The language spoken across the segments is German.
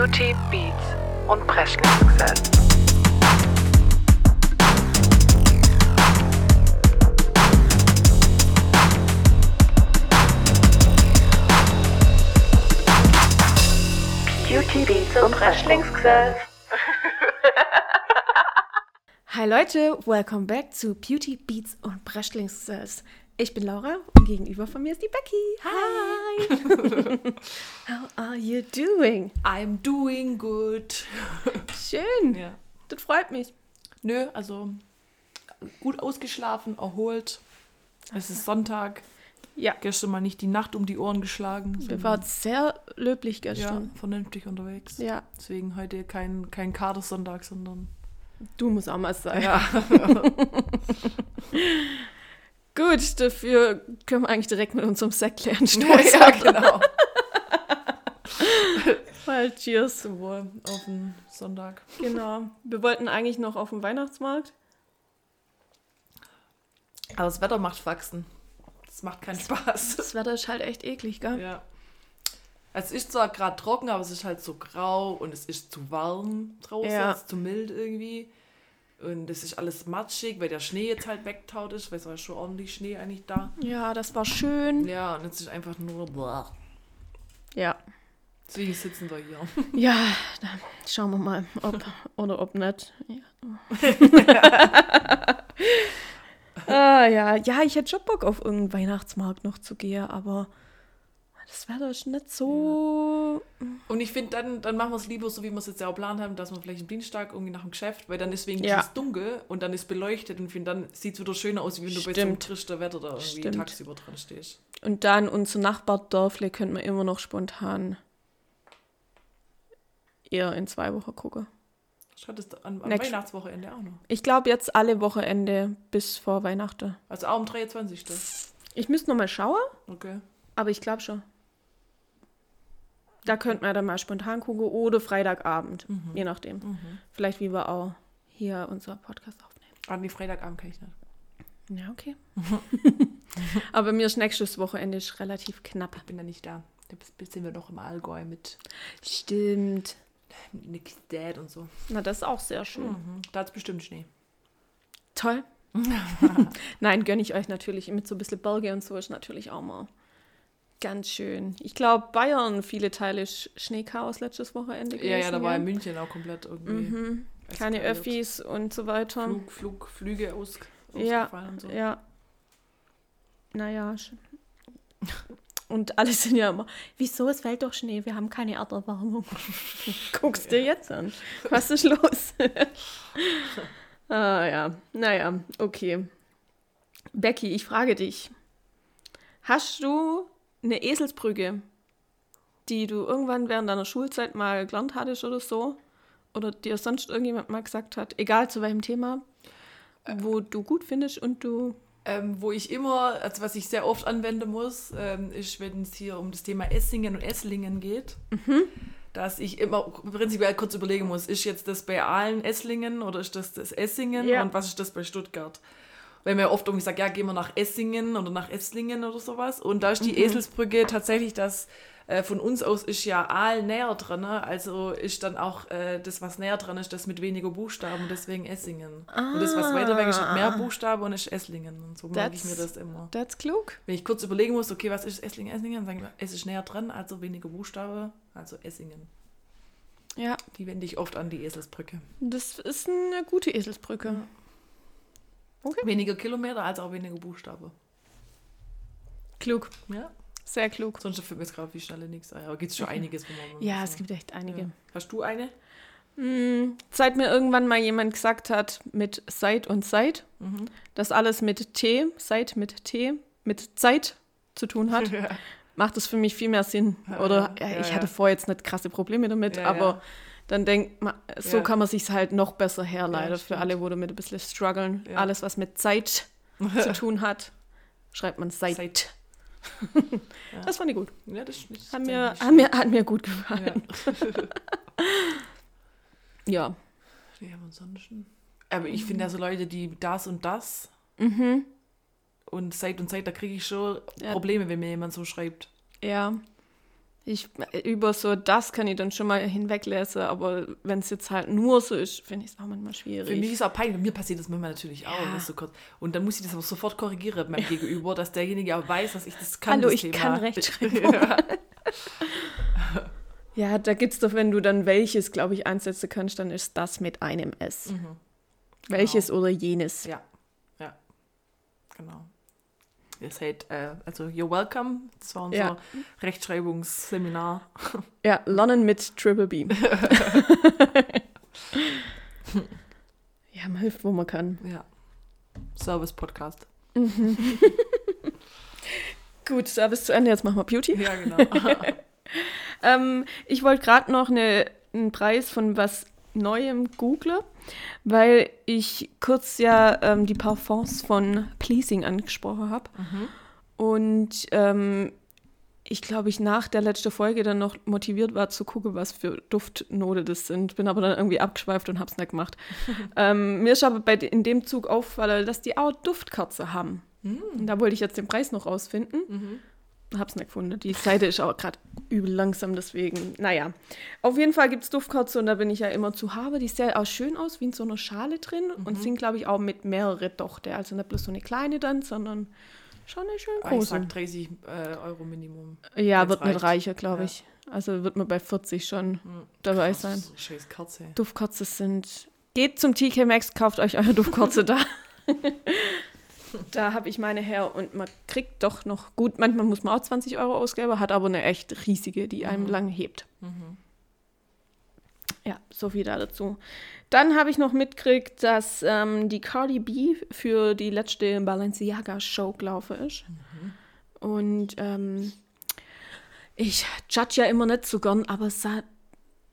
Beauty, Beats und Presley-Success. Beauty, Beats und Presley-Success. Hi Leute, welcome back zu Beauty Beats und Breschlingscells. Ich bin Laura und gegenüber von mir ist die Becky. Hi. How are you doing? I'm doing good. Schön. Ja. Das freut mich. Nö, also gut ausgeschlafen, erholt. Es ist Sonntag. Ja. Gestern mal nicht die Nacht um die Ohren geschlagen. Wir waren sehr löblich ja, gestern. vernünftig unterwegs. Ja. Deswegen heute kein, kein Kadersonntag, sondern. Du musst auch mal sein. Ja. Gut, dafür können wir eigentlich direkt mit unserem Sekt lernen. ja, genau. Weil cheers. Zum Wohl auf den Sonntag. Genau. Wir wollten eigentlich noch auf den Weihnachtsmarkt. Aber das Wetter macht Faxen. Das macht keinen Spaß. Das Wetter ist halt echt eklig, gell? Ja. Es ist zwar gerade trocken, aber es ist halt so grau und es ist zu warm draußen, Ja. es ist zu mild irgendwie. Und es ist alles matschig, weil der Schnee jetzt halt wegtaut ist, weil es war schon ordentlich Schnee eigentlich da. Ja, das war schön. Ja, und jetzt ist einfach nur. Boah. Ja. Deswegen sitzen wir hier. Ja, dann schauen wir mal, ob oder ob nicht. Ja. ah, ja. ja, ich hätte schon Bock auf irgendeinen Weihnachtsmarkt noch zu gehen, aber das Wetter ist nicht so. Und ich finde, dann, dann machen wir es lieber so, wie wir es jetzt ja auch geplant haben, dass wir vielleicht am Dienstag irgendwie nach dem Geschäft, weil dann ist wegen Ja. dunkel und dann ist beleuchtet und ich finde, dann sieht es wieder schöner aus, wie wenn du bei so einem Stimmt. tristen Wetter da irgendwie Stimmt. tagsüber dran stehst. Und dann unser Nachbardörfle könnte man immer noch spontan eher in zwei Wochen gucken. Schaut es an, am Weihnachtswochenende auch noch. Ich glaube jetzt alle Wochenende bis vor Weihnachten. Also auch am 23. Ich müsste noch mal schauen, Okay. aber ich glaube schon. Da könnten wir dann mal spontan gucken oder Freitagabend, je nachdem. Vielleicht wie wir auch hier unser Podcast aufnehmen. An die Freitagabend kann ich nicht. Ja, okay. aber mir ist nächstes Wochenende ist relativ knapp. Ich bin da nicht da. Da sind wir doch im Allgäu mit Stimmt. Nick's Dad und so. Na, das ist auch sehr schön. Mhm. Da hat es bestimmt Schnee. Toll. Nein, gönne ich euch natürlich. Mit so ein bisschen Berge und so ist natürlich auch mal ganz schön. Ich glaube, Bayern, viele Teile Sch- Schneechaos letztes Wochenende Ja, ja, da war in gell? München auch komplett irgendwie. Mhm. Keine. Öffis und so weiter. Flug, Flug, Flüge aus, Ja, ausgefallen und so. Ja. Naja. Und alle sind ja immer, wieso, es fällt doch Schnee, wir haben keine Erderwärmung. Guckst dir jetzt an. Was ist los? ah ja, naja, okay. Becky, ich frage dich. Hast du eine Eselsbrücke, die du irgendwann während deiner Schulzeit mal gelernt hattest oder so? Oder dir sonst irgendjemand mal gesagt hat, egal zu welchem Thema, wo du gut findest und du Ähm, wo ich immer, also was ich sehr oft anwenden muss, ähm, ist, wenn es hier um das Thema Essingen und Esslingen geht, dass ich immer prinzipiell kurz überlegen muss, ist jetzt das bei allen Esslingen oder ist das das Essingen Ja. und was ist das bei Stuttgart? Weil mir oft irgendwie sagt, ja, gehen wir nach Essingen oder nach Esslingen oder sowas. Und da ist die Eselsbrücke tatsächlich das, äh, von uns aus ist ja Aal näher dran, ne? also ist dann auch äh, das, was näher dran ist, das mit weniger Buchstaben deswegen Essingen. Und das, was weiter weg ist, hat mehr Buchstaben und ist Esslingen. Und so merke ich mir das immer. that's klug. Wenn ich kurz überlegen muss, okay, was ist Esslingen, Esslingen, dann sage ich, es ist näher dran, also weniger Buchstabe, also Essingen. Ja, Die wende ich oft an, die Eselsbrücke. das ist eine gute Eselsbrücke. Okay. Weniger Kilometer, also auch weniger Buchstabe. Klug, Ja. sehr klug. Sonst fällt mir jetzt gerade auf die Schnelle nichts ein. Aber gibt es schon einiges. Ja, es gibt echt einige. Ja. Hast du eine? Hm, seit mir irgendwann mal jemand gesagt hat, mit Seit und Seit, Mhm. dass alles mit T, Seit mit T, mit Zeit zu tun hat, Ja. macht es für mich viel mehr Sinn. Oder ja, ich hatte vorher jetzt nicht krasse Probleme damit, aber. Dann denkt man, so Ja. kann man sich halt noch besser herleiten Ja, für alle, wo damit ein bisschen strugglen. Ja. Alles, was mit Zeit zu tun hat, schreibt man Seit. Seit. Ja. Das fand ich gut. Ja, das ist nicht Hat mir, hat mir, hat mir gut gefallen. Ja. Ja. ansonsten. Aber ich finde ja so Leute, die das und das Mhm. und Zeit und Zeit, da kriege ich schon. Probleme, wenn mir jemand so schreibt. Ja. Ich, über so das kann ich dann schon mal hinweglesen, aber wenn es jetzt halt nur so ist, finde ich es auch manchmal schwierig. Für mich ist es auch peinlich. Mir passiert das manchmal natürlich auch. Ja. kurz. Und dann muss ich das aber sofort korrigieren meinem Gegenüber, dass derjenige auch weiß, dass ich das kann. Hallo, das ich Thema. kann Rechtschreibung. Ja. Ja, da gibt es doch, wenn du dann welches, glaube ich, einsetzen kannst, dann ist das mit einem S. Welches oder jenes. ja, ja, genau. Ihr seid, äh, also you're welcome. Das war unser Ja. Rechtschreibungsseminar. Ja, Lernen mit Triple B. ja, man hilft, wo man kann. Ja. Service-Podcast. Gut, Service zu Ende, jetzt machen wir Beauty. Ja, genau. Ähm, ich wollte gerade noch eine, einen Preis von was Neuem googeln, weil ich kurz ja ähm, die Parfums von Pleasing angesprochen habe. Und ähm, ich glaube, ich nach der letzten Folge dann noch motiviert war zu gucken, was für Duftnote das sind. Bin aber dann irgendwie abgeschweift und habe es nicht gemacht. ähm, mir ist aber bei, in dem Zug auffallen, dass die auch Duftkerze haben. Und da wollte ich jetzt den Preis noch rausfinden. Hab's nicht gefunden. Die Seite ist auch gerade übel langsam, deswegen. Naja. Auf jeden Fall gibt es Duftkerze und da bin ich ja immer zu habe. Die sehen auch schön aus, wie in so einer Schale drin und sind, glaube ich, auch mit mehrere Dochte. Also nicht bloß so eine kleine dann, sondern schon eine schön ich große. sag 30 äh, Euro Minimum. Ja, wird nicht reicht. reicher, glaube Ja. ich. Also wird man bei 40 schon dabei Krass, sein. Scheiß Kerze. Duftkerze sind. Geht zum TK Maxx, kauft euch eure Duftkerze da. da habe ich meine her und man kriegt doch noch gut. Manchmal muss man auch 20 Euro ausgeben, hat aber eine echt riesige, die einem lang hebt. Ja, so viel da dazu. Dann habe ich noch mitgekriegt, dass ähm, die Cardi B für die letzte Balenciaga-Show gelaufen ist. Und ähm, ich judge ja immer nicht so gern, aber es sah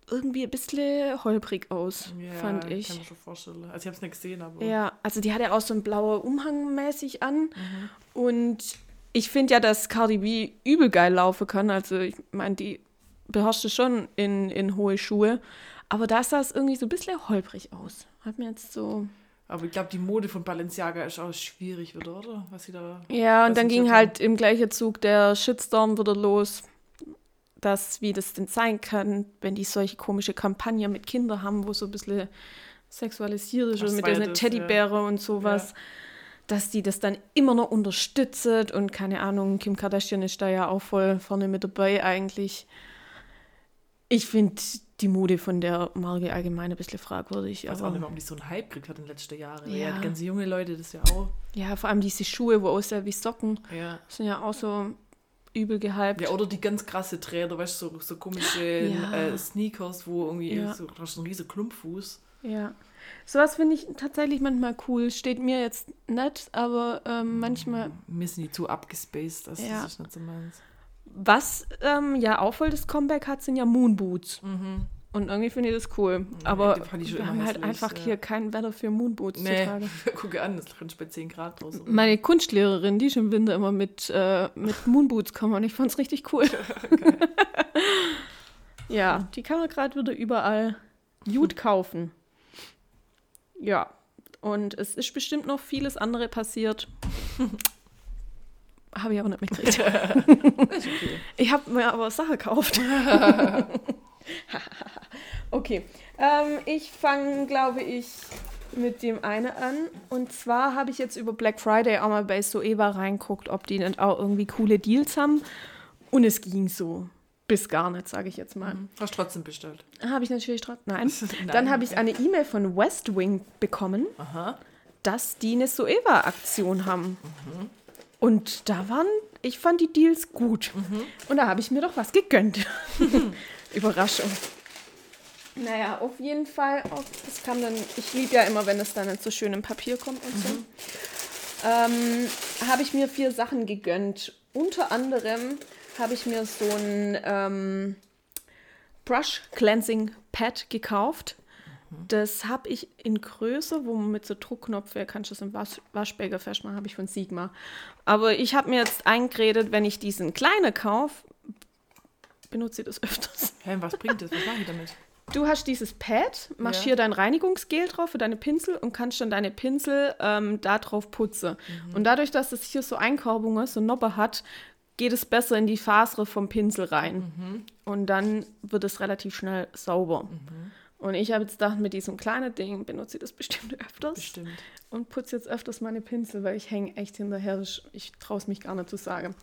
irgendwie ein bisschen holprig aus, Ja, fand Kann ich. mir schon vorstellen. Also ich habe es nicht gesehen, aber. Ja, also die hatte auch so einen blauen Umhang mäßig an. Mhm. Und ich finde ja, dass Cardi B übel geil laufen kann. Also ich meine, die beherrschte schon in, in hohe Schuhe. Aber da sah es irgendwie so ein bisschen holprig aus. Hat mir jetzt so. Aber ich glaube, die Mode von Balenciaga ist auch schwierig wieder, oder? Was sie da. Ja, und dann ging halt im gleichen Zug der Shitstorm wieder los. Dass, wie das denn sein kann, wenn die solche komische Kampagnen mit Kindern haben, wo so ein bisschen sexualisiert ist und mit das war ja und sowas, dass die das dann immer noch unterstützt und keine Ahnung, Kim Kardashian ist da ja auch voll vorne mit dabei eigentlich. Ich finde die Mode von der Marke allgemein ein bisschen fragwürdig. Ich weiß auch nicht, warum die so einen Hype gekriegt hat in den letzten Jahren. Ja. Ja. die ganze junge Leute, das ja auch. ja, vor allem diese Schuhe, wo aussehen wie Socken, Ja. sind ja auch so übel gehypt. Ja, oder die ganz krasse Träder, weißt du, so, so komische Ja. äh, Sneakers, wo irgendwie Ja. so, hast so einen riesen Klumpfuß. Ja. Sowas finde ich tatsächlich manchmal cool. Steht mir jetzt nicht, aber ähm, manchmal. Mir sind die zu abgespaced, das, Ja. das ist nicht so meins. Was ähm, ja auch voll das Comeback hat, sind ja Moonboots. Und irgendwie finde ich das cool. Aber ich schon wir haben halt einfach ja. hier kein Wetter für Moonboots Nee, zutage. gucke an, das rennt bei 10 Grad draußen. Meine Kunstlehrerin, die ist im Winter immer mit, äh, mit Moonboots kommen und ich fand es richtig cool. ja, die kann man gerade wieder überall gut kaufen. Ja, und es ist bestimmt noch vieles andere passiert. Habe ich aber nicht mitgekriegt. Okay. Ich habe mir aber Sachen gekauft. okay. Ähm, ich fange, glaube ich, mit dem einen an. Und zwar habe ich jetzt über Black Friday auch mal bei Soeva reinguckt, ob die nicht auch irgendwie coole Deals haben. Und es ging so. Bis gar nicht, sage ich jetzt mal. Hast trotzdem bestellt. Habe ich natürlich trotzdem. Nein. Nein, Dann habe ich eine E-Mail von West Wing bekommen, Aha. dass die eine Soeva-Aktion haben. Und da waren, ich fand die Deals gut. Und da habe ich mir doch was gegönnt. Überraschung. Naja, auf jeden Fall, auch, das kam dann, ich liebe ja immer, wenn es dann in so schön im Papier kommt und so. Ähm, habe ich mir vier Sachen gegönnt. Unter anderem habe ich mir so ein ähm, Brush Cleansing Pad gekauft. Das habe ich in Größe, wo man mit so Druckknopf, wer kann das im Wasch Waschbecher festmachen, habe ich von Sigma. Aber ich habe mir jetzt eingeredet, wenn ich diesen kleinen kaufe, benutze ich das öfters. Hä, was bringt das? Was mache ich damit? Du hast dieses Pad, machst Ja. hier dein Reinigungsgel drauf für deine Pinsel und kannst dann deine Pinsel ähm, da drauf putzen. Und dadurch, dass es hier so Einkorbungen, so Nobbe hat, geht es besser in die Fasere vom Pinsel rein. Mhm. Und dann wird es relativ schnell sauber. Und ich habe jetzt gedacht, mit diesem kleinen Ding benutze ich das bestimmt öfters. Bestimmt. Und putze jetzt öfters meine Pinsel, weil ich hänge echt hinterher. Ich traue es mich gar nicht zu sagen.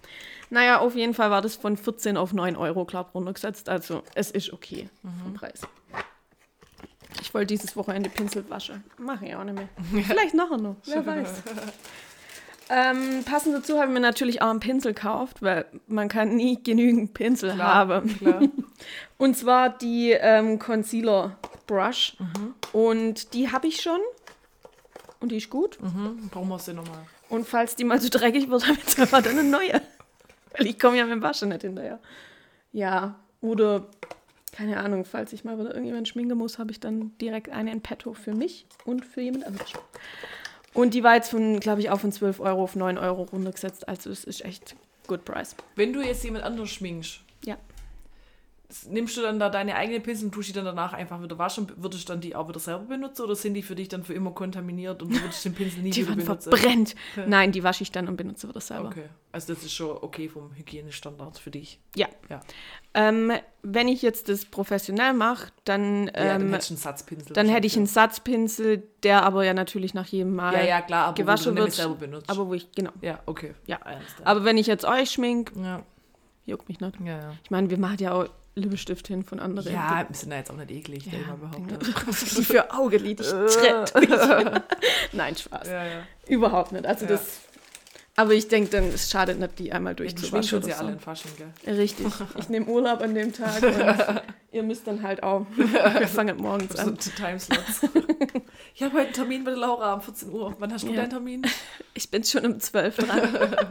Naja, auf jeden Fall war das von 14 auf 9 Euro, glaube runtergesetzt. Also es ist okay vom Preis. Ich wollte dieses Wochenende Pinsel waschen. Mache ich auch nicht mehr. Vielleicht nachher noch, wer weiß. Ähm, passend dazu habe ich mir natürlich auch einen Pinsel gekauft, weil man kann nie genügend Pinsel Klar, haben. Klar. Und zwar die ähm, Concealer Brush. Mhm. Und die habe ich schon. Und die ist gut. Mhm. Brauchen wir sie nochmal. Und falls die mal so dreckig wird, habe ich jetzt einfach dann eine neue. Weil ich komme ja mit dem Waschen nicht hinterher. Ja, oder keine Ahnung, falls ich mal wieder irgendjemand schminken muss, habe ich dann direkt eine in petto für mich und für jemand anderes. Und die war jetzt von, glaube ich, auch von 12 Euro auf 9 Euro runtergesetzt. Also es ist echt good price. Wenn du jetzt jemand anders schminkst, Ja. Nimmst du dann da deine eigenen Pinsel und tust die dann danach einfach wieder waschen? Würdest du dann die auch wieder selber benutzen oder sind die für dich dann für immer kontaminiert und du würdest den Pinsel nie Die wieder waren benutzen? verbrennt. Nein, die wasche ich dann und benutze wieder selber. Okay, also das ist schon okay vom Hygienestandard für dich. Ja. Ja, Ähm, wenn ich jetzt das professionell mache, dann, ja dann ähm, hättest du einen Satzpinsel. dann hätte ich einen Satzpinsel, der aber ja natürlich nach jedem Mal ja. Ja, ja, klar, aber gewaschen wird. selber benutzt. Aber wo ich, genau. ja, okay. Ja. Aber wenn ich jetzt euch schmink, ja, juckt mich nicht. ja, ja. Ich meine, wir machen ja auch Lippenstift hin von anderen. Ja, wir sind ja jetzt auch nicht eklig, ja, mal behaupten. die für Augenlid. Ich tritt. Nein, Spaß. Ja, ja. Überhaupt nicht. Also Ja. das. Aber ich denke, dann es schadet nicht, die einmal durchzuwaschen. ja alle so. in Fasching, gell? Richtig. Ich nehme Urlaub an dem Tag und ihr müsst dann halt auch. Wir fangen morgens So an. Timeslots. ich habe heute einen Termin bei der Laura um 14 Uhr. Wann hast du deinen Termin? Ich bin schon um 12 dran.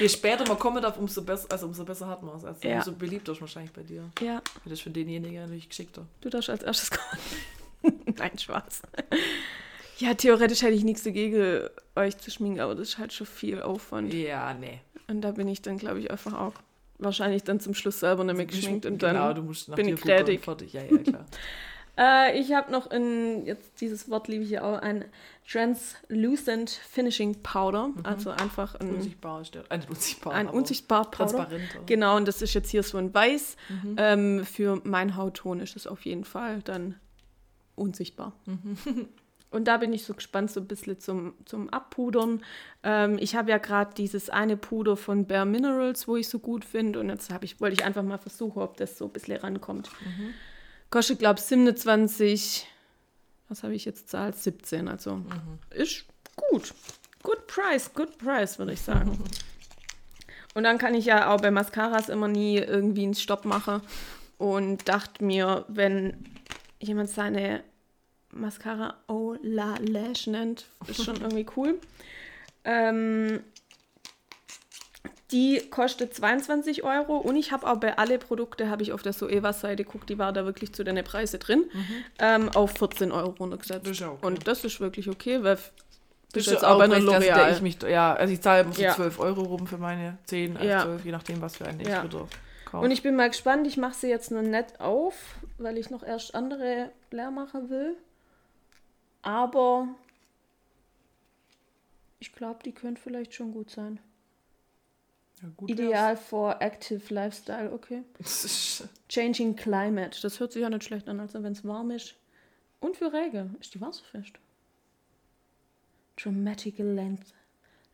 Je später man kommen darf, umso besser, also umso besser hat man es. Also Ja. umso beliebter ist wahrscheinlich bei dir. Ja, Das ist für denjenigen natürlich geschickter. du darfst als erstes kommen. Nein, Spaß. Ja, theoretisch hätte ich nichts dagegen, euch zu schminken, aber das ist halt schon viel Aufwand. Ja, nee. Und da bin ich dann, glaube ich, einfach auch wahrscheinlich dann zum Schluss selber nicht mehr geschminkt und dann. genau, du musst nach bin ich fertig. fertig. Ja, ja, klar. Äh, ich habe noch in, jetzt dieses Wort liebe ich ja auch, ein Translucent Finishing Powder. Also einfach ein, unsichtbar ist der. Ein unsichtbar. ein aber unsichtbar Powder. Genau, und das ist jetzt hier so ein Weiß. Ähm, für meinen Hautton ist es auf jeden Fall dann unsichtbar. Und da bin ich so gespannt, so ein bisschen zum, zum Abpudern. Ähm, ich habe ja gerade dieses eine Puder von Bare Minerals, wo ich so gut finde. Und jetzt habe ich, wollte ich einfach mal versuchen, ob das so ein bisschen rankommt. Kostet, glaube ich, 27. Was habe ich jetzt zahlt? 17. Also ist gut. Good price, good price, würde ich sagen. Und dann kann ich ja auch bei Mascaras immer nie irgendwie einen Stopp machen. Und dachte mir, wenn jemand seine Mascara Oh La Lash nennt, ist schon irgendwie cool. Ähm, die kostet 22 Euro und ich habe auch bei alle Produkte, habe ich auf der Soeva-Seite geguckt, die war da wirklich zu den Preise drin, ähm, auf 14 Euro runtergesetzt. Das ja okay. Und das ist wirklich okay, weil Das bist ist jetzt auch bei einer L'Oreal. ich mich, ja, also ich zahle so Ja. 12 Euro rum für meine 10, 11, Ja. 12, je nachdem, was für eine Ja. ich wieder kaufe. Und ich bin mal gespannt, ich mache sie jetzt noch nett auf, weil ich noch erst andere leer machen will. Aber ich glaube, die könnte vielleicht schon gut sein. Ja, gut Ideal for active lifestyle, okay. wär's. Changing climate, das hört sich ja nicht schlecht an, also wenn es warm ist. Und für Regen ist die wasserfest. Dramatic length,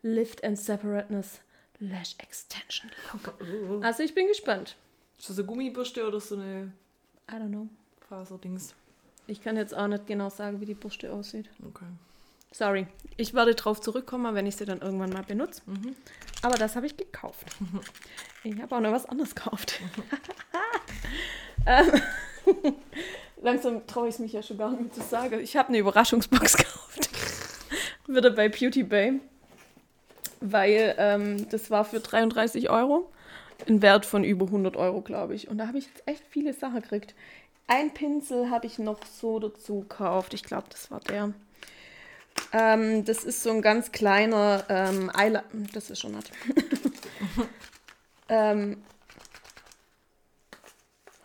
lift and separateness, lash extension look. Also ich bin gespannt. Ist das eine Gummibürste oder so eine I don't know. Faserdings? Ich kann jetzt auch nicht genau sagen, wie die Bürste aussieht. Okay. Sorry. Ich werde drauf zurückkommen, wenn ich sie dann irgendwann mal benutze. Aber das habe ich gekauft. Ich habe auch noch was anderes gekauft. ähm, langsam traue ich es mich ja schon gar nicht mehr zu sagen. Ich habe eine Überraschungsbox gekauft. Wieder bei Beauty Bay. Weil ähm, das war für 33 Euro. Ein Wert von über 100 Euro, glaube ich. Und da habe ich jetzt echt viele Sachen gekriegt. Ein Pinsel habe ich noch so dazu gekauft. Ich glaube, das war der. Ähm, das ist so ein ganz kleiner ähm, Eyeliner. Das ist schon nett. ähm,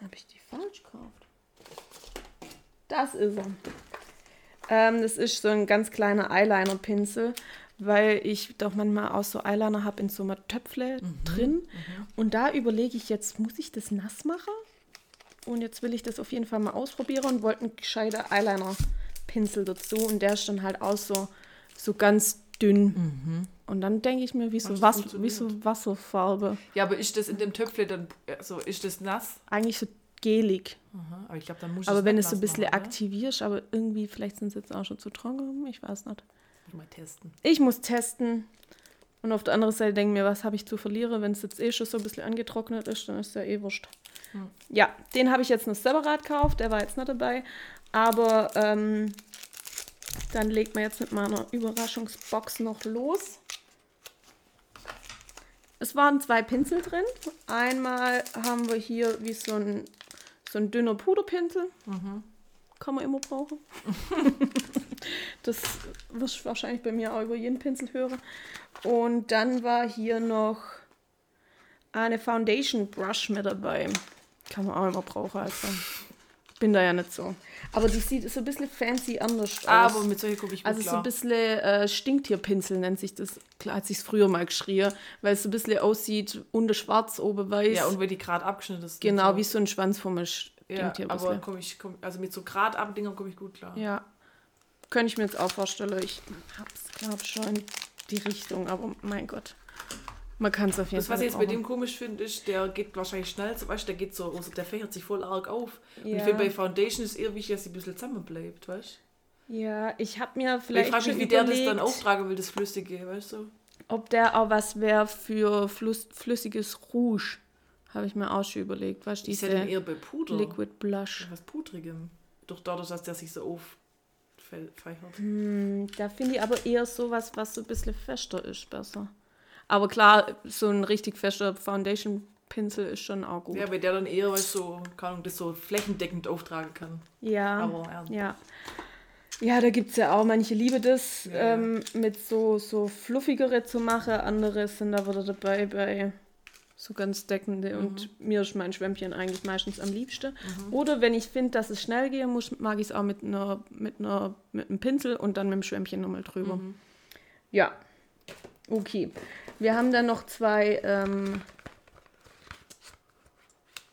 habe ich die falsch gekauft? Das ist er. Ähm, das ist so ein ganz kleiner Eyeliner-Pinsel. weil ich doch manchmal auch so Eyeliner habe in so einem Töpfle drin. Und da überlege ich jetzt, muss ich das nass machen? Und jetzt will ich das auf jeden Fall mal ausprobieren und wollte einen gescheiter Eyeliner-Pinsel dazu. Und der ist dann halt auch so, so ganz dünn. Und dann denke ich mir, wie so, das Was, wie so Wasserfarbe. Ja, aber ist das in dem Töpfle dann, also ist das nass? Eigentlich so gelig. Aha, aber ich glaube, dann muss Aber wenn es so ein bisschen machen, aktivierst, aber irgendwie, vielleicht sind es jetzt auch schon zu trocken, ich weiß nicht. Muss ich Mal testen. Ich muss testen. Und auf der anderen Seite denke ich mir, was habe ich zu verlieren? Wenn es jetzt eh schon so ein bisschen angetrocknet ist, dann ist ja eh wurscht. Hm. Ja, den habe ich jetzt noch separat gekauft, der war jetzt nicht dabei. Aber ähm, dann legt man jetzt mit meiner Überraschungsbox noch los. Es waren zwei Pinsel drin. Einmal haben wir hier wie so ein, so ein dünner Puderpinsel. Kann man immer brauchen. das wirst du wahrscheinlich bei mir auch über jeden Pinsel hören. Und dann war hier noch eine Foundation Brush mit dabei. Kann man auch immer brauchen. Also bin da ja nicht so. Aber die sieht so ein bisschen fancy anders aus. Aber mit solchen gucke ich gut Also so klar. ein bisschen äh, Stinktierpinsel nennt sich das. Klar hat sich früher mal geschrien, weil es so ein bisschen aussieht, unten schwarz, oben weiß. ja, und wenn die gerade abgeschnitten ist. genau, so. wie so ein Schwanz vom Ja, Stinktier. aber bisschen. komm ich, komm, also mit so Gradabdingern komme ich gut klar. Ja, könnte ich mir jetzt auch vorstellen. Ich hab's, glaube schon die Richtung, aber mein Gott. Man kann es auf jeden Das, Fall. was ich jetzt bei dem komisch finde, ist, der geht wahrscheinlich schnell, weißt du, der geht so, also der fächert sich voll arg auf. Und Ja. ich finde, bei Foundation ist eher wichtig, dass sie ein bisschen zusammenbleibt, weißt Ja, ich habe mir du? Ich vielleicht frage mich, wie der das überlegt, dann auftragen will, das Flüssige, weißt du? ob der auch was wäre für Fluss, flüssiges Rouge. Habe ich mir auch schon überlegt. Weißt du, Ich diese sehe den eher bei Puder. Liquid Blush. Was Pudrigem. Doch dadurch, dass der sich so auffächert. Hm, da finde ich aber eher sowas, was so ein bisschen fester ist, besser. Aber klar, so ein richtig fester Foundation-Pinsel ist schon auch gut. Ja, bei der dann eher, du, so, keine Ahnung, das so flächendeckend auftragen kann. Ja, Aber ja. ja. Ja, da gibt es ja auch, manche lieben das, Ja. ähm, mit so, so fluffigere zu machen. Andere sind da wieder dabei bei so ganz deckende. Mhm. Und mir ist mein Schwämmchen eigentlich meistens am liebsten. Oder wenn ich finde, dass es schnell gehen muss, mag ich es auch mit einer, mit einer, mit einem Pinsel und dann mit dem Schwämmchen nochmal drüber. Mhm. Ja, okay. Wir haben dann noch zwei ähm,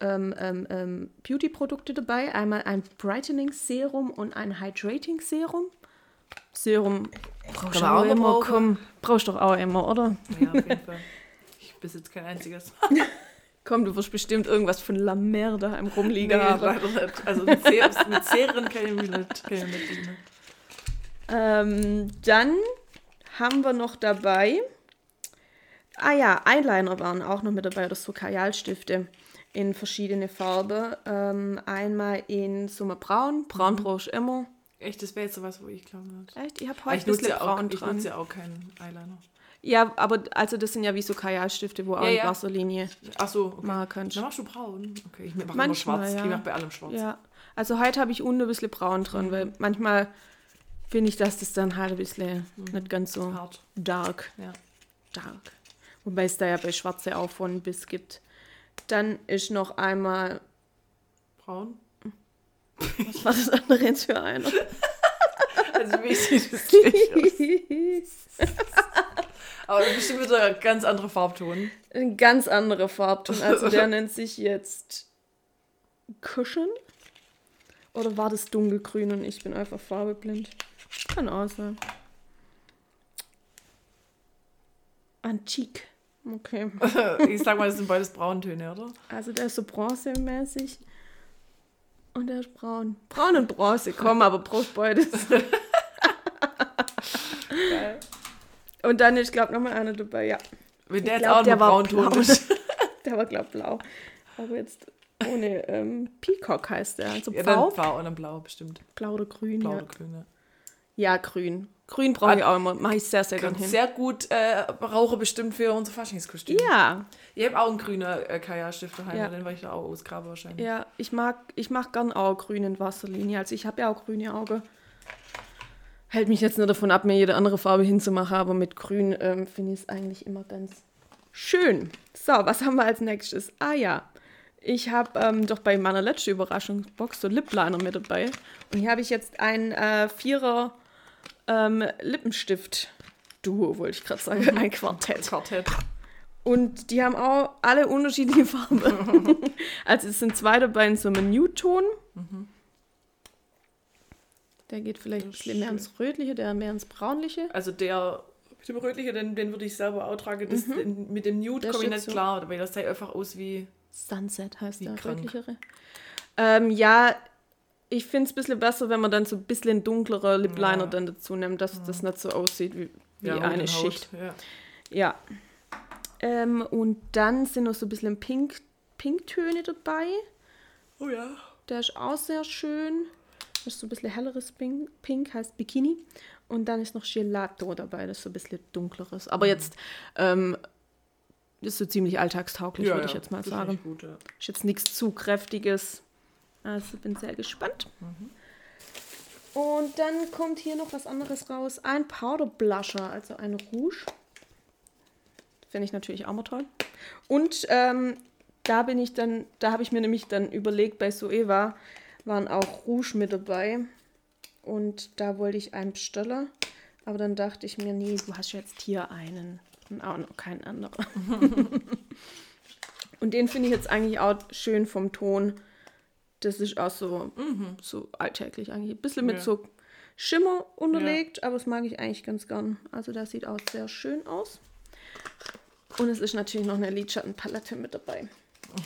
ähm, ähm, ähm, Beauty-Produkte dabei. Einmal ein Brightening Serum und ein Hydrating Serum. Serum brauchst du auch immer, brauchen. komm, brauchst doch auch immer, oder? Ja, auf jeden Fall. Ich besitze kein einziges. Komm, du wirst bestimmt irgendwas von La Merda im Nee, Rumliegen haben. leider nicht. Also mit, Ser mit Serien kann ich mich nicht, kann ich nicht. Ähm, dann haben wir noch dabei. Ah ja, Eyeliner waren auch noch mit dabei, oder so Kajalstifte in verschiedene Farben. Ähm, einmal in so einem Braun. Braun brauchst du immer. Echt, das wäre jetzt sowas, wo ich glaube. Echt? Ich habe heute ich ein bisschen ja auch, Braun ich dran. nutze ja auch keinen Eyeliner. Ja, aber also das sind ja wie so Kajalstifte, wo auch in ja. Wasserlinie Ach so, okay. machen kannst. Dann machst du braun. Okay, ich mache immer schwarz. ja. Ich mache bei allem schwarz. Ja, also heute habe ich unten ein bisschen braun dran, weil manchmal finde ich, dass das dann halt ein bisschen nicht ganz so Hart. dark, Ja. dark. Wobei es da ja bei Schwarze auch von bis gibt. Dann ist noch einmal, Braun. was war das andere jetzt für einer? Also wie sieht das gleich aus? Aber das ist bestimmt wieder ein ganz anderer Farbton. Ein ganz anderer Farbton. Also der nennt sich jetzt Cushion. Oder war das dunkelgrün und ich bin einfach farbeblind? Kann auch sein. Antique. Okay. Ich sag mal, das sind beides Brauntöne, oder? Also der ist so bronzemäßig. Und der ist braun. Braun und Bronze, komm, aber brauchst beides. Und dann ist, glaube ich, nochmal einer dabei, ja. Wenn der Ich jetzt glaub, auch der Braunton blau. ist. Der war, glaube ich, blau. Aber jetzt ohne ähm, Peacock heißt der. Also Ja, blau. blau und dann blau, bestimmt. Blau oder grün, Blau ja. oder grün, ja. Ja, grün. Grün brauche ich auch immer. Mache ich sehr, sehr gern Kann hin. sehr gut äh, rauchen bestimmt für unser Faschingskostüm. Ja, Ich habe auch einen grünen äh, Kajalstift daheim, Ja. den war ich da auch ausgraben wahrscheinlich. ja. Ich mag, ich mag gern auch grün in Wasserlinie. Also ich habe ja auch grüne Augen. Hält mich jetzt nur davon ab, mir jede andere Farbe hinzumachen, aber mit grün ähm, finde ich es eigentlich immer ganz schön. So, was haben wir als nächstes? Ah ja, ich habe ähm, doch bei meiner letzten Überraschungsbox so Lipliner mit dabei. Und hier habe ich jetzt einen äh, Vierer ähm, Lippenstift Duo, wollte ich gerade sagen. Ein Quartett. Quartett. Und die haben auch alle unterschiedliche Farben. also es sind zwei dabei in so einem Nude-Ton. Der geht vielleicht mehr ins Rötliche, der mehr ins Braunliche. Also der mit dem Rötlichen, den, den würde ich selber auch tragen. Das, den, mit dem Nude komme ich nicht so. klar, weil das sieht einfach aus wie. Sunset heißt Wie der krank. rötlichere. Ähm, ja, ich finde es ein bisschen besser, wenn man dann so ein bisschen dunklerer Lip Liner Ja. dann dazu nimmt, dass das nicht so aussieht wie, wie ja, eine. Schicht. Ja. Ja. Ähm, und dann sind noch so ein bisschen Pink, Pinktöne dabei. Oh ja. Der ist auch sehr schön. Das ist so ein bisschen helleres Pink, Pink heißt Bikini. Und dann ist noch Gelato dabei, das ist so ein bisschen dunkleres. Aber jetzt ähm, ist so ziemlich alltagstauglich, würde ich jetzt mal das sagen. ich Gut, ja. Ist jetzt nichts zu kräftiges. Also bin sehr gespannt. Und dann kommt hier noch was anderes raus. Ein Powder Blusher, also ein Rouge. Finde ich natürlich auch mal toll. Und ähm, da bin ich dann, da habe ich mir nämlich dann überlegt, bei Soeva waren auch Rouge mit dabei. Und da wollte ich einen bestellen. Aber dann dachte ich mir, nee, du hast jetzt hier einen. Und auch noch keinen anderen. Und den finde ich jetzt eigentlich auch schön vom Ton. Das ist auch so, so alltäglich eigentlich. Ein bisschen mit Ja. so Schimmer unterlegt, aber das mag ich eigentlich ganz gern. Also das sieht auch sehr schön aus. Und es ist natürlich noch eine Lidschattenpalette mit dabei.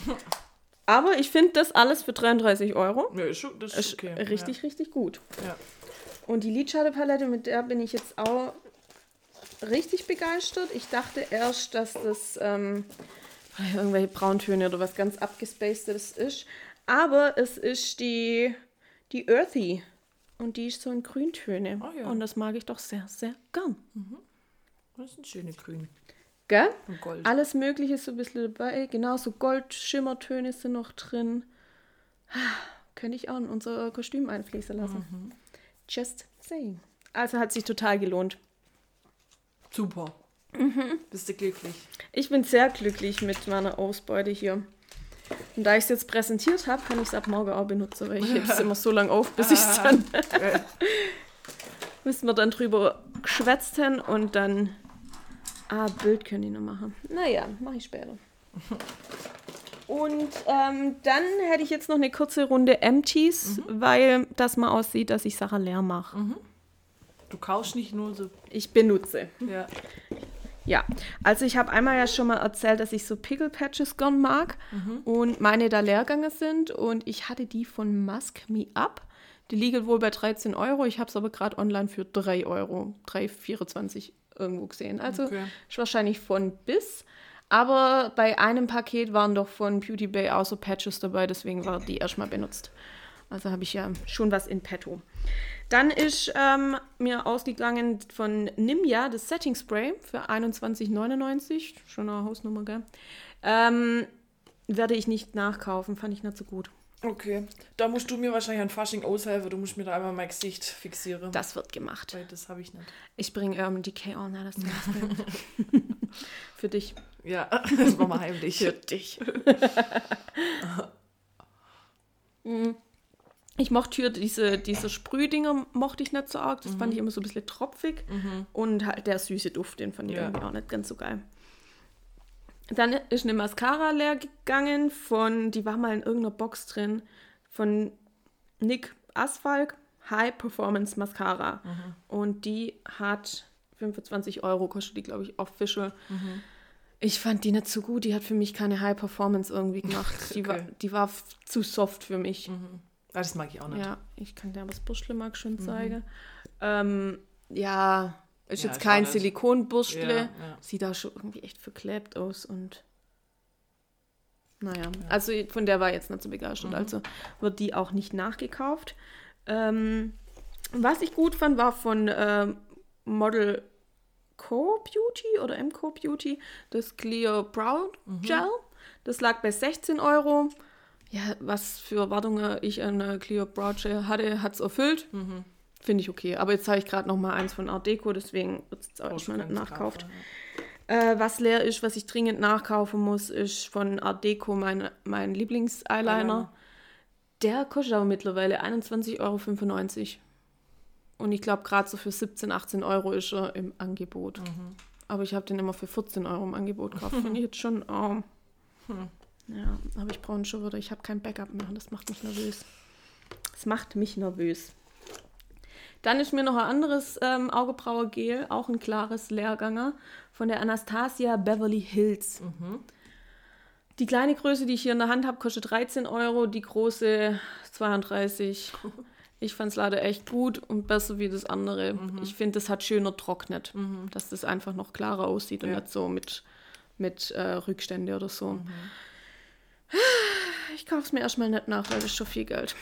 Aber ich finde das alles für 33 Euro. Ja, ist das ist Ist okay. richtig, richtig gut. Ja. Und die Lidschattenpalette, mit der bin ich jetzt auch richtig begeistert. Ich dachte erst, dass das ähm, irgendwelche Brauntöne oder was ganz abgespacedes ist. Aber es ist die, die Earthy. Und die ist so in Grüntöne. Ah, ja. Und das mag ich doch sehr, sehr gern. Das sind schöne Grün Gell? und Gold. Alles Mögliche ist so ein bisschen dabei. Genau, so Gold-Schimmertöne sind noch drin. Könnte ich auch in unser Kostüm einfließen lassen. Mhm. Just saying. Also hat sich total gelohnt. Super. Bist du glücklich? Ich bin sehr glücklich mit meiner Ausbeute hier. Und da ich es jetzt präsentiert habe, kann ich es ab morgen auch benutzen, weil ich hebe es immer so lange auf, bis ich es dann. müssen wir dann drüber geschwätzt haben und dann. Ah, Bild können die noch machen. Naja, mache ich später. Und ähm, dann hätte ich jetzt noch eine kurze Runde Empties, weil das mal aussieht, dass ich Sachen leer mache. Du kaufst nicht nur so. Ich benutze. Ja. Ja, also ich habe einmal ja schon mal erzählt, dass ich so Pickle Patches gern mag und meine da Leergänge sind und ich hatte die von Musk Me Up. Die liegen wohl bei 13 Euro, ich habe es aber gerade online für 3 Euro, 3,24 irgendwo gesehen. Also Okay. ist wahrscheinlich von bis. Aber bei einem Paket waren doch von Beauty Bay auch so Patches dabei, deswegen war die erstmal benutzt. Also habe ich ja schon was in petto. Dann ist ähm, mir ausgegangen von Nimja das Setting Spray für 21,99. Schon eine Hausnummer, gell? Ähm, werde ich nicht nachkaufen, fand ich nicht so gut. Okay. Da musst du mir wahrscheinlich an Fasching aushelfen. Du musst mir da einmal mein Gesicht fixieren. Das wird gemacht. Weil das habe ich nicht. Ich bringe Urban Decay Setting Spray. Für dich. Ja, das machen wir heimlich. Für dich. Mm. Ich mochte hier diese, diese Sprühdinger, mochte ich nicht so arg. Das fand ich immer so ein bisschen tropfig. Und halt der süße Duft, den fand ich Ja. irgendwie auch nicht ganz so geil. Dann ist eine Mascara leer gegangen von, die war mal in irgendeiner Box drin, von Nick Asphalt High Performance Mascara. Und die hat 25 Euro, kostet die, glaube ich, official. Ich fand die nicht so gut. Die hat für mich keine High Performance irgendwie gemacht. Die, war, die war zu soft für mich. Ah, das mag ich auch nicht. Ja, ich kann dir aber das Bürstle mal schön zeigen. Ähm, ja, ist Ja, jetzt kein. Silikonbürstle. Ja, ja. Sieht da schon irgendwie echt verklebt aus und naja, also von der war ich jetzt nicht so begeistert. Also wird die auch nicht nachgekauft. Ähm, was ich gut fand, war von ähm, Model Co Beauty oder MCO Beauty das Clear Brow Gel. Das lag bei 16 Euro. Ja, was für Erwartungen ich an äh, Clear Brow Gel hatte, hat es erfüllt. Finde ich okay. Aber jetzt habe ich gerade noch mal eins von Art Deco, deswegen wird es jetzt auch erstmal nicht nachkauft. Äh, was leer ist, was ich dringend nachkaufen muss, ist von Art Deco mein, mein Lieblings-Eyeliner. Eyeliner. Der kostet aber mittlerweile 21,95 Euro. Und ich glaube, gerade so für 17, 18 Euro ist er im Angebot. Mhm. Aber ich habe den immer für 14 Euro im Angebot gekauft. Finde ich jetzt schon arm. Hm. Ja, aber ich brauche schon wieder. Ich habe kein Backup mehr. und Das macht mich nervös. Das macht mich nervös. Dann ist mir noch ein anderes ähm, Augebrauergel, auch ein klares Leerganger, von der Anastasia Beverly Hills. Mhm. Die kleine Größe, die ich hier in der Hand habe, kostet 13 Euro, die große 32. Ich fand es leider echt gut und besser wie das andere. Mhm. Ich finde, das hat schöner trocknet, dass das einfach noch klarer aussieht und Ja. nicht so mit, mit äh, Rückstände oder so. Mhm. Ich kaufe es mir erstmal nicht nach, weil das ist schon viel Geld.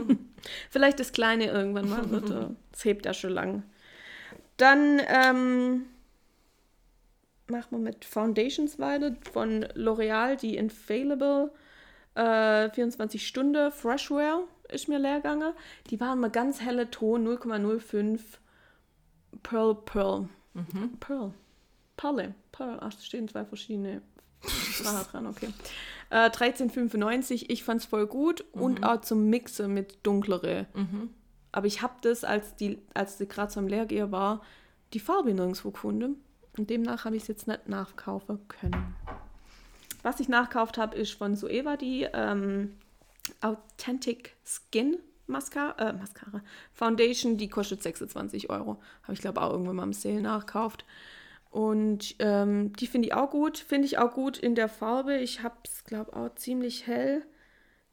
Vielleicht das kleine irgendwann mal wird. Das hebt ja schon lang. Dann ähm, machen wir mit Foundations weiter von L'Oreal, die Infallible äh, 24 Stunden Freshwear ist mir leer gegangen. Die waren mal ganz helle Ton, 0,05 Pearl Pearl. Pearl. Perle. Pearl. Ach, es stehen zwei verschiedene Sprachen dran, okay. Äh, 13,95. Ich fand es voll gut und auch zum Mixen mit dunklere. Aber ich habe das, als die, als die gerade so am Leergeher war, die Farbe nirgendwo gefunden. Und demnach habe ich es jetzt nicht nachkaufen können. Was ich nachkauft habe, ist von Sueva die ähm, Authentic Skin Mascara, äh, Mascara Foundation. Die kostet 26 Euro. Habe ich glaube auch irgendwann mal im Sale nachkauft. Und ähm, die finde ich auch gut. Finde ich auch gut in der Farbe. Ich habe es, glaube ich, auch ziemlich hell.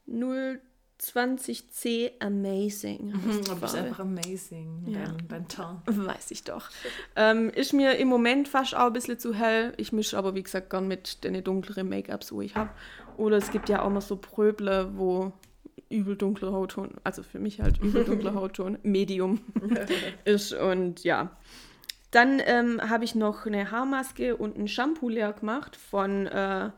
020C Amazing. Mhm, Du bist Farbe. einfach amazing, Ja. dein, dein Teint. Weiß ich doch. Ähm, ist mir im Moment fast auch ein bisschen zu hell. Ich mische aber, wie gesagt, gern mit den dunkleren Make-ups, wo ich habe. Oder es gibt ja auch noch so Pröble, wo übel dunkler Hautton, also für mich halt übel dunkler Hautton, Medium ist. Und ja. Dann ähm, habe ich noch eine Haarmaske und ein Shampoo leer gemacht von äh,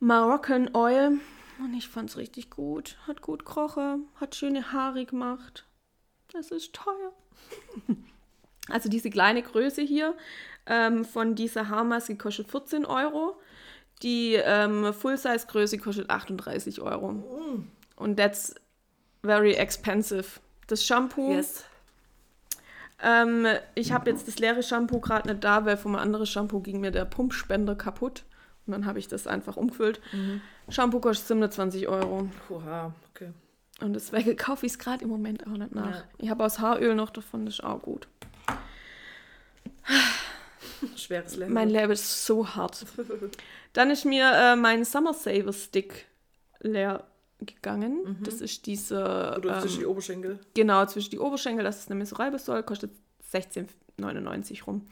Moroccan Oil. Und ich fand es richtig gut. Hat gut gerochen, hat schöne Haare gemacht. Es ist teuer. Also diese kleine Größe hier ähm, von dieser Haarmaske kostet 14 Euro. Die ähm, Full-Size-Größe kostet 38 Euro. Und that's very expensive. Das Shampoo, Yes. Ähm, ich habe jetzt das leere Shampoo gerade nicht da, weil vom anderen Shampoo ging mir der Pumpspender kaputt. Und dann habe ich das einfach umgefüllt. Shampoo kostet 27 Euro. Oha, okay. Und deswegen kaufe ich es gerade im Moment auch nicht nach. Ja. Ich habe aus Haaröl noch davon, das ist auch gut. Schweres Leben. Mein Leben ist so hart. Dann ist mir äh, mein Summer Saver Stick leer gegangen. Das ist diese. Oder zwischen die Ähm, Oberschenkel. genau, zwischen die Oberschenkel, dass es nämlich so reiben soll, kostet 16,99 rum.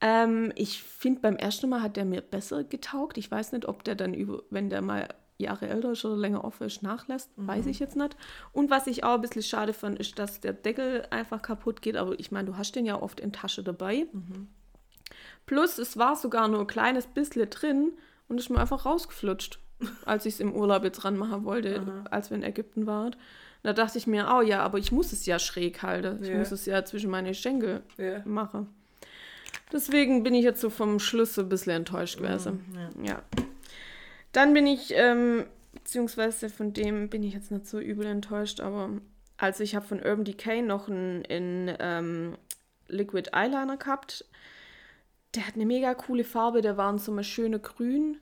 Ähm, ich finde, beim ersten Mal hat der mir besser getaugt. Ich weiß nicht, ob der dann über, wenn der mal Jahre älter ist oder länger offen ist, nachlässt. Weiß ich jetzt nicht. Und was ich auch ein bisschen schade fand, ist, dass der Deckel einfach kaputt geht. Aber ich meine, du hast den ja oft in Tasche dabei. Plus, es war sogar nur ein kleines bisschen drin und ist mir einfach rausgeflutscht, als ich es im Urlaub jetzt ranmachen wollte, als wir in Ägypten waren. Da dachte ich mir, oh ja, aber ich muss es ja schräg halten. Ich Ja. muss es ja zwischen meine Schenkel Ja. machen. Deswegen bin ich jetzt so vom Schluss so ein bisschen enttäuscht gewesen. Ja. Dann bin ich, ähm, beziehungsweise von dem bin ich jetzt nicht so übel enttäuscht, aber also ich habe von Urban Decay noch einen in ähm, Liquid Eyeliner gehabt. Der hat eine mega coole Farbe, der war in so einem schönen Grün.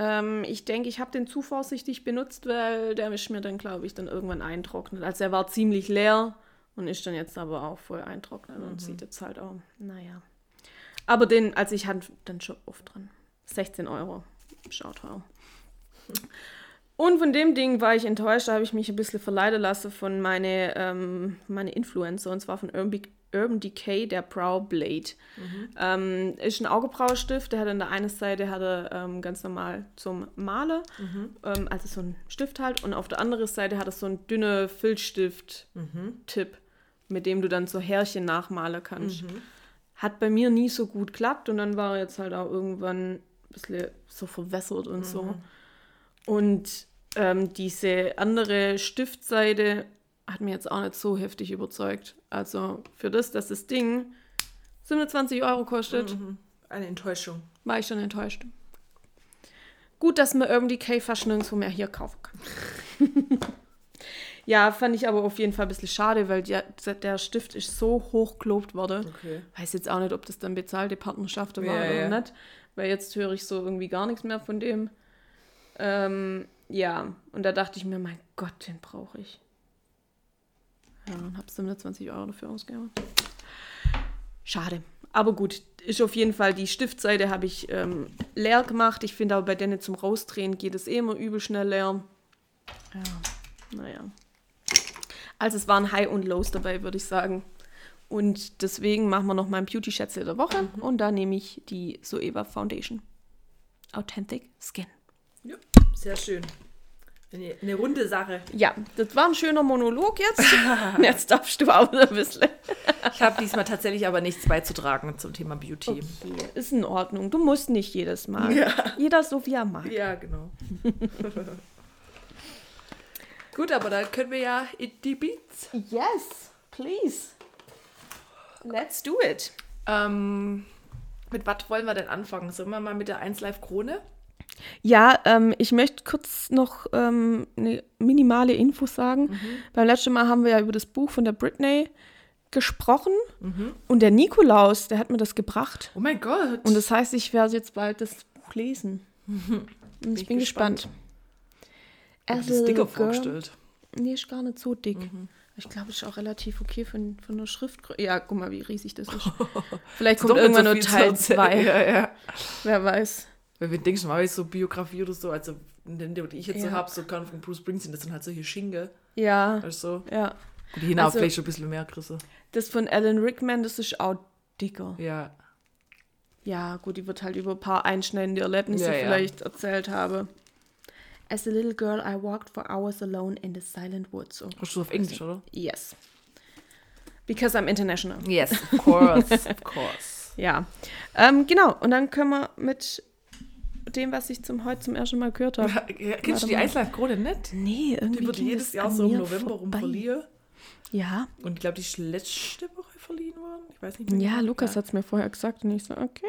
Ähm, ich denke, ich habe den zu vorsichtig benutzt, weil der ist mir dann, glaube ich, dann irgendwann eintrocknet. Also er war ziemlich leer und ist dann jetzt aber auch voll eintrocknet und sieht jetzt halt auch, naja. Aber den, also ich hatte dann schon oft dran. 16 Euro. Schaut teuer. Und von dem Ding war ich enttäuscht, da habe ich mich ein bisschen verleiten lassen von meine, ähm, meine Influencer, und zwar von Urban, Urban Decay, der Brow Blade. Ähm, ist ein Augebrauerstift, der hat an der einen Seite hat er, ähm, ganz normal zum Malen, ähm, also so ein Stift halt, und auf der anderen Seite hat er so einen dünnen Filzstift-Tipp, mit dem du dann so Härchen nachmalen kannst. Hat bei mir nie so gut geklappt und dann war er jetzt halt auch irgendwann ein bisschen so verwässert und so. Und ähm, diese andere Stiftseite hat mir jetzt auch nicht so heftig überzeugt. Also für das, dass das Ding 27 Euro kostet, Eine Enttäuschung. war ich schon enttäuscht. Gut, dass man Urban Decay fast nirgendwo mehr hier kaufen kann. Ja, fand ich aber auf jeden Fall ein bisschen schade, weil der, der Stift ist so hoch gelobt worden. Okay. Weiß jetzt auch nicht, ob das dann bezahlte Partnerschaften war Ja, oder ja. nicht, weil jetzt höre ich so irgendwie gar nichts mehr von dem. Ähm, ja, und da dachte ich mir, mein Gott, den brauche ich. Ja, und habe 27 Euro dafür ausgegeben. Schade. Aber gut, ist auf jeden Fall die Stiftseite habe ich ähm, leer gemacht. Ich finde aber bei denen zum Rausdrehen geht es eh immer übel schnell leer. Ja, naja. Also es waren High und Lows dabei, würde ich sagen. Und deswegen machen wir noch meinen Beauty-Schätze der Woche. Und da nehme ich die Soeva Foundation. Authentic Skin. Ja, sehr schön. Eine, eine runde Sache. Ja, das war ein schöner Monolog jetzt. jetzt darfst du auch ein bisschen. Ich habe diesmal tatsächlich aber nichts beizutragen zum Thema Beauty. Okay, ist in Ordnung. Du musst nicht jedes Mal. Ja. Jeder so wie er mag. Ja, genau. Gut, aber dann können wir ja in die Beats. Yes, please. Let's do it. Ähm, mit was wollen wir denn anfangen? Sollen wir mal mit der 1 Live Krone? Ja, ähm, ich möchte kurz noch ähm, eine minimale Info sagen. Beim letzten Mal haben wir ja über das Buch von der Britney gesprochen. Und der Nikolaus, der hat mir das gebracht. Oh mein Gott. Und das heißt, ich werde jetzt bald das Buch lesen. Und ich ich bin gespannt. gespannt. das As a dicker vorgestellt. Nee, ist gar nicht so dick. Ich glaube, es ist auch relativ okay von, von der Schriftgröße. Ja, guck mal, wie riesig das ist. Vielleicht kommt irgendwann so nur Teil erzählen. 2. Ja, ja. Wer weiß. Weil wir denken schon mal, so Biografie oder so, also die ich jetzt so Ja. habe, so kann von Bruce Springsteen, das sind halt solche Schinke. Ja, Also, ja. gut, die hinaus Also- vielleicht schon ein bisschen mehr Größe. Das von Alan Rickman, das ist auch dicker. Ja. Ja, gut, die wird halt über ein paar einschneidende Erlebnisse Ja, ja. vielleicht erzählt habe. As a little girl, I walked for hours alone in the silent woods. Oh, Hast du auf Englisch, oder? yes. Because I'm international. Yes, of course, of course. Ja. Ähm, genau, und dann können wir mit dem, was ich zum heute zum ersten Mal gehört habe. Kennst du die 1 Live Krone nicht? Nee, irgendwie. Die wird jedes Jahr so im November rum verliehen. Ja. Und ich glaube, die letzte Woche verliehen worden. Ich weiß nicht mehr. Ja. Lukas hat es mir vorher gesagt und ich so, okay.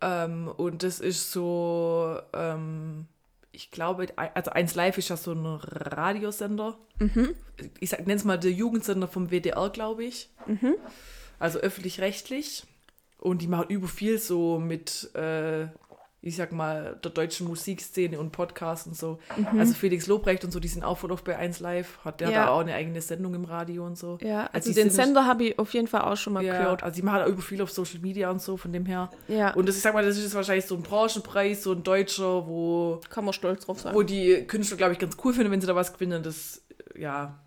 Ähm, und das ist so, ähm, ich glaube, also 1 Live ist ja so ein Radiosender. Mhm. Ich nenne es mal der Jugendsender vom WDR, glaube ich. Mhm. Also öffentlich-rechtlich. Und die machen über viel so mit, äh, ich sag mal, der deutschen Musikszene und Podcasts und so. Also Felix Lobrecht und so, die sind auch voll oft bei 1 Live. Hat der Mhm. Ja. da auch eine eigene Sendung im Radio und so. Ja, also die den Sender habe ich auf jeden Fall auch schon mal Ja, gehört. also die machen da über viel auf Social Media und so, von dem her. Ja, Und das, ich sag mal, das ist wahrscheinlich so ein Branchenpreis, so ein deutscher, wo, kann man stolz drauf sein. wo die Künstler, glaube ich, ganz cool finden, wenn sie da was gewinnen. Das, ja,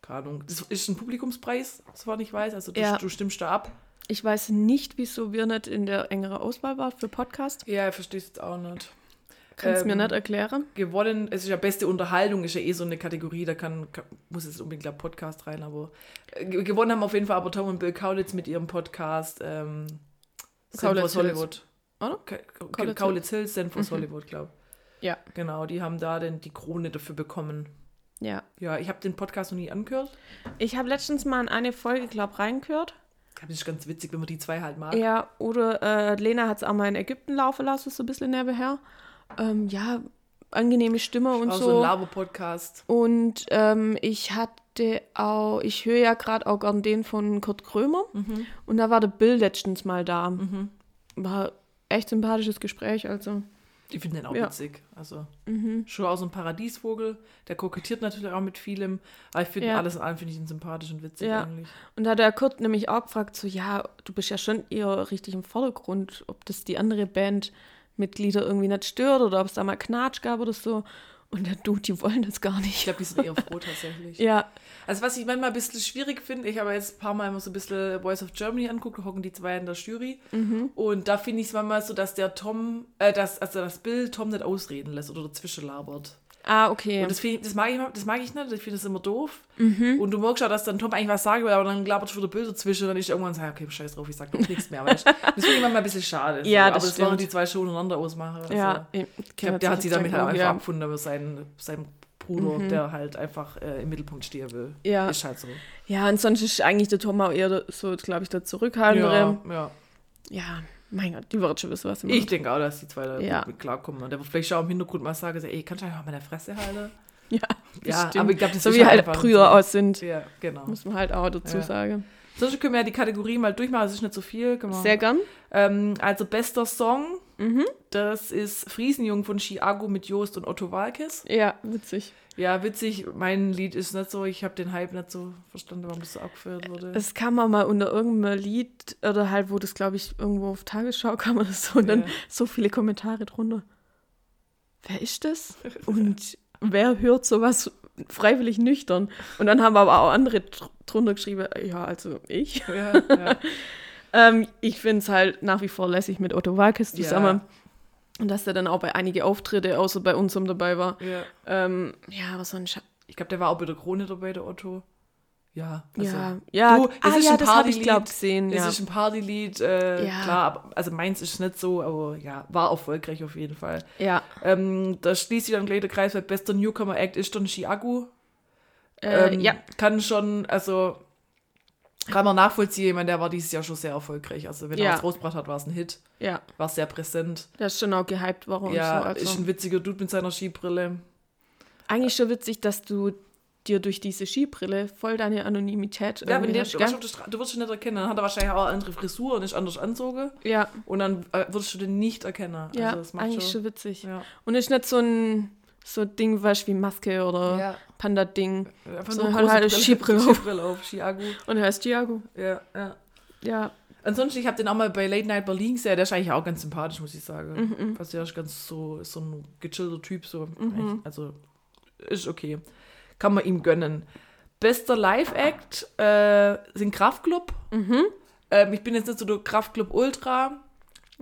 keine Ahnung. Das ist ein Publikumspreis, soweit ich weiß. Also du, Ja. du stimmst da ab. Ich weiß nicht, wieso wir nicht in der engeren Auswahl waren für Podcast. Ja, ich verstehe es auch nicht. Kannst du mir Ähm, nicht erklären? Gewonnen, es ist ja beste Unterhaltung, ist ja eh so eine Kategorie, da kann, kann muss jetzt unbedingt glaub, Podcast rein, aber äh, ge- gewonnen haben auf jeden Fall aber Tom und Bill Kaulitz mit ihrem Podcast ähm, Kaulitz. Hollywood. Oder? Ka- Ka- Kaulitz Kaulitz Hills, Stand for Mhm. Hollywood, glaube Ja. Genau, die haben da denn die Krone dafür bekommen. Ja. Ja, ich habe den Podcast noch nie angehört. Ich habe letztens mal in eine Folge, glaube reingehört. Das ist ganz witzig, wenn man die zwei halt mag. Ja, oder äh, Lena hat es auch mal in Ägypten laufen lassen, so ein bisschen nebenher. Ähm, ja, angenehme Stimme und auch so, so. ein Laber-Podcast. und ähm, ich hatte auch, ich höre ja gerade auch gern den von Kurt Krömer. Mhm. Und da war der Bill letztens mal da. War echt sympathisches Gespräch, also. Ich finde den auch Ja. witzig. Also Mhm. schon auch so ein Paradiesvogel. Der kokettiert natürlich auch mit vielem. Aber ich finde Ja. alles in allem finde ich ihn sympathisch und witzig Ja. eigentlich. Und da hat der Kurt nämlich auch gefragt, so, ja, du bist ja schon eher richtig im Vordergrund, ob das die andere Bandmitglieder irgendwie nicht stört oder ob es da mal Knatsch gab oder so. Und der Dude, die wollen das gar Ich nicht. glaube, die sind eher froh tatsächlich. Ja, Also was ich manchmal ein bisschen schwierig finde, ich habe jetzt ein paar Mal immer so ein bisschen Voice of Germany anguckt, da hocken die zwei in der Jury. Mhm. Und da finde ich es manchmal so, dass der Tom, äh, dass, also das Bild Tom nicht ausreden lässt oder dazwischen labert. Ah, okay. Und das, ich, das, mag ich, das mag ich nicht, ich finde das immer doof. Mhm. Und du merkst auch, dass dann Tom eigentlich was sagen will, aber dann labert schon wieder Bilder zwischen und dann ist irgendwann so, okay, scheiß drauf, ich sag doch nichts mehr. Weißt? Das finde ich manchmal ein bisschen schade. Ja, aber das das waren stimmt. die zwei schon untereinander ausmachen. Also, ja, ich, Ich glaube, der hat sich damit halt einfach ja. abgefunden, aber sein, sein Bruder, der halt einfach äh, im Mittelpunkt stehen will. Mhm. Ja. Ist halt so. ja, und sonst ist eigentlich der Tom auch eher so, glaube ich, der Zurückhaltendere. Ja, Ja. ja. Mein Gott, die wird schon wissen, was sie Ich denke auch, dass die zwei da Ja. gut klarkommen. Und der wird vielleicht auch im Hintergrund mal sagen, ey, kannst du einfach mal deine Fresse halten? Ja, Ja, stimmt. aber ich glaube, das so ist wie halt früher so. aus sind. Ja, genau. Muss man halt auch dazu Ja. sagen. Sonst können wir ja die Kategorie mal durchmachen, es ist nicht so viel. Wir- Sehr gern. Ähm, also bester Song, Mhm. das ist Friesenjung von Chiago mit Joost und Otto Walkes. Ja, witzig. Ja, witzig, mein Lied ist nicht so, ich habe den Hype nicht so verstanden, warum das so abgefeiert wurde. Das kam man mal unter irgendeinem Lied oder halt, wo das, glaube ich, irgendwo auf Tagesschau kam oder so. Und dann Ja. so viele Kommentare drunter. Wer ist das? Und wer hört sowas freiwillig nüchtern? Und dann haben aber auch andere dr- drunter geschrieben, ja, also ich. ja, ja. Ähm, ich finde es halt nach wie vor lässig mit Otto Walkes Ja. Und dass er dann auch bei einige Auftritte, außer bei unserem dabei war. ja. Ähm, ja, was sonst. Ich glaube, der war auch bei der Krone dabei, der Otto. Ja, also, ja, ja, Du, es ah, ist ja ein das habe ich, Partylied. glaube gesehen. Es Ja. ist ein Partylied, äh, Ja. klar, aber, also meins ist nicht so, aber ja, war erfolgreich auf jeden Fall. ja. Ähm, da schließt sich dann gleich der Kreis, weil bester Newcomer Act ist dann Chiago. Äh, Ähm, ja, Kann schon, also kann man nachvollziehen, ich meine, der war dieses Jahr schon sehr erfolgreich. Also wenn Ja. er was rausgebracht hat, war es ein Hit, ja. war sehr präsent. Das ist schon auch gehypt worden. ja, so, also. ist ein witziger Dude mit seiner Skibrille. Eigentlich schon witzig, dass du dir durch diese Skibrille voll deine Anonymität Ja, wenn der, hast, du, der Stra- du wirst ihn nicht erkennen, dann hat er wahrscheinlich auch eine andere Frisur und ist anders anzogen. Ja, Und dann äh, würdest du den nicht erkennen. ja, also das macht eigentlich schon, schon witzig. Ja. Und ist nicht so ein so Ding, weißt du, wie Maske oder Ja. Panda-Ding. Einfach So, nur halt Brille, Skibrille auf. Skibrille auf, Chiago. Und er heißt Thiago. Ja, ja. Ja, Ansonsten, ich habe den auch mal bei Late Night Berlin gesehen, der ist eigentlich auch ganz sympathisch, muss ich sagen. Mhm, Also der ist ganz so, ist so ein gechillter Typ, so. Mhm. Also ist okay. Kann man ihm gönnen. Bester Live-Act äh, sind Kraftklub. Mhm. Ähm, ich bin jetzt nicht so der Kraftklub Ultra,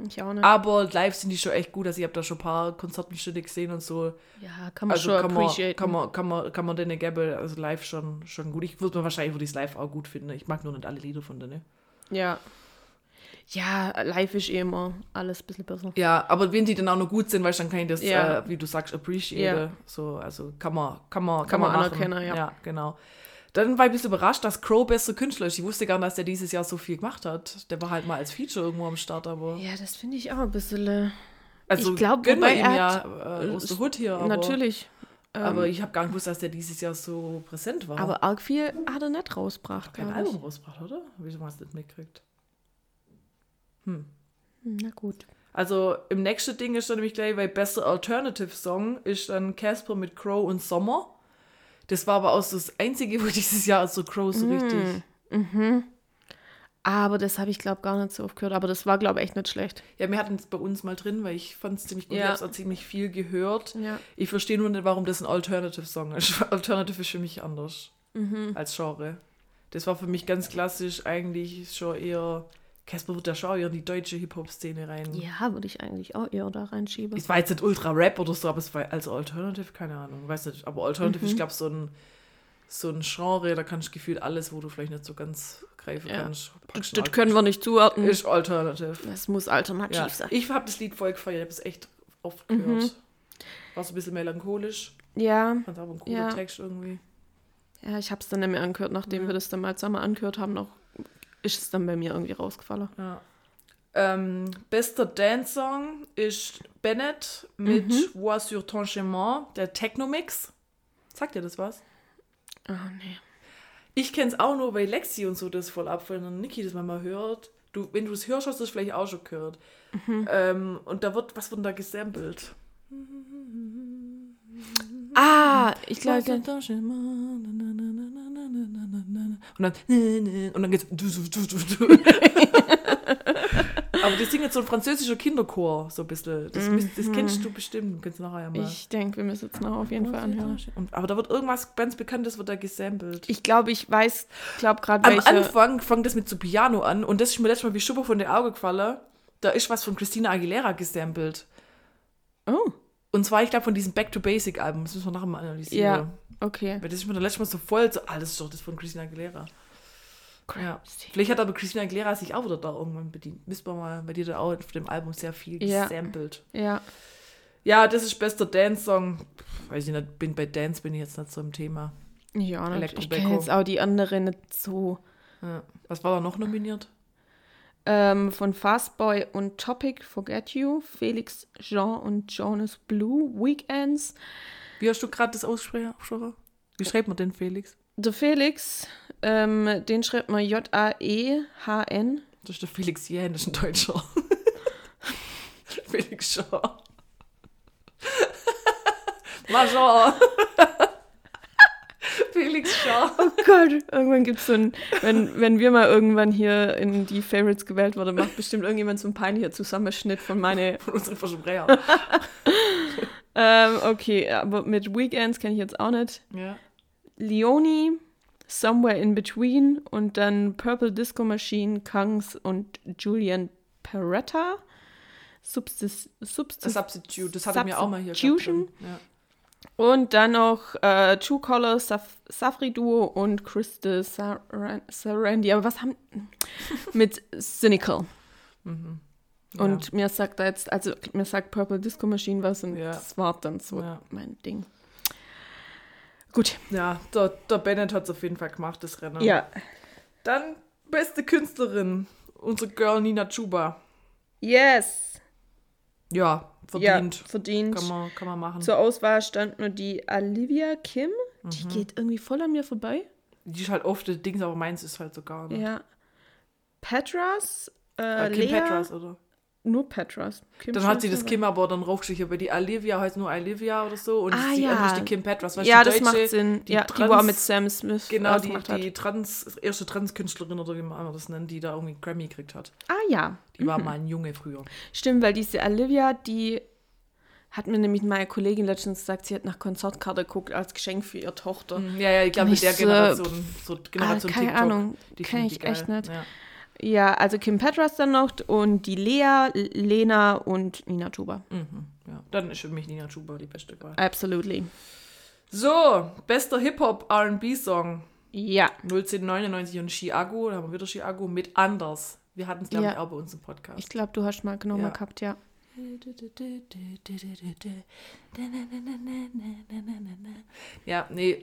ich auch nicht. aber live sind die schon echt gut. Also ich habe da schon ein paar Konzertmitschnitte gesehen und so. ja, kann man Also schon kann appreciaten. kann man, kann man, kann man denen gäbe, also live schon, schon gut. Ich würde mir wahrscheinlich würde ich live auch gut finden. Ich mag nur nicht alle Lieder von denen. Ja. Ja, live ist eh immer alles ein bisschen besser. Ja, aber wenn die dann auch noch gut sind, weißt du, dann kann ich das, Ja. äh, wie du sagst, appreciate. Ja. So, also kann man, kann man, kann, Kann man, anerkennen, ja. Ja, genau. Dann war ich ein bisschen überrascht, dass Crow bester Künstler ist. Ich wusste gar nicht, dass der dieses Jahr so viel gemacht hat. Der war halt mal als Feature irgendwo am Start, aber. Ja, das finde ich auch ein bisschen. äh, Also ich glaub, gönnen wir wobei ihm er ja äh, aus der Hut hier. Aber, Natürlich. Ähm, Aber ich habe gar nicht gewusst, dass der dieses Jahr so präsent war. aber arg viel hat er nicht rausgebracht, kein glaube ich. Album rausgebracht, oder? Wieso hast du das nicht mitgekriegt? Hm. Na gut. Also im nächsten Ding ist dann nämlich gleich, weil bester Alternative Song ist dann Casper mit Crow und Sommer. Das war aber auch so das einzige, wo dieses Jahr so Crow so richtig. Aber das habe ich, glaube gar nicht so oft gehört. Aber das war, glaube ich, echt nicht schlecht. Ja, wir hatten es bei uns mal drin, weil ich fand es ziemlich gut. Ja. Ich habe es auch ziemlich viel gehört. Ja. Ich verstehe nur nicht, warum das ein Alternative Song ist. Alternative ist für mich anders Mhm. als Genre. Das war für mich ganz klassisch eigentlich schon eher. Casper wird ja schon eher in die deutsche Hip-Hop-Szene rein. Ja, würde ich eigentlich auch eher da reinschieben. Es war jetzt nicht Ultra Rap oder so, aber es war als Alternative, keine Ahnung, weiß nicht. Aber Alternative ist, glaube so ein, so ein Genre, da kannst du gefühlt alles, wo du vielleicht nicht so ganz greifen Ja. kannst. das du können wir nicht zuordnen. Ist Alternative. Das muss alternativ Ja. sein. Ich habe das Lied voll gefeiert, ich habe es echt oft Mhm. gehört. War so ein bisschen melancholisch, Ja, fand aber ein cooler Ja. Text irgendwie. ja ich habe es dann nicht mehr angehört. Nachdem Ja. wir das dann mal zusammen angehört haben, noch ist es dann bei mir irgendwie rausgefallen. Ja. Ähm, bester Dance-Song ist Bennett mit Mhm. Voix sur ton chemin, der Techno-Mix. Sagt dir das was? Oh, nee. Ich kenne es auch nur, weil Lexi und so das voll abfallen und Niki das manchmal hört. Du, wenn du es hörst, hast du es vielleicht auch schon gehört. Mhm. Ähm, und da wird, was wird denn da gesampelt? Ah, ich glaube, Und dann, und dann geht's. Aber die singen jetzt so ein französischer Kinderchor, so ein bisschen. Das, müsst- das kennst du bestimmt, kennst du nachher mal. ich denke, wir müssen jetzt noch auf jeden Fall anhören. Und, aber da wird irgendwas ganz Bekanntes wird da gesampelt. Ich glaube, ich weiß, glaube gerade Am welche. Anfang fängt das mit so Piano an und das ist mir letztes Mal wie Schuppe von den Augen gefallen. Da ist was von Christina Aguilera gesampelt. Oh, Und zwar, ich glaube, von diesem Back to Basic Album. Das müssen wir nachher mal analysieren. ja, okay. Weil das ist mir dann letztes Mal so voll so, ah, das ist doch das von Christina Aguilera. Ja. Vielleicht hat aber Christina Aguilera sich auch wieder da irgendwann bedient. Müssen wir mal, bei dir da auch auf dem Album sehr viel gesampelt. Ja, Ja, das ist bester Dance-Song. Weiß ich nicht, bin bei Dance bin ich jetzt nicht so im Thema. ja, nicht. Electro ich kenne jetzt auch die anderen nicht so. Ja. Was war da noch nominiert? Ähm, von Fastboy und Topic, Forget You, Felix Jean und Jonas Blue, Weekends, Wie hast du gerade das aussprechen? Wie schreibt man den Felix? Der Felix, ähm, den schreibt man J-A-E-H-N. Das ist der Felix Jähn, das ist ein Deutscher. Felix Shaw. Shaw. Felix Shaw. Oh Gott, irgendwann gibt es so ein, wenn, wenn wir mal irgendwann hier in die Favorites gewählt wurden, macht bestimmt irgendjemand so einen peinlicher Zusammenschnitt von meine. Von unseren Versprecher. Ähm, okay, aber mit Weekends kenne ich jetzt auch nicht. Ja. Leonie, Somewhere in Between und dann Purple Disco Machine, Kungs und Julian Peretta. Substis, Substis, Substitute, das hatte ich mir auch mal hier. Ja. Und dann noch äh, True Color, Saf Safri Duo und Crystal Saran Sarandi. Aber was haben. mit Cynical. Und mir sagt da jetzt, also mir sagt Purple Disco Machine was und Ja. das war dann so Ja. mein Ding. Gut. Ja, der, der Bennett hat es auf jeden Fall gemacht, das Rennen. Ja. Dann beste Künstlerin, unsere Girl Nina Chuba. Yes. Ja, verdient. Ja, verdient. Kann, man, kann man machen. Zur Auswahl stand nur die Olivia Kim. Die Mhm. geht irgendwie voll an mir vorbei. Die ist halt oft das Ding, aber meins ist halt so gar nicht. Ja. Petras, äh, Äh, Kim Lea, Petras, oder? Nur Petras. Kim Dann hat sie das Kim aber dann raufgeschickt, aber die Olivia heißt nur Olivia oder so und Ah, sie ja. ist die Kim Petras. Weißt, Ja, die das Deutsche, macht Sinn. Die ja, die Trans, war mit Sam Smith Genau, die, die Trans, erste Transkünstlerin oder wie man das nennt, die da irgendwie Grammy gekriegt hat. Ah ja, Die war mal ein Junge früher. stimmt, weil diese Olivia, die hat mir nämlich meine Kollegin letztens gesagt, sie hat nach Konzertkarte geguckt als Geschenk für ihre Tochter. Ja, ja, ich glaube mit der Generation, so Generation Ah, keine TikTok. Ahnung, die kenn finden ich die echt nicht. Ja. Ja, also Kim Petras dann noch und die Lea, Lena und Nina Tuba. Mhm, ja. Dann ist für mich Nina Chuba die beste Wahl. Absolutely. So, bester Hip-Hop R&B-Song. Ja. 1999 und Chiago, da haben wir wieder Chiago mit Anders. Wir hatten es, glaube Ja. ich, auch bei uns im Podcast. Ich glaube, du hast mal genommen Ja. gehabt, ja. Ja, nee,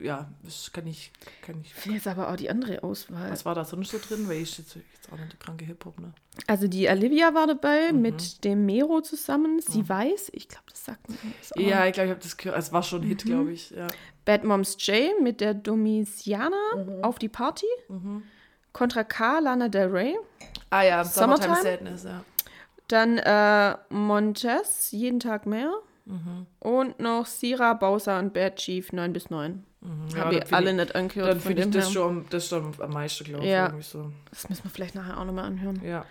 ja, das kann ich, kann ich. Finde jetzt aber auch die andere Auswahl. Was war da sonst so drin? Weil ich jetzt, jetzt auch nicht der kranke Hip-Hop, ne? Also die Olivia war dabei Mhm. mit dem Mero zusammen. Sie weiß, ich glaube, das sagt mir irgendwas auch. Ja, ich glaube, ich habe das gehört. Es war schon ein Hit, glaube ich. Ja. Bad Moms J mit der Domisiana Mhm. auf die Party. Contra K, Lana Del Rey. Ah ja, Summertime? Summertime Sadness, ja. Dann äh, Montez, jeden Tag mehr. Mhm. Und noch Sira, Bowser und Bad Chief 9 bis 9. Ja, Habe dann ich alle ich- nicht angehört. Dann finde ich dem das schon, das schon am meisten, glaube ich. Ja. So. Das müssen wir vielleicht nachher auch nochmal anhören. Ja.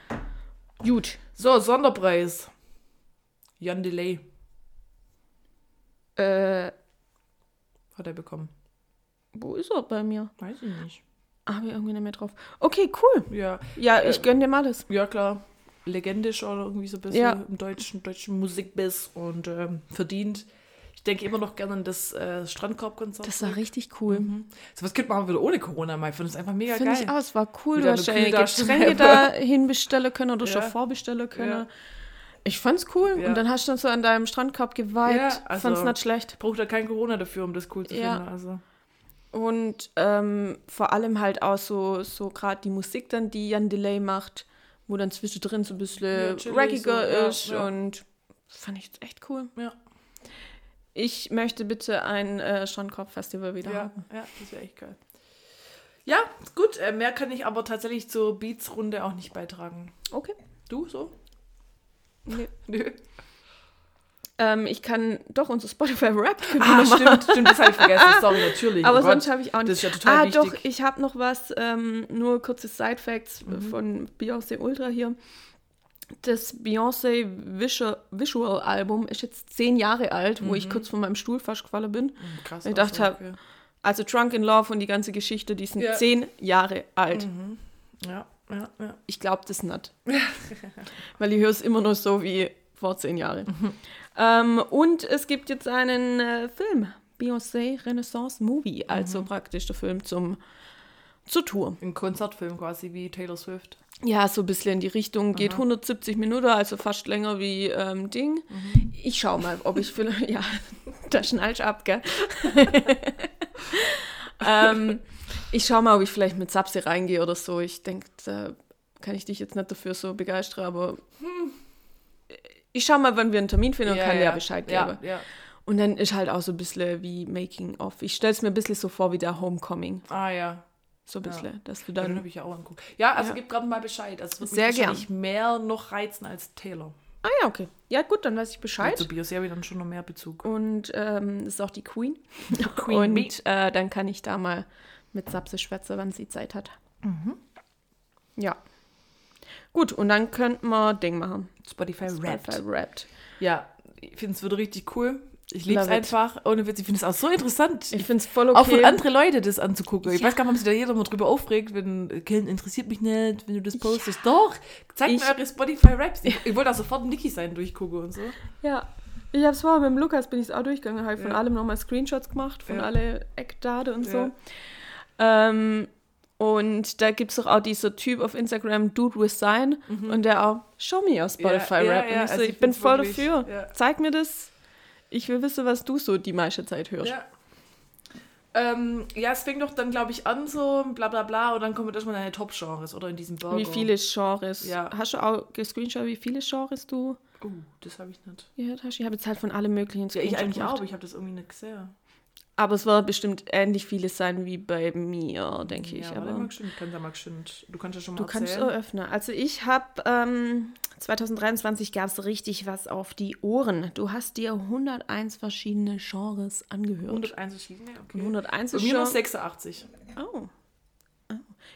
Gut. So, Sonderpreis. Jan Delay Äh, hat er bekommen. wo ist er bei mir? Weiß ich nicht. Habe ich irgendwie nicht mehr drauf. Okay, cool. Ja, Ja, ich Äh, gönne dir mal das. ja klar. Legendisch oder irgendwie so ein bisschen Ja. im deutschen, deutschen Musikbiss und ähm, verdient. Ich denke immer noch gerne an das äh, Strandkorbkonzert. Das war richtig cool. Mhm. So was könnte man wieder ohne Corona mal. Ich finde es einfach mega Finde geil. ich auch, es war cool. Wieder Du hast eine deine. Getränke dahin bestellen können oder schon Ja. vorbestellen können. Ja. Ich fand's cool. Ja. Und dann hast du so an deinem Strandkorb geweiht. Ja, also- Fand's nicht schlecht. Braucht ja kein Corona dafür, um das cool zu Ja. finden. Also. Und ähm, vor allem halt auch so, so gerade die Musik dann, die Jan Delay macht, wo dann zwischendrin so ein Ja, bisschen chillig raggiger so, ja, ist. ja. Und fand ich echt cool. Ja. Ich möchte bitte ein äh, Strandkorb-Festival wieder Ja, haben. ja, das wäre echt geil. Ja, gut. Äh, mehr kann ich aber tatsächlich zur Beats-Runde auch nicht beitragen. Okay. Du so? Nee. Nö. Ähm, ich kann doch unser Spotify-Rap. Ah, stimmt, stimmt, das habe ich vergessen. Sorry, natürlich. Aber oh sonst habe ich auch nicht. Das ist ja total ah, wichtig. doch, ich habe noch was, ähm, nur kurze Side-Facts Mhm. von Beyoncé Ultra hier. Das Beyoncé Visual, Visual Album ist jetzt zehn Jahre alt, wo Mhm. ich kurz von meinem Stuhl fast gefallen bin. Krass. Ich dachte, also, okay. Also Drunk in Love und die ganze Geschichte, die sind Ja. zehn Jahre alt. Ja, ja, ja. Ich glaube das nicht. Weil ich höre es immer noch so wie vor zehn Jahren. Ähm, und es gibt jetzt einen äh, Film, Beyoncé Renaissance Movie, also Mhm. praktisch der Film zum, zur Tour. Ein Konzertfilm quasi wie Taylor Swift. Ja, so ein bisschen in die Richtung, geht 170 Minuten, also fast länger wie ähm, Ding. Mhm. Ich schau mal, ob ich vielleicht, ja, da schnallst ab, gell? ähm, ich schau mal, ob ich vielleicht mit Sapsi reingehe oder so. Ich denke, da kann ich dich jetzt nicht dafür so begeistern, aber ich schau mal, wann wir einen Termin finden und kann dir ja Bescheid ja, geben. ja. Und dann ist halt auch so ein bisschen wie Making of. Ich stelle es mir ein bisschen so vor wie der Homecoming. Ah ja. So ein bisschen, dass du Ja, den dann. habe ich ja auch angeguckt. Ja, also Ja. gib gerade mal Bescheid. Also wird Sehr mich mehr noch reizen als Taylor. Ah ja, okay. Ja, gut, dann weiß ich Bescheid. Zu Bios habe ich dann schon noch mehr Bezug. Und ähm, das ist auch die Queen. Queen. Und äh, dann kann ich da mal mit Sapse schwätzen, wann sie Zeit hat. Mhm. Ja. Gut, und dann könnten wir Ding machen. Spotify Wrapped. Spotify Wrapped. Ja, ich finde es wird richtig cool. Ich liebe es einfach. Ohne Witz, ich finde es auch so interessant. Ich finde es voll Auch für okay. andere Leute das anzugucken. Ich Ja. weiß gar nicht, ob sich da jeder mal drüber aufregt, wenn Killen interessiert mich nicht, wenn du das postest. Doch, zeigt Ich- mir eure Spotify-Raps. Ich, ich wollte auch sofort Niki sein durchgucken und so. Ja. Ich habe es vorher mit dem Lukas, bin ich auch durchgegangen, habe von Ja. allem nochmal Screenshots gemacht, von Ja. alle Eckdaten und so. Ja. Ähm, und da gibt es doch auch dieser Typ auf Instagram, Dude with Sign, und der auch, show me your Spotify Mhm. Ja, ja, Rap. ja, und ich, so, also ich bin voll wirklich- dafür. ja. Zeig mir das. Ich will wissen, was du so die meiste Zeit hörst. Ja. Ähm, ja, es fängt doch dann, glaube ich, an so, bla bla bla, und dann kommen erstmal deine Top-Genres oder in diesem Burger. Wie viele Genres? Ja. Hast du auch gescreenshot, wie viele Genres du Oh, das habe ich nicht. gehört hast? Ich habe jetzt halt von allem möglichen Ja, ich eigentlich auch, aber ich habe das irgendwie nicht gesehen. Aber es wird bestimmt ähnlich viele sein wie bei mir, denke ich. Ja, warte aber mal geschwind, kannst ja mal geschwind. Du kannst ja schon mal Du kannst erzählen. eröffnen. Also ich habe ähm, 2023 gab es richtig was auf die Ohren. Du hast dir 101 verschiedene Genres angehört. 101 verschiedene, okay. 101 Bei mir noch 86. Oh.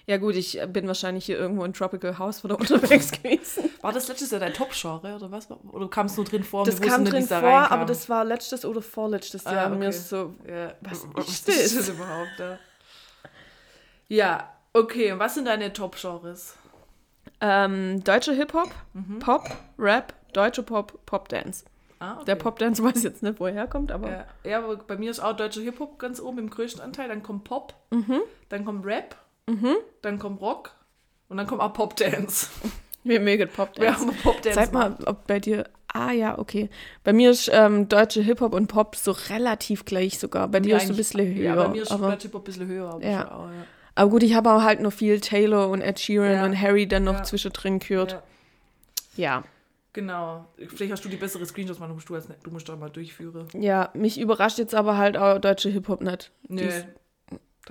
Ja gut, ich bin wahrscheinlich hier irgendwo in Tropical House oder unterwegs gewesen. War das letztes Jahr dein Top-Genre oder was? Oder kam es nur drin vor? Das kam drin vor, reinkam? aber das war letztes oder vorletztes Ah, Jahr. okay. Mir ist so, Ja. was Was ist ist das? das überhaupt? Ja, ja okay. Und was sind deine Top-Genres? ähm, deutscher Hip-Hop, Mhm. Pop, Rap, deutscher Pop, Pop-Dance. Ah, okay. Der Pop-Dance weiß jetzt nicht, wo er herkommt, aber Ja, ja, aber bei mir ist auch deutscher Hip-Hop ganz oben im größten Anteil. Dann kommt Pop, Mhm. dann kommt Rap, dann kommt Rock und dann kommt auch Pop-Dance. wir mögen Pop-Dance. Wir haben Pop-Dance. Sag mal, ob bei dir. Ah ja, okay. Bei mir ist ähm, deutsche Hip-Hop und Pop so relativ gleich sogar. Bei dir ist es ein bisschen höher. Ja, bei mir ist aber, der Hip-Hop ein bisschen höher. Aber Ja. auch, ja. aber gut, ich habe auch halt noch viel Taylor und Ed Sheeran Ja. und Harry dann noch Ja. zwischendrin gehört. Ja. Genau. Vielleicht hast du die bessere Screenshots, man, du musst du, als, du musst da mal durchführen. ja. mich überrascht jetzt aber halt auch deutsche Hip-Hop nicht. Nee.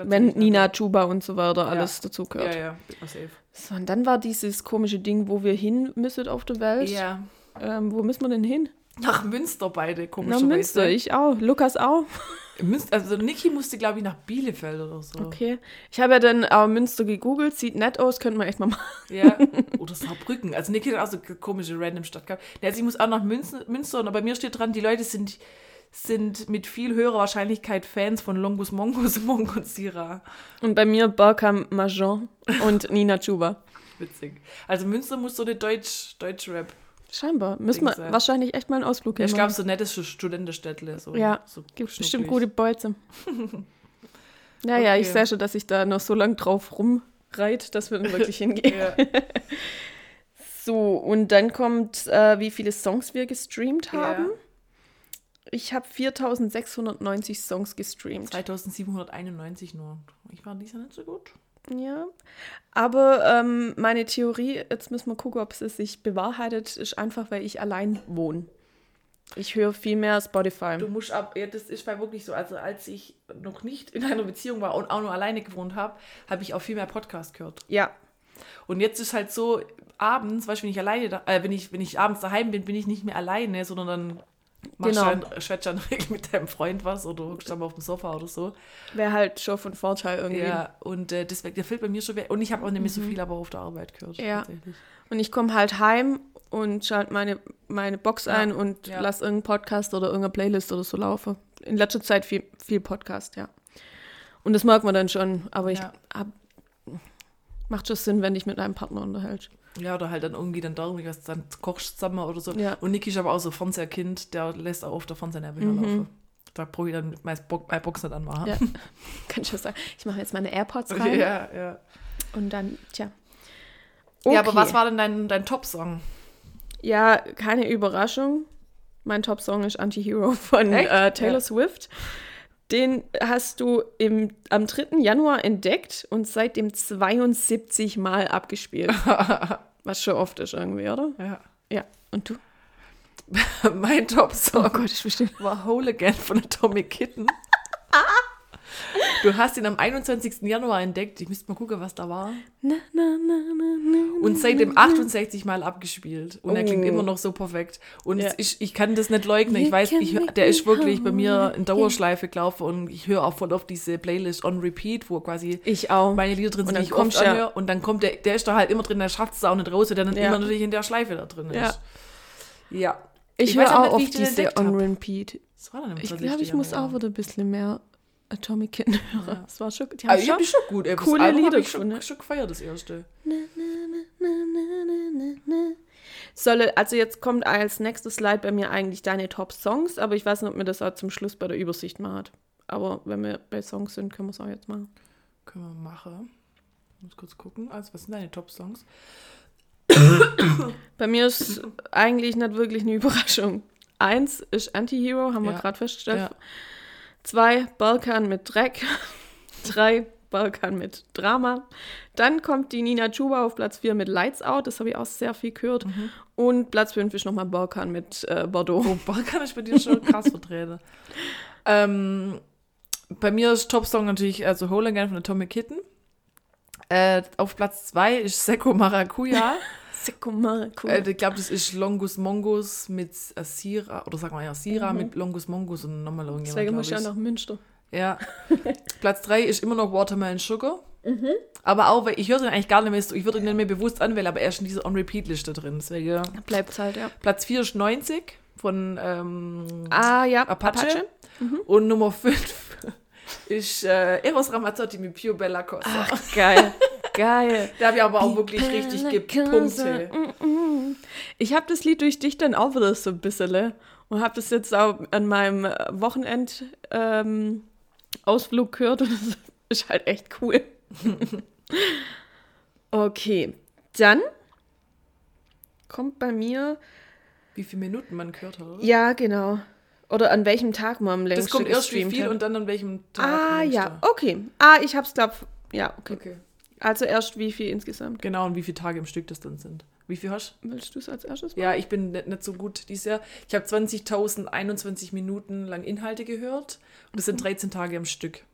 Wenn. Nina, Chuba und so weiter alles dazu gehört. Ja, ja, safe. So, und dann war dieses komische Ding, wo wir hin müssen auf der Welt. Ja. Ähm, wo müssen wir denn hin? Nach Münster beide, Nach komischerweise. Münster, ich auch. Lukas auch. Münster, also Niki musste, glaube ich, nach Bielefeld oder so. Okay. Ich habe ja dann auch Münster gegoogelt, sieht nett aus, könnte man echt mal machen. Ja. Oder Saarbrücken. Also Niki hat auch so komische random Stadt gehabt. Also ich muss auch nach Münster, Münster und bei mir steht dran, die Leute sind, sind mit viel höherer Wahrscheinlichkeit Fans von Longus Mongus, Monk und Sira. Und bei mir Barkam Majon und Nina Chuba. Witzig. Also Münster muss so eine Deutsch, Deutsch-Rap. Scheinbar. Müssen wir wahrscheinlich echt mal einen Ausflug Ja, ich glaube, so nettes Studentenstädtle. So, Ja, so Gibt bestimmt schnucklig. gute Bolzen. naja, ich Okay. sehe schon, dass ich da noch so lang drauf rumreit, dass wir dann wirklich hingehen. So, und dann kommt, äh, wie viele Songs wir gestreamt Ja. Ich habe 4690 Songs gestreamt. 2791 nur. Ich war dieser nicht so gut. Ja. Aber ähm, meine Theorie, jetzt müssen wir gucken, ob es sich bewahrheitet, ist einfach, weil ich allein wohne. Ich höre viel mehr Spotify. Du musst ab, ja, das ist bei wirklich so. Also als ich noch nicht in einer Beziehung war und auch nur alleine gewohnt habe, habe ich auch viel mehr Podcast gehört. Ja, Und jetzt ist halt so, abends, weißt du, wenn ich alleine, da, äh, wenn ich, wenn ich abends daheim bin, bin ich nicht mehr alleine, sondern dann machst Genau. dann, schwätzt du dann mit deinem Freund was oder hockst dann mal auf dem Sofa oder so. wäre halt schon von Vorteil irgendwie. Ja, und äh, deswegen, der fällt bei mir schon weg. Und ich habe auch nicht mehr so viel aber auf der Arbeit gehört. Mhm. Ja. Und ich komme halt heim und schalte meine, meine Box Ja, ein und ja. lass irgendeinen Podcast oder irgendeine Playlist oder so laufen. In letzter Zeit viel, viel Podcast, ja. Und das mag man dann schon, aber ich Ja. hab, macht schon Sinn, wenn dich mit einem Partner unterhältst. Ja, oder halt dann irgendwie dann darum, dass dann kochst du zusammen oder so. Ja. Und Niki ist aber auch so Fernseherkind, der lässt auch auf der Fernsehnebel Mhm. laufen. Da brauche ich dann meine Bo Box nicht anmachen. Ja. Kann ich schon sagen. Ich mache jetzt meine AirPods rein ja, ja. und dann, tja. Ja, aber Okay. was war denn dein, dein Top-Song? Ja, keine Überraschung. Mein Top-Song ist Anti-Hero von äh, Taylor Ja. Swift. Den hast du im, am 3. Januar entdeckt und seitdem 72 Mal abgespielt. Was schon oft ist irgendwie, oder? Ja. Ja. Und du? mein Top-Song Oh Gott, ich bestimmt. war Whole Again von Atomic Kitten. Du hast ihn am 21. Januar entdeckt. Ich müsste mal gucken, was da war. Na, na, na, na, na, Und seitdem 68 Mal abgespielt. Und er klingt Oh. immer noch so perfekt. Und Ja. ist, ich kann das nicht leugnen. Ich weiß, ich, der ist wirklich bei mir in Dauerschleife gelaufen. Und ich höre auch voll auf diese Playlist on repeat, wo quasi Ich auch. meine Lieder drin Und sind, die ich oft ja- anhöre. Und dann kommt der, der ist da halt immer drin, der schafft es auch nicht raus, weil der dann Ja. immer natürlich in der Schleife da drin ist. Ja. Ich, Ich höre auch auch nicht, ich den diese On. Repeat. Ich 20. glaube, ich muss auch wieder ein bisschen mehr Atomic Kitten hören. Ja. Das war schon, die Aber haben ich habe schon die schon gut. ey. Coole Album Lieder ich schon, schon gefeiert, das erste. Solle, also jetzt kommt als nächstes Slide bei mir eigentlich deine Top-Songs, aber ich weiß nicht, ob mir das auch zum Schluss bei der Übersicht macht. Aber wenn wir bei Songs sind, können wir es auch jetzt machen. Können wir machen. Ich muss kurz gucken. Also, was sind deine Top-Songs? Bei mir ist eigentlich nicht wirklich eine Überraschung. Eins ist Anti-Hero, haben wir Ja. gerade festgestellt. Ja. Zwei, Balkan mit Dreck. Drei, Balkan mit Drama. Dann kommt die Nina Chuba auf Platz 4 mit Lights Out, das habe ich auch sehr viel gehört. Mhm. Und Platz 5 ist nochmal Balkan mit äh, Bordeaux. Oh, Balkan ist bei dir schon krass vertreten. ähm, bei mir ist Top-Song natürlich also Whole Again von Atomic Kitten. Äh, auf Platz 2 ist Seko Maracuja. Äh, ich glaube, das ist Longus Mongus mit Asira, oder sagen wir ja Asira mit Longus Mongus und nochmal irgendjemand, Deswegen muss ich ja nach Münster. Ja. Platz 3 ist immer noch Watermelon Sugar. Aber auch, weil ich höre den eigentlich gar nicht mehr, so- ich würde ihn nicht mehr bewusst anwählen, aber er ist in dieser On-Repeat-Liste drin. Deswegen. Bleibt halt, ja. Platz 4 ist 90 von ähm, Ah, ja. Apache. Und Nummer 5 ist äh, Eros Ramazzotti mit Pio Bella Cosa. Ach, geil. geil. Da habe ich aber auch wirklich richtig gepumpt. ey. Ich habe das Lied durch dich dann auch wieder so ein bisschen äh, und habe das jetzt auch an meinem Wochenend ähm, Ausflug gehört und das ist halt echt cool. okay, dann kommt bei mir, Wie viele Minuten man gehört hat, oder? ja genau, oder an welchem Tag man am längsten Das kommt erst wie viel hat. und dann an welchem Tag. Ah ja, okay. Ah, ich hab's glaub, ja, okay. Okay. Also erst wie viel insgesamt? Genau, und wie viele Tage im Stück das dann sind. Wie viel hast du? Willst du es als erstes Ja, ich bin nicht, nicht so gut dieses Jahr. Ich habe 20.021 Minuten lang Inhalte gehört und das sind 13 Tage am Stück.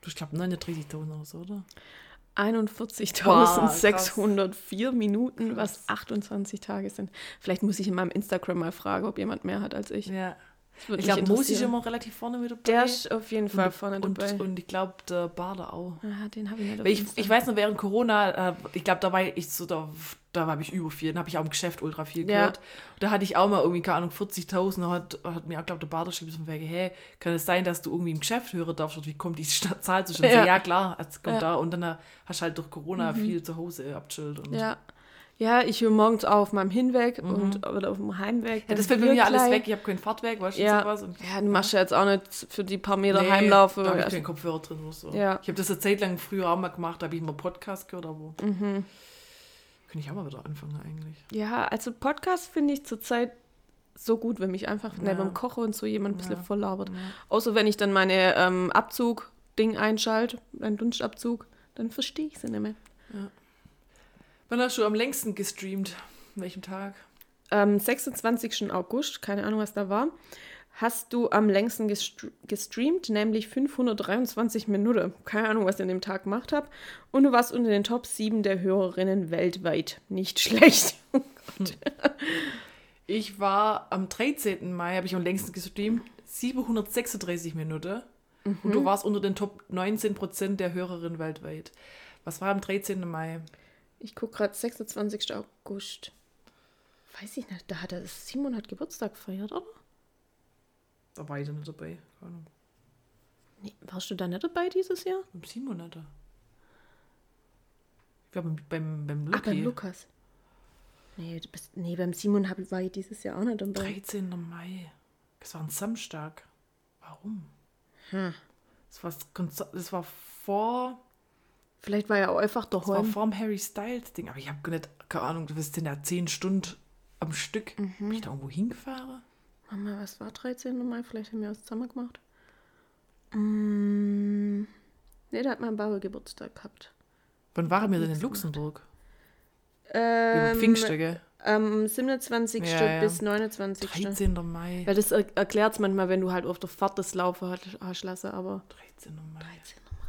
Du, ich glaube 39.000 oder so, oder? 41.604 Minuten, was 28 Tage sind. Vielleicht muss ich in meinem Instagram mal fragen, ob jemand mehr hat als ich. Ja. Ich glaube, Mosi ist immer relativ vorne mit dabei. Der ist auf jeden Fall vorne und, dabei. und ich glaube, der Bader auch. ah, den habe ich nicht ich, ich weiß noch, während Corona, äh, ich glaube, da war ich so, da, da habe ich über viel, dann habe ich auch im Geschäft ultra viel Ja. gehört. Da hatte ich auch mal irgendwie, keine Ahnung, 40.000, da hat, hat mir auch, glaube der Bader geschrieben, so wegen, hey, kann es sein, dass du irgendwie im Geschäft hören darfst, oder wie kommt die Zahl zustande? Ja. Ja, ja klar, es kommt Ja. da und dann äh, hast du halt durch Corona viel zu Hause abchillt. Und ja. Ja, ich höre morgens auch auf meinem Hinweg und oder auf dem Heimweg. Ja, das fällt bei mir alles gleich. weg, ich habe keinen Fahrtweg, weißt du, Ja. sowas. Und, Ja, du machst ja jetzt auch nicht für die paar Meter Nee, heimlaufen. Da habe ich Also- keinen Kopfhörer drin oder so. Ja. Ich habe das eine Zeit lang früher auch mal gemacht, da habe ich immer Podcast gehört, aber Mhm. könnte ich auch mal wieder anfangen eigentlich. Ja, also Podcast finde ich zurzeit so gut, wenn mich einfach Ja. dem Kochen und so jemand ein bisschen Ja. voll labert. Außer wenn ich dann meine ähm, Abzug-Ding einschalte, einen Dunstabzug, dann verstehe ich sie nicht mehr. Wann hast du am längsten gestreamt? An welchem Tag? Am 26. August, keine Ahnung, was da war, hast du am längsten gestr gestreamt, nämlich 523 Minuten. Keine Ahnung, was ich an dem Tag gemacht habe. Und du warst unter den Top 7 der Hörerinnen weltweit. Nicht schlecht. Ich war am 13. Mai, habe ich am längsten gestreamt, 736 Minuten. Und Mhm. du warst unter den Top 19% der Hörerinnen weltweit. Was war am 13. Mai? Ich gucke gerade 26. August. Weiß ich nicht, da hat er Simon hat Geburtstag gefeiert, oder? Da war ich dann nicht dabei. Keine Ahnung. Nee, warst du da nicht dabei dieses Jahr? Beim Simon nicht. Ich war beim, beim, beim Ach, beim Lukas. Nee, bist, nee, beim Simon war ich dieses Jahr auch nicht dabei. 13. Mai. Das war ein Samstag. Warum? Hm. Das, war, das war vor Vielleicht war er auch einfach Das war daheim. vor dem Harry Styles Ding, aber ich habe nicht, keine Ahnung, du wirst denn da 10 Stunden am Stück. Mhm. Bin ich da irgendwo hingefahren? Mama, was war 13. Mai? Vielleicht haben wir was zusammen gemacht. Mm, nee, da hat mein Bauer Geburtstag gehabt. Wann waren wir denn in Luxemburg? Ähm, Pfingsten, gell? Am 27. Ja, ja. bis 29. 13. Mai. Weil das er erklärt es manchmal, wenn du halt auf der Fahrt das Laufen hast, hast lassen, aber 13. Mai.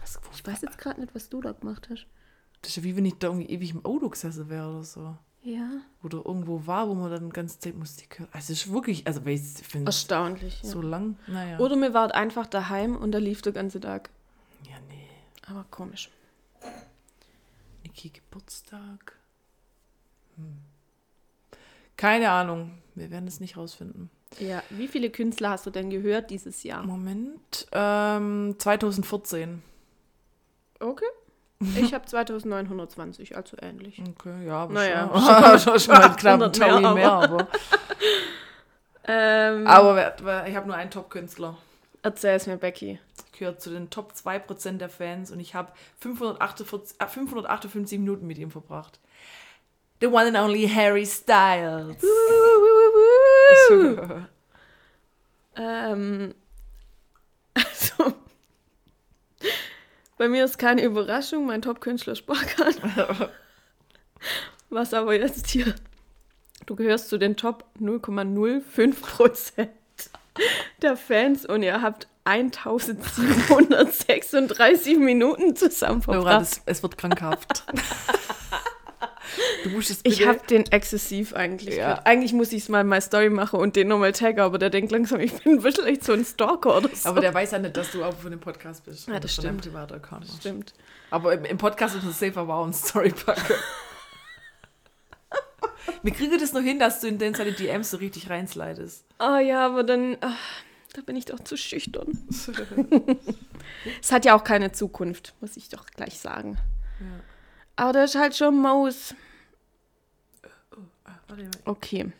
Was, ich weiß jetzt gerade nicht, was du da gemacht hast. Das ist ja wie wenn ich da irgendwie ewig im Auto gesessen wäre oder so. Ja. Oder irgendwo war, wo man dann die ganze Zeit Musik hört. Also es ist wirklich, also ich finde Erstaunlich. Ja. so lang. Naja. Oder mir war einfach daheim und da lief der ganze Tag. ja, nee. Aber komisch. Niki Geburtstag. Hm. Keine Ahnung. Wir werden es nicht rausfinden. Ja, wie viele Künstler hast du denn gehört dieses Jahr? Moment. Ähm, 2014. Okay. Ich habe 2920, also ähnlich. Okay, ja, aber Naja, schon, schon einen knappen 100 mehr, Taui aber- mehr, aber. Ähm, Aber ich habe nur einen Top-Künstler. erzähl's mir, Becky. Ich gehöre zu den Top 2% der Fans und ich habe 548, äh, 558 Minuten mit ihm verbracht. The one and only Harry Styles. Ähm, also, bei mir ist keine Überraschung, mein Top-Künstler Sparkan. Was aber jetzt hier, du gehörst zu den Top 0,05% der Fans und ihr habt 1736 Minuten zusammen verbracht. das, es wird krankhaft. du musst es Ich habe den exzessiv eigentlich. Ja. Eigentlich muss ich es mal in my Story machen und den nochmal taggen, aber der denkt langsam, ich bin wirklich so ein Stalker oder so. Aber der weiß ja nicht, dass du auch von dem Podcast bist. Ja, das stimmt. Machst. Stimmt. Aber im, im Podcast ist es safe aber auch ein Story packen. Wir kriegen das nur hin, dass du in den seine DMs so richtig reinslidest. Ah ja, aber dann, ah, da bin ich doch zu schüchtern. es hat ja auch keine Zukunft, muss ich doch gleich sagen. Aber das ist halt schon Maus. Okay.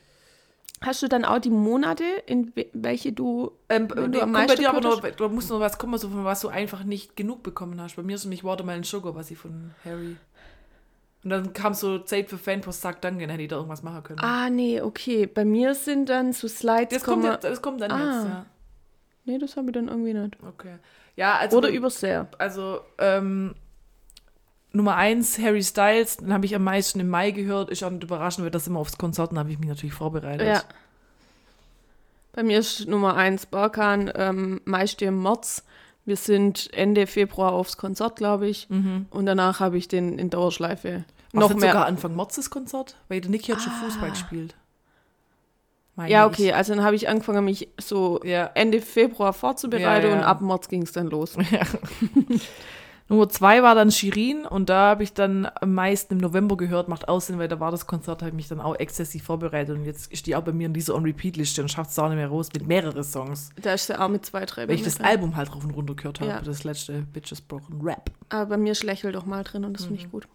Hast du dann auch die Monate, in we- welche du, Ähm, nee, du am kommt bei meisten dir aber noch, da muss noch was kommen, so von was du einfach nicht genug bekommen hast. Bei mir ist nämlich Watermelon Sugar, was ich von Harry. Und dann kam so Zeit für Fanpost, sagt dann, hätte ich da irgendwas machen können. Ah, nee, okay. Bei mir sind dann so Slides. das, kommt kommen- jetzt, das kommt dann Ah. jetzt, ja. Nee, das habe ich dann irgendwie nicht. Okay. Ja, also. Oder übersehe. Also, ähm, Nummer eins, Harry Styles, den habe ich am meisten im Mai gehört. Ist auch nicht überraschend, weil das immer aufs Konzert, da habe ich mich natürlich vorbereitet. Ja. Bei mir ist Nummer eins Barkan, ähm, meist im März. Wir sind Ende Februar aufs Konzert, glaube ich. Und danach habe ich den in Dauerschleife. Noch Noch mehr. sogar Anfang März das Konzert, weil der Niki hat schon Fußball gespielt. Meine ja, ich. okay, also dann habe ich angefangen, mich so Ja. Ende Februar vorzubereiten Ja, ja. und ab März ging es dann los. Nummer zwei war dann Shirin und da habe ich dann am meisten im November gehört, macht Aussinn, weil da war das Konzert, habe ich mich dann auch exzessiv vorbereitet und jetzt ist die auch bei mir in dieser On-Repeat-Liste und schafft es auch nicht mehr raus mit mehreren Songs. Da ist sie auch mit zwei, drei Weil ich das drin. Album halt drauf und runter gehört habe, Ja. das letzte Bitches Broken Rap. Aber bei mir ist Lächel doch mal drin und das Mhm. finde ich gut.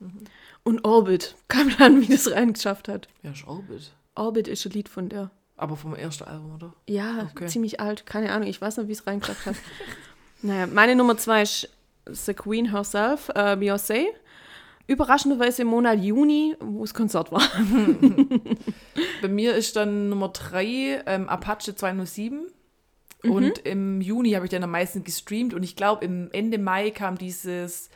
Und Orbit, kam dann, wie das reingeschafft hat. Ja, ist Orbit. Orbit ist ein Lied von der. Aber vom ersten Album, oder? Ja, Okay. ziemlich alt. Keine Ahnung, ich weiß nicht, wie es reingeschafft hat. naja, meine Nummer zwei ist The Queen herself, äh, Beyoncé. Überraschenderweise im Monat Juni, wo das Konzert war. Bei mir ist dann Nummer drei ähm, Apache 207. Mhm. Und im Juni habe ich dann am meisten gestreamt und ich glaube, im Ende Mai kam dieses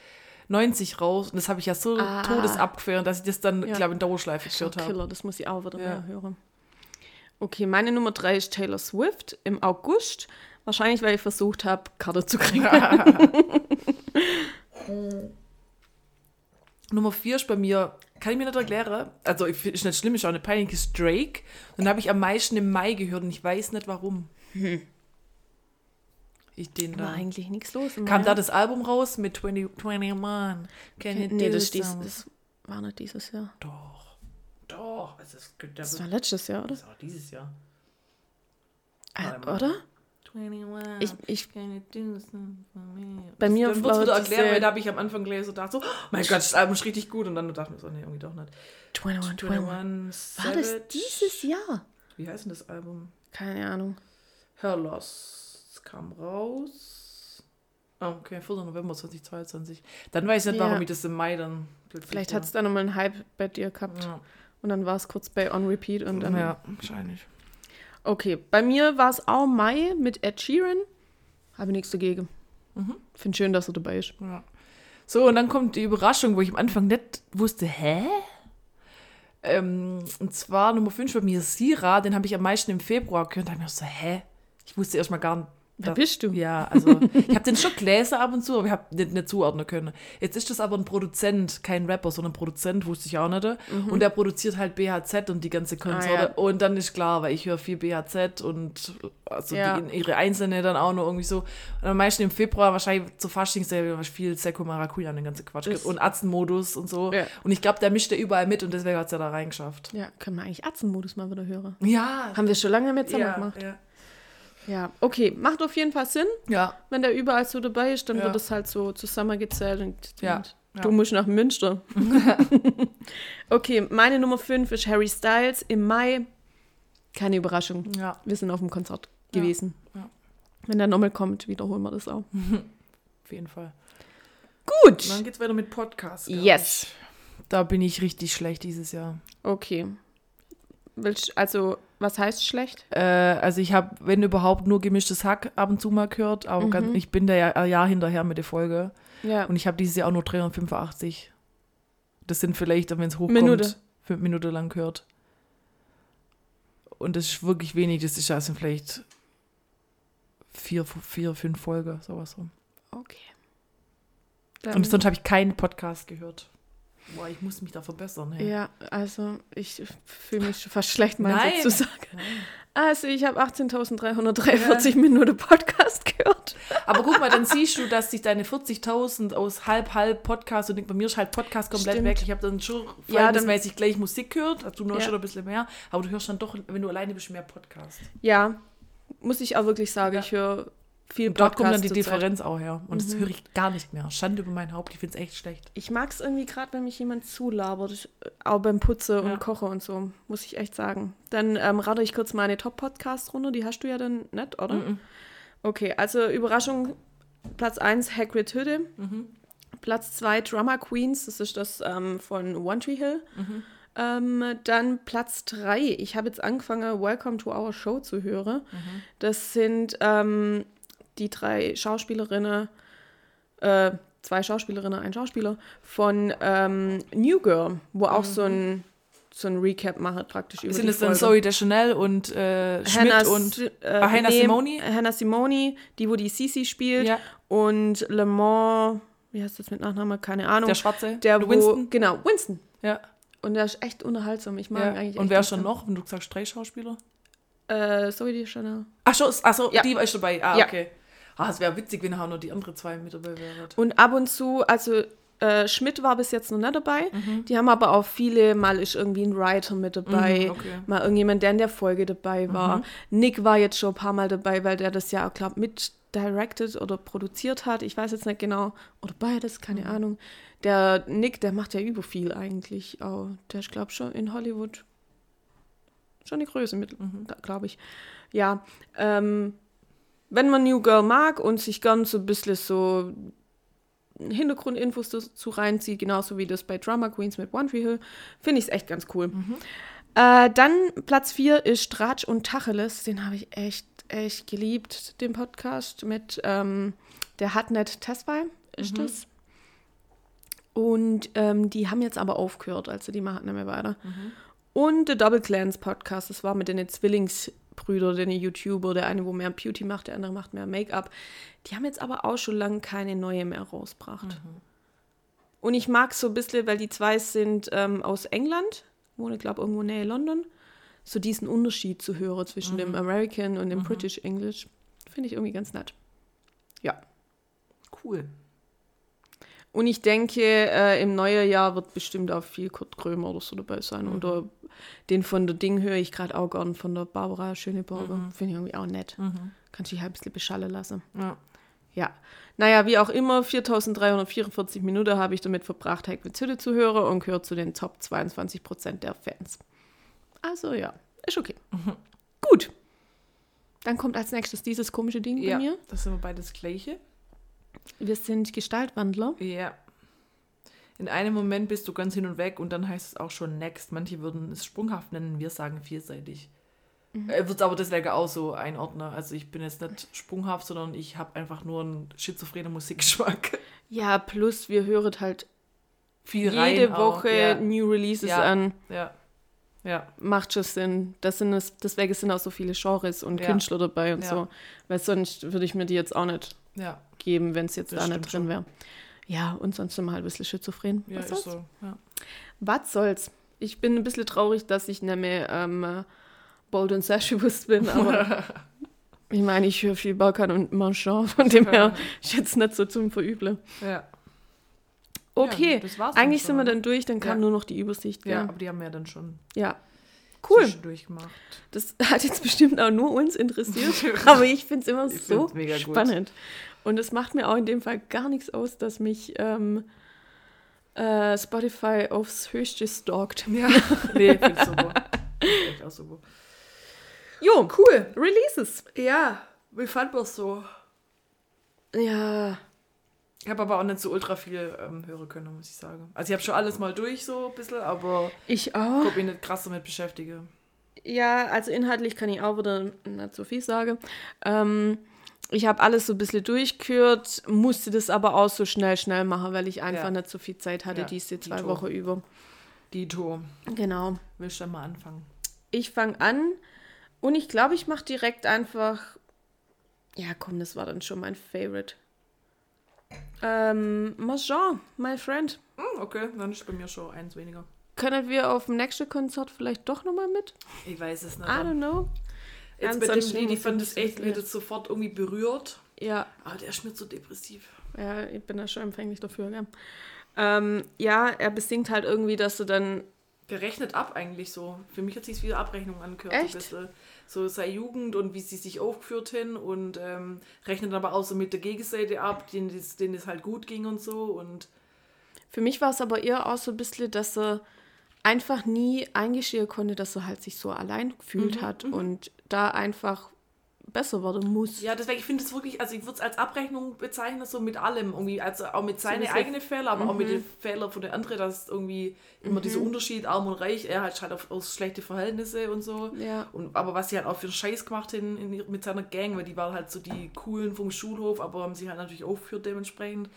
90 raus und das habe ich ja so Ah. todes abgefeiert, dass ich das dann, Ja. ich glaube, in Dauerschleife gehört habe. Killer, das muss ich auch wieder Ja. mehr hören. Okay, meine Nummer drei ist Taylor Swift im August. Wahrscheinlich, weil ich versucht habe, Karte zu kriegen. Nummer vier ist bei mir, kann ich mir nicht erklären, also ich finde es nicht schlimm, ist auch nicht peinlich, ist Drake. Und dann habe ich am meisten im Mai gehört und ich weiß nicht warum. Ich den War da. eigentlich nichts los. Kam Mai. da das Album raus mit 20, 21? Can Nee, das, ist dies, das war nicht dieses Jahr. Doch. Doch. Es ist, das Das war letztes Jahr, oder? das war dieses Jahr. Äh, oder? 21. Ich, ich? Bei mir Dann diese- erklären, weil da habe ich am Anfang gleich so gedacht, so, oh mein Gott, das Album ist richtig gut. Und dann dachte ich mir so, nee, irgendwie doch nicht. 21, 21. War das dieses Jahr? Wie heißt denn das Album? Keine Ahnung. Her Loss. Es kam raus. Oh, okay, 4. November 2022. Dann weiß ich nicht, Ja. warum ich das im Mai dann Vielleicht hat es da nochmal einen Hype bei dir gehabt. Ja. Und dann war es kurz bei On Repeat und dann. ja, wahrscheinlich. Okay, bei mir war es auch Mai mit Ed Sheeran. Habe nichts dagegen. Mhm. Finde schön, dass er dabei ist. Ja. So, und dann kommt die Überraschung, wo ich am Anfang nicht wusste, hä? Ähm, und zwar Nummer 5 bei mir Sira, den habe ich am meisten im Februar gehört. Da habe ich mir so, hä? Ich wusste erstmal gar nicht. Wer da- bist du? Ja, also ich habe den schon gelesen ab und zu, aber ich habe nicht, nicht zuordnen können. Jetzt ist das aber ein Produzent, kein Rapper, sondern ein Produzent, wusste ich auch nicht. Und der produziert halt BHZ und die ganze Konsorte. Mhm. Ah, ja. Und dann ist klar, weil ich höre viel BHZ und also Ja. die, ihre Einzelne dann auch noch irgendwie so. Und am meisten im Februar wahrscheinlich zur Faschingsserie viel Seko Maracuja und den ganzen Quatsch. Ist- Und Atzenmodus und so. Ja. Und ich glaube, der mischt ja überall mit und deswegen hat es ja da reingeschafft. Ja, können wir eigentlich Atzenmodus mal wieder hören. Ja, Haben wir schon lange nicht zusammen gemacht. ja. Ja, okay, macht auf jeden Fall Sinn. ja. Wenn der überall so dabei ist, dann Ja. wird es halt so zusammengezählt und, Ja, und ja. du musst nach Münster. okay, meine Nummer 5 ist Harry Styles im Mai. Keine Überraschung. ja. Wir sind auf dem Konzert gewesen. ja. Wenn der nochmal kommt, wiederholen wir das auch. Auf jeden Fall. Gut. Und dann geht's weiter mit Podcasts. Yes. ich. Da bin ich richtig schlecht dieses Jahr. Okay. Willst, also, was heißt schlecht? Äh, also ich habe, wenn überhaupt, nur gemischtes Hack ab und zu mal gehört, aber ganz, ich bin da ja ein Jahr hinterher mit der Folge. Ja. Und ich habe dieses Jahr auch nur 385. Das sind vielleicht, wenn es hochkommt, Minute. fünf Minuten lang gehört. Und das ist wirklich wenig. Das ist also vielleicht vier, vier fünf Folgen, sowas rum. Okay. Dann, Und sonst habe ich keinen Podcast gehört. Boah, ich muss mich da verbessern. Hey. ja, also ich fühle mich schon fast schlecht, mal zu sagen. Also ich habe 18.343 Minuten Podcast gehört. Aber guck mal, dann siehst du, dass sich deine 40.000 aus halb, halb Podcast und bei mir ist halt Podcast komplett Stimmt. weg. Ich habe dann schon Ja, dann- verhältnismäßig gleich Musik gehört, also du hörst Ja. schon ein bisschen mehr, aber du hörst dann doch, wenn du alleine bist, mehr Podcast. Ja, muss ich auch wirklich sagen, Ja. ich höre viel Und dort kommt dann die. Differenz auch her. Und Mhm. das höre ich gar nicht mehr. Schande über mein Haupt, ich finde es echt schlecht. Ich mag es irgendwie gerade, wenn mich jemand zulabert, Ich- auch beim Putze und Ja. Koche und so, muss ich echt sagen. Dann ähm, rate ich kurz meine Top-Podcasts runter, die hast du ja dann nicht, oder? Mhm. Okay, also Überraschung, Platz 1 Hagrid Hütte, Mhm. Platz 2 Drama Queens, das ist das ähm, von One Tree Hill. Mhm. Ähm, dann Platz 3, ich habe jetzt angefangen, Welcome to Our Show zu hören. Mhm. Das sind ähm, die drei Schauspielerinnen, äh, zwei Schauspielerinnen, ein Schauspieler von ähm, New Girl, wo auch so ein so ein Recap macht praktisch über Mhm. Sind es dann. Zoe Deschanel und äh, Schmidt Hannah, und äh, Ah, Hannah Simone? Hannah Simone, die wo die Sisi spielt Ja. und Le Mans, wie heißt das mit Nachname? Keine Ahnung. der Schwarze? Der wo, Winston? Genau, Winston. Ja. Und der ist echt unterhaltsam. Ich mag ja. eigentlich Und wer schon gern. noch, wenn du sagst drei Schauspieler? Äh, Zoe Deschanel. Ach so, ach so Ja. die war ich dabei. Ah, okay. Ah, es wäre witzig, wenn auch noch die andere zwei mit dabei wären. Und ab und zu, also äh, Schmidt war bis jetzt noch nicht dabei. Mhm. Die haben aber auch viele, mal ist irgendwie ein Writer mit dabei, Mhm, okay. mal irgendjemand, der in der Folge dabei war. Nick war jetzt schon ein paar Mal dabei, weil der das ja, glaube mit directed oder produziert hat. Ich weiß jetzt nicht genau. Oder beides, keine Mhm. Ahnung. Der Nick, der macht ja über viel eigentlich. Auch. Der ist, glaube schon in Hollywood schon die Größe mit, Mhm. glaube ich. Ja, ähm, wenn man New Girl mag und sich ganz so ein bisschen so Hintergrundinfos dazu reinzieht, genauso wie das bei Drama Queens mit One Tree Hill, finde ich es echt ganz cool. Äh, dann Platz 4 ist Tratsch und Tacheles. Den habe ich echt, echt geliebt, den Podcast mit ähm, der Hatnet Tesfai ist das. Und ähm, die haben jetzt aber aufgehört, also die machen nicht mehr weiter. Und der Double Clans Podcast, das war mit den Zwillingsbrüdern, den YouTuber, der eine, wo mehr Beauty macht, der andere macht mehr Make-up. Die haben jetzt aber auch schon lange keine neue mehr rausgebracht. Und ich mag so ein bisschen, weil die zwei sind ähm, aus England, wohnen, glaube irgendwo nähe London, so diesen Unterschied zu hören zwischen dem American und dem British English. Finde ich irgendwie ganz nett. Ja. Cool. Und ich denke, äh, im neuen Jahr wird bestimmt auch viel Kurt Krömer oder so dabei sein. Oder den von der Ding höre ich gerade auch gern, von der Barbara Schöneberger. Finde ich irgendwie auch nett. Kannst dich halt ein bisschen beschallen lassen. Ja. Ja. Naja, wie auch immer, 4344 Minuten habe ich damit verbracht, Hagrid Hütte zu hören und gehört zu den Top 22 Prozent der Fans. Also ja, ist okay. Gut. Dann kommt als nächstes dieses komische Ding ja. bei mir. Das sind wir beide das Gleiche. Wir sind Gestaltwandler. Ja. In einem Moment bist du ganz hin und weg und dann heißt es auch schon next. Manche würden es sprunghaft nennen, wir sagen vielseitig. Mhm. Er wird aber deswegen auch so einordnen. Also ich bin jetzt nicht sprunghaft, sondern ich habe einfach nur einen schizophrenen Musikgeschmack. Ja, plus wir hören halt Viel rein jede auch, Woche Ja. New Releases Ja. an. ja. Ja. macht schon Sinn. Das sind es, deswegen sind auch so viele Genres und Ja. Künstler dabei und Ja. so. Weil sonst würde ich mir die jetzt auch nicht Ja. geben, wenn es jetzt Das da nicht drin wäre. Ja, und sonst mal ein bisschen schizophren. Ja, Was soll's? so. Ja. Was soll's? Ich bin ein bisschen traurig, dass ich nicht mehr ähm, bold und selbstbewusst bin, aber ich meine, ich höre viel Balkan und Manchon, von dem her ist jetzt nicht so zum Verübeln. ja. Okay, Ja, eigentlich sind wir dann durch, dann kam nur noch die Übersicht. Ja, aber die haben wir dann schon ja. Cool. zwischendurch gemacht. Das hat jetzt bestimmt auch nur uns interessiert, aber ich finde es immer Ich so mega gut. spannend. Und es macht mir auch in dem Fall gar nichts aus, dass mich ähm, äh, Spotify aufs Höchste stalkt. Ja. nee, finde ich super. Ich auch super. Jo, Cool. Releases. Ja, wie fand man so? Ja, Ich habe aber auch nicht so ultra viel ähm, hören können, muss ich sagen. Also ich habe schon alles mal durch so ein bisschen, aber ich ich auch. glaube, mich nicht krass damit beschäftige. Ja, also inhaltlich kann ich auch wieder nicht so viel sagen. Ähm, ich habe alles so ein bisschen durchgehört, musste das aber auch so schnell, schnell machen, weil ich einfach Ja. nicht so viel Zeit hatte, Ja, diese zwei dito. Wochen über. Dito, Genau. willst du dann mal anfangen? Ich fange an und ich glaube, ich mache direkt einfach. Ja, komm, das war dann schon mein Favorite. Ähm, Mahjong, my friend. Hm, okay, dann ist bei mir schon eins weniger. Können wir auf dem nächsten Konzert vielleicht doch nochmal mit? Ich weiß es nicht. I don't know. Jetzt bei dem Lied, ich fand das echt, mir das sofort irgendwie berührt. Ja, Aber der ist mir zu depressiv. Ja, ich bin da schon empfänglich dafür, gell? Ähm, ja, er besingt halt irgendwie, dass du dann. Der rechnet ab eigentlich so. Für mich hat sich wieder Abrechnung angehört. Echt? So. So seine Jugend und wie sie sich aufgeführt hin und ähm, rechnet aber auch so mit der Gegenseite ab, denen es, denen es halt gut ging und so. Und Für mich war es aber eher auch so ein bisschen, dass er einfach nie eingestehen konnte, dass er halt sich so allein gefühlt hat und da einfach besser werden muss. ja, deswegen, ich finde es wirklich, also ich würde es als Abrechnung bezeichnen, so mit allem. Irgendwie, also auch mit seinen bisschen- eigenen Fehlern, aber auch mit den Fehlern von den anderen, dass irgendwie immer dieser Unterschied, arm und reich, er hat halt auf, aus schlechte Verhältnisse und so. Ja. Und, aber was sie halt auch für einen Scheiß gemacht haben in, in, mit seiner Gang, weil die waren halt so die coolen vom Schulhof, aber haben sich halt natürlich aufgeführt dementsprechend.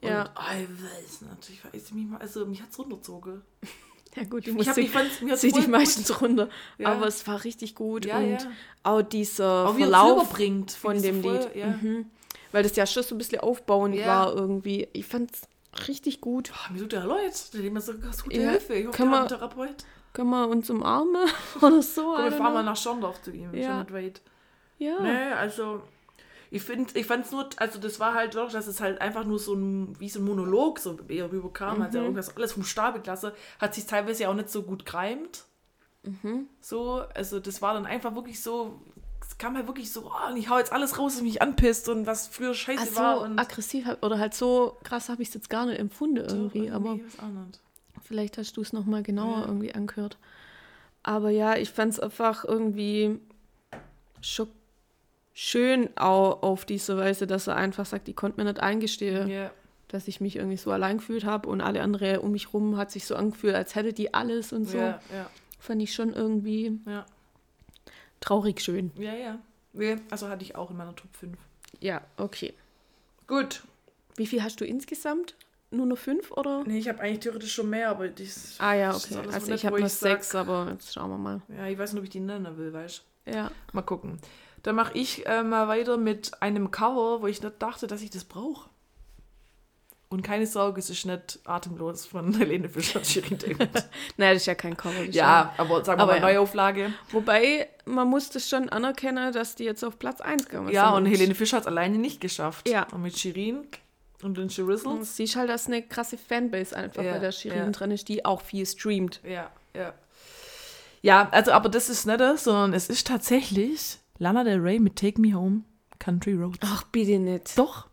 Und Ja. ah, ich weiß nicht, ich weiß mich mal, also mich hat es runtergezogen. Ja, gut, die Ich hab- ich hat's zieht die gut- meistens runter. Ja. Aber es war richtig gut Ja, und ja. auch dieser Auch er Verlauf rüberbringt, von dem voll, Lied. Mhm. Weil das ja schon so ein bisschen aufbauend war irgendwie. Ich fand es richtig gut. Ah, mir tut der Leute, der hat mir so ganz gute Hilfe. Ich hoffe, hat einen Therapeut. Können wir uns umarmen oder so? Komm, wir fahren mal nach Schondorf zu ihm, Ja. schon nicht weit. Ja. Nee, also ich finde, ich fand es nur, also das war halt doch, dass es halt einfach nur so ein, wie so ein Monolog so eher rüberkam, Mhm. also irgendwas alles vom Stapel klasse, hat sich teilweise auch nicht so gut gereimt. Mhm. So, also das war dann einfach wirklich so, es kam halt wirklich so, oh, ich hau jetzt alles raus, was mich anpisst und was früher scheiße Also war und aggressiv oder halt so krass habe ich es jetzt gar nicht empfunden irgendwie, So, aber vielleicht hast du es nochmal genauer Ja. irgendwie angehört. Aber ja, ich fand es einfach irgendwie scho- schön auch auf diese Weise, dass er einfach sagt, ich konnte mir nicht eingestehen, Ja, dass ich mich irgendwie so allein gefühlt habe und alle andere um mich rum hat sich so angefühlt, als hätte die alles und so. ja, ja, Fand ich schon irgendwie ja, traurig schön. ja, ja. Ja, Also hatte ich auch in meiner Top 5. Ja, okay. Gut. Wie viel hast du insgesamt? Nur noch fünf oder? Nee, ich habe eigentlich theoretisch schon mehr, aber das Ah ja, ist okay. Also ich habe sag- sechs, aber jetzt schauen wir mal. Ja, ich weiß nicht, ob ich die nennen will, weißt Ja. du. Mal gucken. Dann mache ich äh, mal weiter mit einem Cover, wo ich nicht dachte, dass ich das brauche. Und keine Sorge, es ist nicht atemlos von Helene Fischer und. Nein, das ist ja kein Cover. ja, aber sagen wir Aber mal ja. Neuauflage. Wobei, man muss das schon anerkennen, dass die jetzt auf Platz 1 gekommen Ja, sind. und Helene Fischer hat es alleine nicht geschafft. Ja. Und mit Shirin und den Shirizzles. Sie ist halt, dass eine krasse Fanbase einfach Ja, bei der Shirin ja. drin ist, die auch viel streamt. Ja, ja. Ja, also, aber das ist nicht das, sondern es ist tatsächlich Lana Del Rey mit Take Me Home, Country Roads. Ach, bitte nicht. Doch.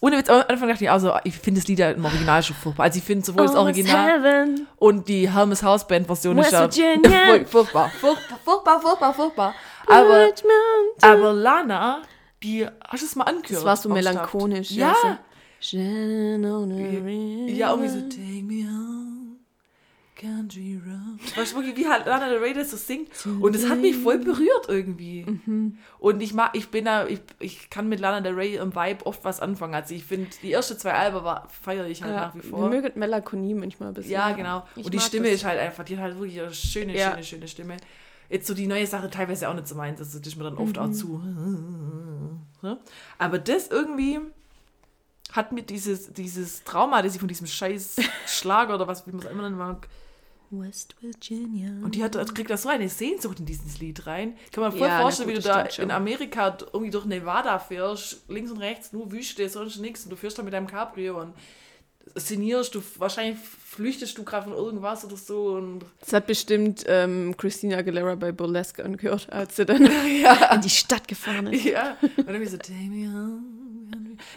Ohne Witz, am Anfang dachte ich, also ich finde das Lied ja im Original schon furchtbar. Also ich finde sowohl das Almost Original Heaven. und die Hermes House Band Version ist ja furchtbar. Furchtbar, furchtbar, furchtbar, furchtbar. Aber, aber Lana, die, hast du es mal angehört? Das war so melancholisch. Ja. so. Shining on a Ja, irgendwie so, take me home. Country Road. Weißt du, wirklich, wie halt Lana Del Rey das so singt. Und es hat mich voll berührt irgendwie. Mhm. Und ich mag, ich bin da, ich, ich kann mit Lana Del Rey im Vibe oft was anfangen. Also ich finde, die ersten zwei Alben feiere ich halt Ja, nach wie vor. mögen Melancholie manchmal ein bisschen. Ja, genau. Ich und die Stimme das. ist halt einfach, die hat halt wirklich eine schöne, Ja. schöne, schöne Stimme. Jetzt so die neue Sache teilweise auch nicht so meins, also das ist mir dann oft auch Mhm. zu. Ne? Aber das irgendwie hat mir dieses, dieses Trauma, das ich von diesem scheiß Schlager oder was, wie man es immer nennen mag, West Virginia. und die hat, kriegt da so eine Sehnsucht in dieses Lied rein. Kann mir voll Ja, vorstellen, gut, wie du da in Amerika irgendwie durch Nevada fährst, links und rechts nur Wüste, sonst nichts und du fährst da mit deinem Cabrio und szenierst, du wahrscheinlich flüchtest du gerade von irgendwas oder so und Das hat bestimmt ähm, Christina Aguilera bei Burlesque angehört, als sie dann in die Stadt gefahren ist. Ja. Und dann wie so, take me home.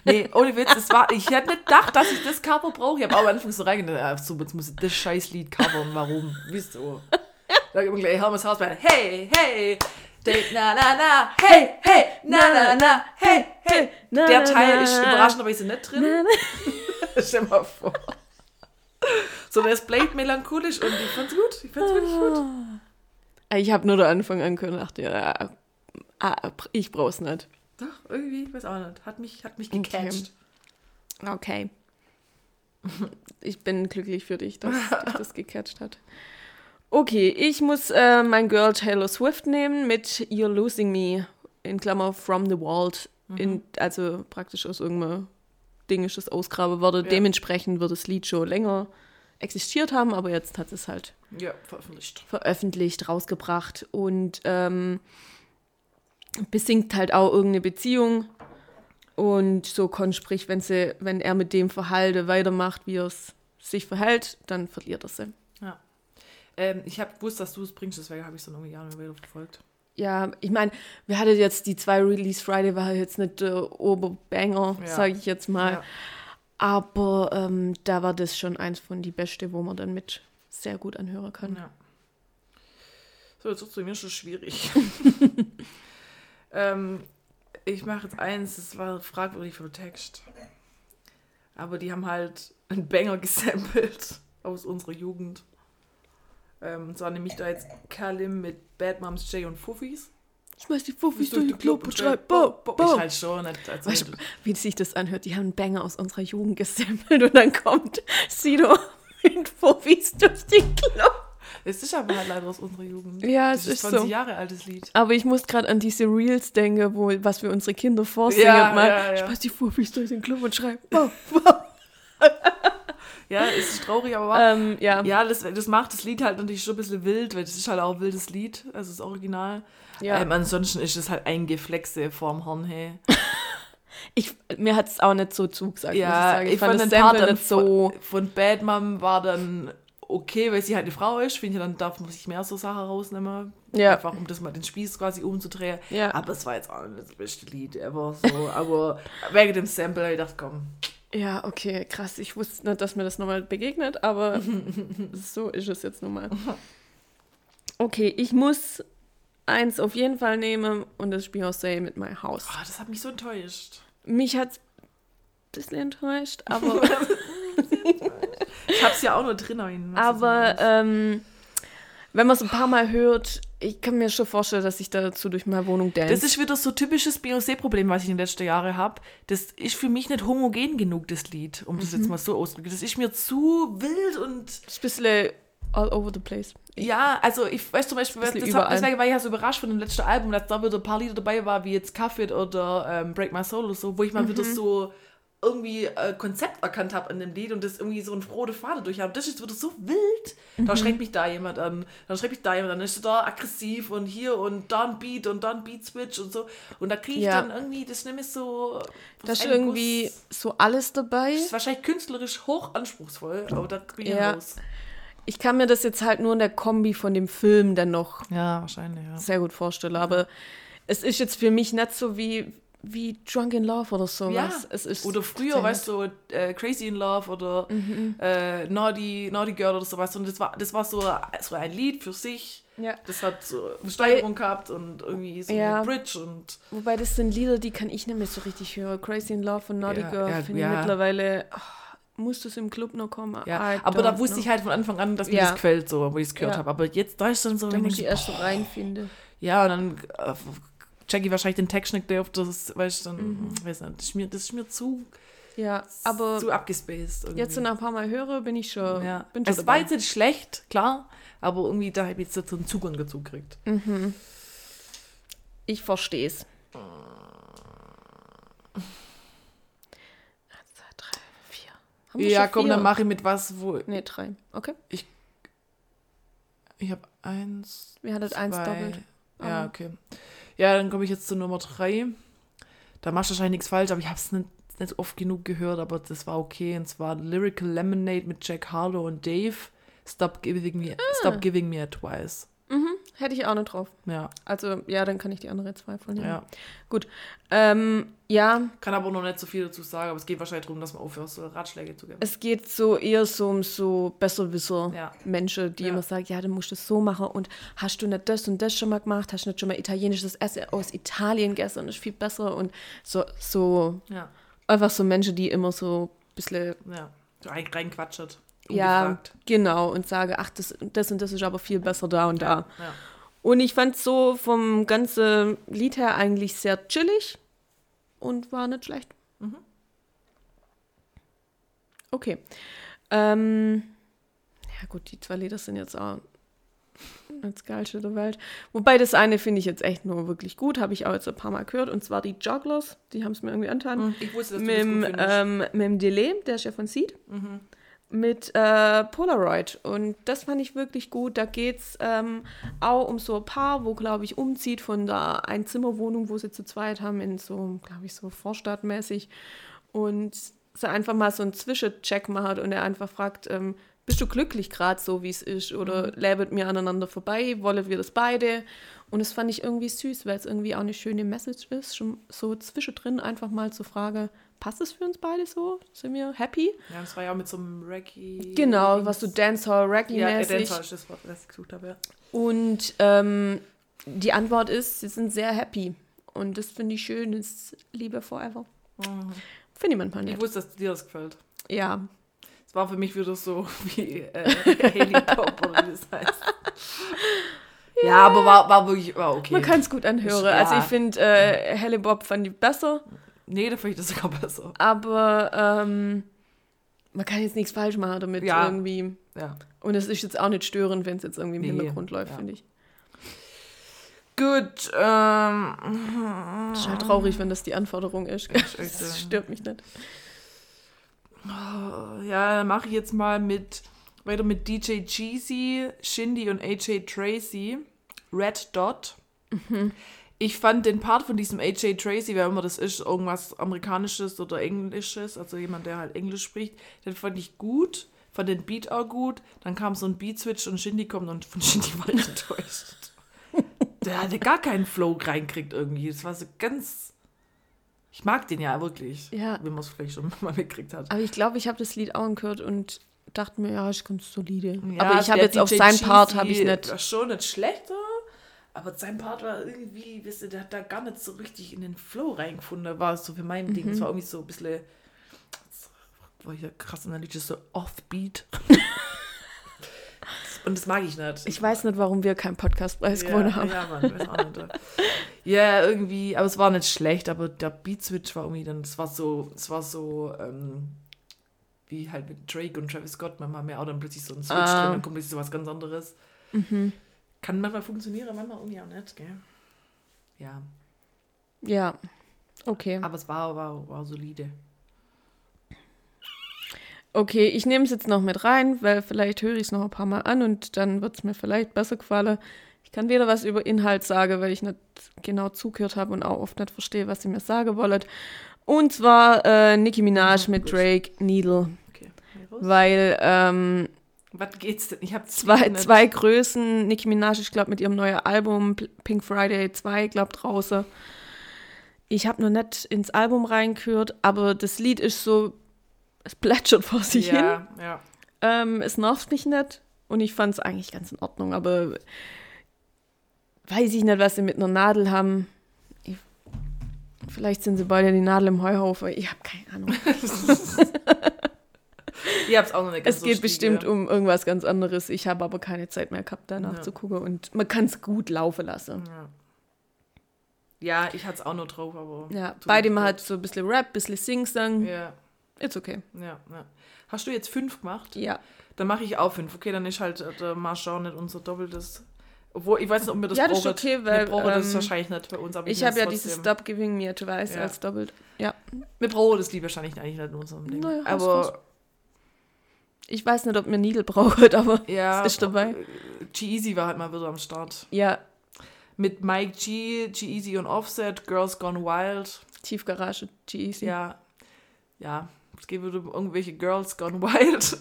Nee, ohne Witz, es war, ich hätte nicht gedacht, dass ich das Cover brauche. Ich habe auch am Anfang so reingedacht, ah, so, jetzt muss ich das scheiß Lied covern, warum? Wieso? Da gibt gleich Hermes Hausband, hey, hey, na, na, na, hey, hey, na, na, na, hey, hey. Der Teil ist na. überraschenderweise nicht drin. Stell dir mal vor. So, der ist bleibt melancholisch und ich fand's gut. Ich fand's wirklich gut. Ich habe nur den Anfang angehört und dachte, ja, ah, ich brauch's nicht. Doch, irgendwie, ich weiß auch nicht. Hat mich, hat mich Okay. gecatcht. Okay. Ich bin glücklich für dich, dass dich das gecatcht hat. Okay, ich muss äh, mein Girl Taylor Swift nehmen mit You're Losing Me in Klammer From the Vault. In, also praktisch aus irgendeinem Ding ist das ausgraben worden. Ja. Dementsprechend wird das Lied schon länger existiert haben, aber jetzt hat es halt Ja, veröffentlicht. veröffentlicht, rausgebracht und ähm, besingt halt auch irgendeine Beziehung. Und so kon sprich, wenn sie, wenn er mit dem Verhalten weitermacht, wie er es sich verhält, dann verliert er sie. Ja. Ähm, ich habe gewusst, dass du es bringst, deswegen habe ich es dann irgendwie Jahre wieder verfolgt. Ja, ich meine, wir hatten jetzt die zwei Release Friday, war jetzt nicht der Oberbanger, Ja. sage ich jetzt mal. Ja. Aber ähm, da war das schon eins von die beste, wo man dann mit sehr gut anhören kann. Ja. So, jetzt wird es mir schon schwierig. ähm, ich mache jetzt eins, das war fragwürdig für den Text. Aber die haben halt einen Banger gesampelt aus unserer Jugend. Ähm, und zwar nämlich da jetzt Kalim mit Bad Moms J und Fuffis. Schmeiß die Fuffis durch den Club und schreib, bo, bo. Ich halt schon. Also Weißt du, wie sich das anhört? Die haben einen Banger aus unserer Jugend gesammelt und dann kommt Sido mit Fuffis durch den Club. es ist aber halt leider aus unserer Jugend. Ja, das es ist ist 20 so. Jahre altes Lied. Aber ich muss gerade an diese Reels denken, wo, was wir unsere Kinder vorsingen. Ja, mal, ja, ja. Schmeiß die Fuffis durch den Club und schreib, bo, bo. Ja, es ist traurig, aber wahr. ähm, ja. Ja, das, das macht das Lied halt natürlich schon ein bisschen wild, weil das ist halt auch ein wildes Lied, also das Original. Ja. Ähm, ansonsten ist es halt ein Geflexe vorm Horn, hey. Ich, mir hat es auch nicht so zugesagt, muss ich Ja, sagen. Ich, ich fand fand den Part nicht so... von, von Bad Mom war dann okay, weil sie halt eine Frau ist. Finde ich, dann darf man sich mehr so Sachen rausnehmen. Ja. Einfach, um das mal den Spieß quasi umzudrehen. Ja. Aber es war jetzt auch nicht das beste Lied ever. So. aber wegen dem Sample habe ich gedacht, komm. Ja, okay, krass. Ich wusste nicht, dass mir das nochmal begegnet, aber so ist es jetzt nun mal. Okay, ich muss eins auf jeden Fall nehmen und das ist Beyoncé mit My House. Oh, das hat mich so enttäuscht. Mich hat es ein bisschen enttäuscht, aber, Ich habe es ja auch nur drin. aber ähm, wenn man es ein paar Mal hört, ich kann mir schon vorstellen, dass ich dazu durch meine Wohnung dance. Das ist wieder so typisches Beyoncé-Problem, was ich in den letzten Jahren habe. Das ist für mich nicht homogen genug, das Lied, um das Mhm. jetzt mal so auszudrücken. Das ist mir zu wild und Das ist ein bisschen all over the place. ja, also ich weiß zum Beispiel, hab, deswegen war ich ja so überrascht von dem letzten Album, dass da wieder ein paar Lieder dabei war, wie jetzt Cuff oder ähm, Break My Soul oder so, wo ich mal Mhm. wieder so irgendwie äh, Konzept erkannt habe an dem Lied und das irgendwie so ein rote Faden durch habe. Das ist wieder so wild. Mhm. Da schreckt mich da jemand an, dann schreckt mich da jemand an, dann ist da aggressiv und hier und da ein Beat und dann Beat Switch und so. Und da kriege ich Ja. dann irgendwie, das ist nämlich so. Da ist irgendwie Guss. so alles dabei. Das ist wahrscheinlich künstlerisch hoch anspruchsvoll, aber da kriege ich Ja. raus. Ich kann mir das jetzt halt nur in der Kombi von dem Film dann noch Ja, wahrscheinlich, ja. sehr gut vorstellen. Aber es ist jetzt für mich nicht so wie, wie Drunk in Love oder sowas. Ja. Es ist Oder früher, weißt du, äh, Crazy in Love oder Mhm. äh, Naughty, Naughty Girl oder sowas. Und das war, das war so, so ein Lied für sich. Ja. Das hat so eine Steigerung gehabt und irgendwie so Ja. eine Bridge und Wobei das sind Lieder, die kann ich nicht mehr so richtig hören. Crazy in Love und Naughty Ja, Girl ja, finde ja. ich mittlerweile. Oh, musst du es im Club noch kommen. Ja, aber da wusste know. ich halt von Anfang an, dass mir das gefällt, so, wo ich es gehört habe. Aber jetzt, da ist dann so, wenn muss ich denk, erst so reinfinden. ja, und dann äh, Jackie wahrscheinlich den Text nicht auf das, weißt du, dann, Mhm. weiß nicht, das ist mir, das ist mir zu, Ja, aber zu abgespaced. Irgendwie. jetzt, nach ein paar Mal höre, bin ich schon, ja. bin schon Es war dabei. jetzt nicht schlecht, klar, aber irgendwie da habe ich jetzt so einen Zugang dazu gekriegt. Mhm. Ich verstehe es. Ja, komm, vier? dann mache ich mit was, wo Nee, drei. Okay. ich habe eins, Wir hatten eins doppelt. Ja, okay. Ja, dann komme ich jetzt zu Nummer drei. Da machst du wahrscheinlich nichts falsch, aber ich habe es nicht, nicht oft genug gehört, aber das war okay. Und zwar Lyrical Lemonade mit Jack Harlow und Dave. Stop giving me, Ah. stop giving me advice. Mhm. Hätte ich auch nicht drauf. Ja, Also, ja, dann kann ich die andere zwei von ja. Ähm, ja, Kann aber noch nicht so viel dazu sagen, aber es geht wahrscheinlich darum, dass man aufhört, so Ratschläge zu geben. es geht so eher so um so Besserwisser. Ja. Menschen, die Ja. immer sagen, ja, du musst es so machen und hast du nicht das und das schon mal gemacht, hast du nicht schon mal italienisches Essen aus Italien gegessen und ist viel besser und so, so Ja, einfach so Menschen, die immer so ein bisschen, ja. So rein, reinquatschert. ja, ungefragt. genau, und sage, ach, das, das und das ist aber viel besser da und da. Ja. Und ich fand so vom ganzen Lied her eigentlich sehr chillig und war nicht schlecht. Mhm. Okay. Ähm, ja gut, die zwei Lieder sind jetzt auch das geilste der Welt. Wobei das eine finde ich jetzt echt nur wirklich gut, habe ich auch jetzt ein paar Mal gehört. Und zwar die Jugglers, die haben es mir irgendwie angetan. Ich wusste, dass du Mit, das dem, gut ähm, mit dem Delay, der ist ja von Seed Mhm. Mit äh, Polaroid. Und das fand ich wirklich gut. Da geht es ähm, auch um so ein Paar, wo, glaube ich, umzieht von der Einzimmerwohnung, wo sie zu zweit haben, in so, glaube ich, so vorstadtmäßig. Und sie einfach mal so einen Zwischencheck macht und er einfach fragt, ähm, bist du glücklich gerade so, wie es ist? Oder lebt mir aneinander vorbei? Wollen wir das beide? Und das fand ich irgendwie süß, weil es irgendwie auch eine schöne Message ist, schon so zwischendrin einfach mal zur Frage, passt es für uns beide so? Sind wir happy? Ja, das war ja auch mit so einem Reggae. Genau, was so Dancehall, Ja, äh, Reggae-mäßig. Dancehall ist das Wort, das ich gesucht habe, ja. und ähm, die Antwort ist, sie sind sehr happy. Und das finde ich schön, ist Liebe forever. Finde ich manchmal Ich nicht. wusste, dass dir das gefällt. Ja, war für mich wieder so wie äh, Haley Pop oder wie das heißt. Ja, aber war, war wirklich war okay. man kann es gut anhören. Ja. Also ich finde, äh, Helle Bob fand ich besser, nee, da fand ich das sogar besser. aber ähm, man kann jetzt nichts falsch machen damit Ja. irgendwie. Ja. Und es ist jetzt auch nicht störend, wenn es jetzt irgendwie im Nee, Hintergrund läuft, ja. finde ich. Gut, ähm. Ist halt traurig, wenn das die Anforderung ist. Das stört mich nicht. Ja, dann mache ich jetzt mal mit weiter mit DJ Cheesy, Shindy und AJ Tracy. Red Dot. Ich fand den Part von diesem AJ Tracy, wer immer das ist, irgendwas Amerikanisches oder Englisches, also jemand, der halt Englisch spricht, den fand ich gut. Fand den Beat auch gut. Dann kam so ein Beat-Switch und Shindy kommt und von Shindy war ich enttäuscht. Der hatte gar keinen Flow reinkriegt irgendwie. Das war so ganz. Ich mag den ja wirklich. Ja. Wenn man es vielleicht schon mal mitgekriegt hat. Aber ich glaube, ich habe das Lied auch gehört und dachte mir, ja, ist ganz solide. Ja, aber ich habe der jetzt auf DJ seinen Part habe ich nicht. War schon nicht schlechter, aber sein Part war irgendwie, wisst ihr, der hat da gar nicht so richtig in den Flow reingefunden. War so für mein Ding. Mhm. Es war irgendwie so ein bisschen. War hier krass analytisch, so offbeat. Und das mag ich nicht. Ich weiß nicht, warum wir keinen Podcastpreis ja, gewonnen haben. Ja, Mann, weiß auch nicht. Ja, irgendwie, aber es war nicht schlecht, aber der Beat-Switch war irgendwie dann, es war so, es war so, ähm, wie halt mit Drake und Travis Scott, manchmal haben wir auch dann plötzlich so einen Switch Ah. drin, dann kommt plötzlich so was ganz anderes. Mhm. Kann manchmal funktionieren, manchmal irgendwie auch nicht, gell? Ja, Ja, okay. aber es war, war, war solide. Okay, ich nehme es jetzt noch mit rein, weil vielleicht höre ich es noch ein paar Mal an und dann wird es mir vielleicht besser gefallen. Ich kann weder was über Inhalt sagen, weil ich nicht genau zugehört habe und auch oft nicht verstehe, was sie mir sagen wollen. Und zwar äh, Nicki Minaj mit. Drake Needle, Okay, weil ähm, Was geht's denn? Ich habe zwei, zwei Größen. Nicki Minaj, ich glaube, mit ihrem neuen Album Pink Friday 2, glaube draußen. Ich habe noch nicht ins Album reingehört, aber das Lied ist so, es plätschert vor sich hin. Ja, ja. Ähm, es nervt mich nicht und ich fand es eigentlich ganz in Ordnung, aber weiß ich nicht, was sie mit einer Nadel haben. Ich, vielleicht sind sie beide die Nadel im Heuhaufen. Ich habe keine Ahnung. Ich hab's auch noch nicht ganz Es so geht stiege. bestimmt um irgendwas ganz anderes. Ich habe aber keine Zeit mehr gehabt, danach Ja. zu gucken. Und man kann es gut laufen lassen. Ja. Ja, ich hatte es auch noch drauf, aber. Ja, beide mal halt so ein bisschen Rap, ein bisschen Sing-Sang. Ja, It's okay. ja, ja. Hast du jetzt fünf gemacht? Ja. Dann mache ich auch fünf. Okay, dann ist halt äh, der Marschau nicht unser doppeltes. Obwohl, ich weiß nicht, ob wir das Ja, das ist brauchen. okay, weil, Wir brauchen das ähm, wahrscheinlich nicht bei uns, aber Ich habe ja es dieses trotzdem. Stop Giving Me Advice Ja. als doppelt. Ja. Wir brauchen das Lied wahrscheinlich eigentlich nicht in unserem Ding. Naja, aber Ich weiß nicht, ob mir Needle braucht, aber ja, es ist dabei. G-Easy war halt mal wieder am Start. Ja, Mit Mike G, G-Easy und Offset, Girls Gone Wild. Tiefgarage, G-Easy. Ja, ja. Es geht um irgendwelche Girls Gone Wild.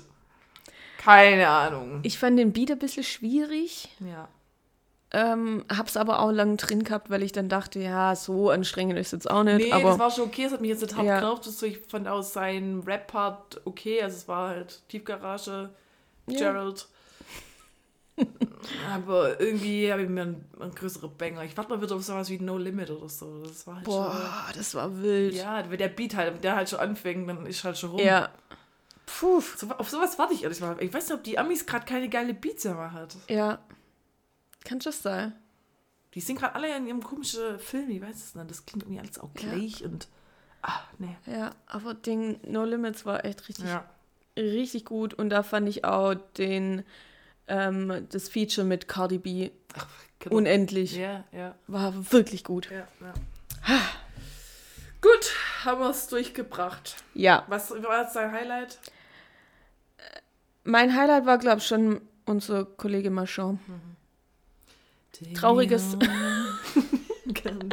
Keine Ahnung. Ich fand den Beat ein bisschen schwierig, ja. ähm, hab's aber auch lang drin gehabt, weil ich dann dachte, ja, so anstrengend ist jetzt auch nicht. Nee, aber das war schon okay, es hat mich jetzt nicht hart Ja. so, ich fand auch seinen Rap-Part okay, also es war halt Tiefgarage, Ja. Aber irgendwie habe ich mir einen, einen größeren Banger. Ich warte mal wieder auf sowas wie No Limit oder so. Das war halt boah, das war schon. wild. Ja, wenn der Beat halt, wenn der halt schon anfängt, dann ist halt schon rum. Ja. Puh. So, auf sowas warte ich ehrlich mal. Ich weiß nicht, ob die Amis gerade keine geile Beats mehr machen. Ja. Kann schon sein. Die sind gerade alle in ihrem komischen Film, ich weiß es nicht. Das klingt irgendwie alles auch Ja. gleich und. Ah, nee. Ja, aber den No Limits war echt richtig, Ja. richtig gut. Und da fand ich auch den, ähm, das Feature mit Cardi B Genau. unendlich. Ja, ja. War wirklich gut. Ja, ja. Gut, haben wir es durchgebracht. Ja. Was war jetzt dein Highlight? Mein Highlight war, glaube ich, schon unser Kollege Marchand. Trauriges.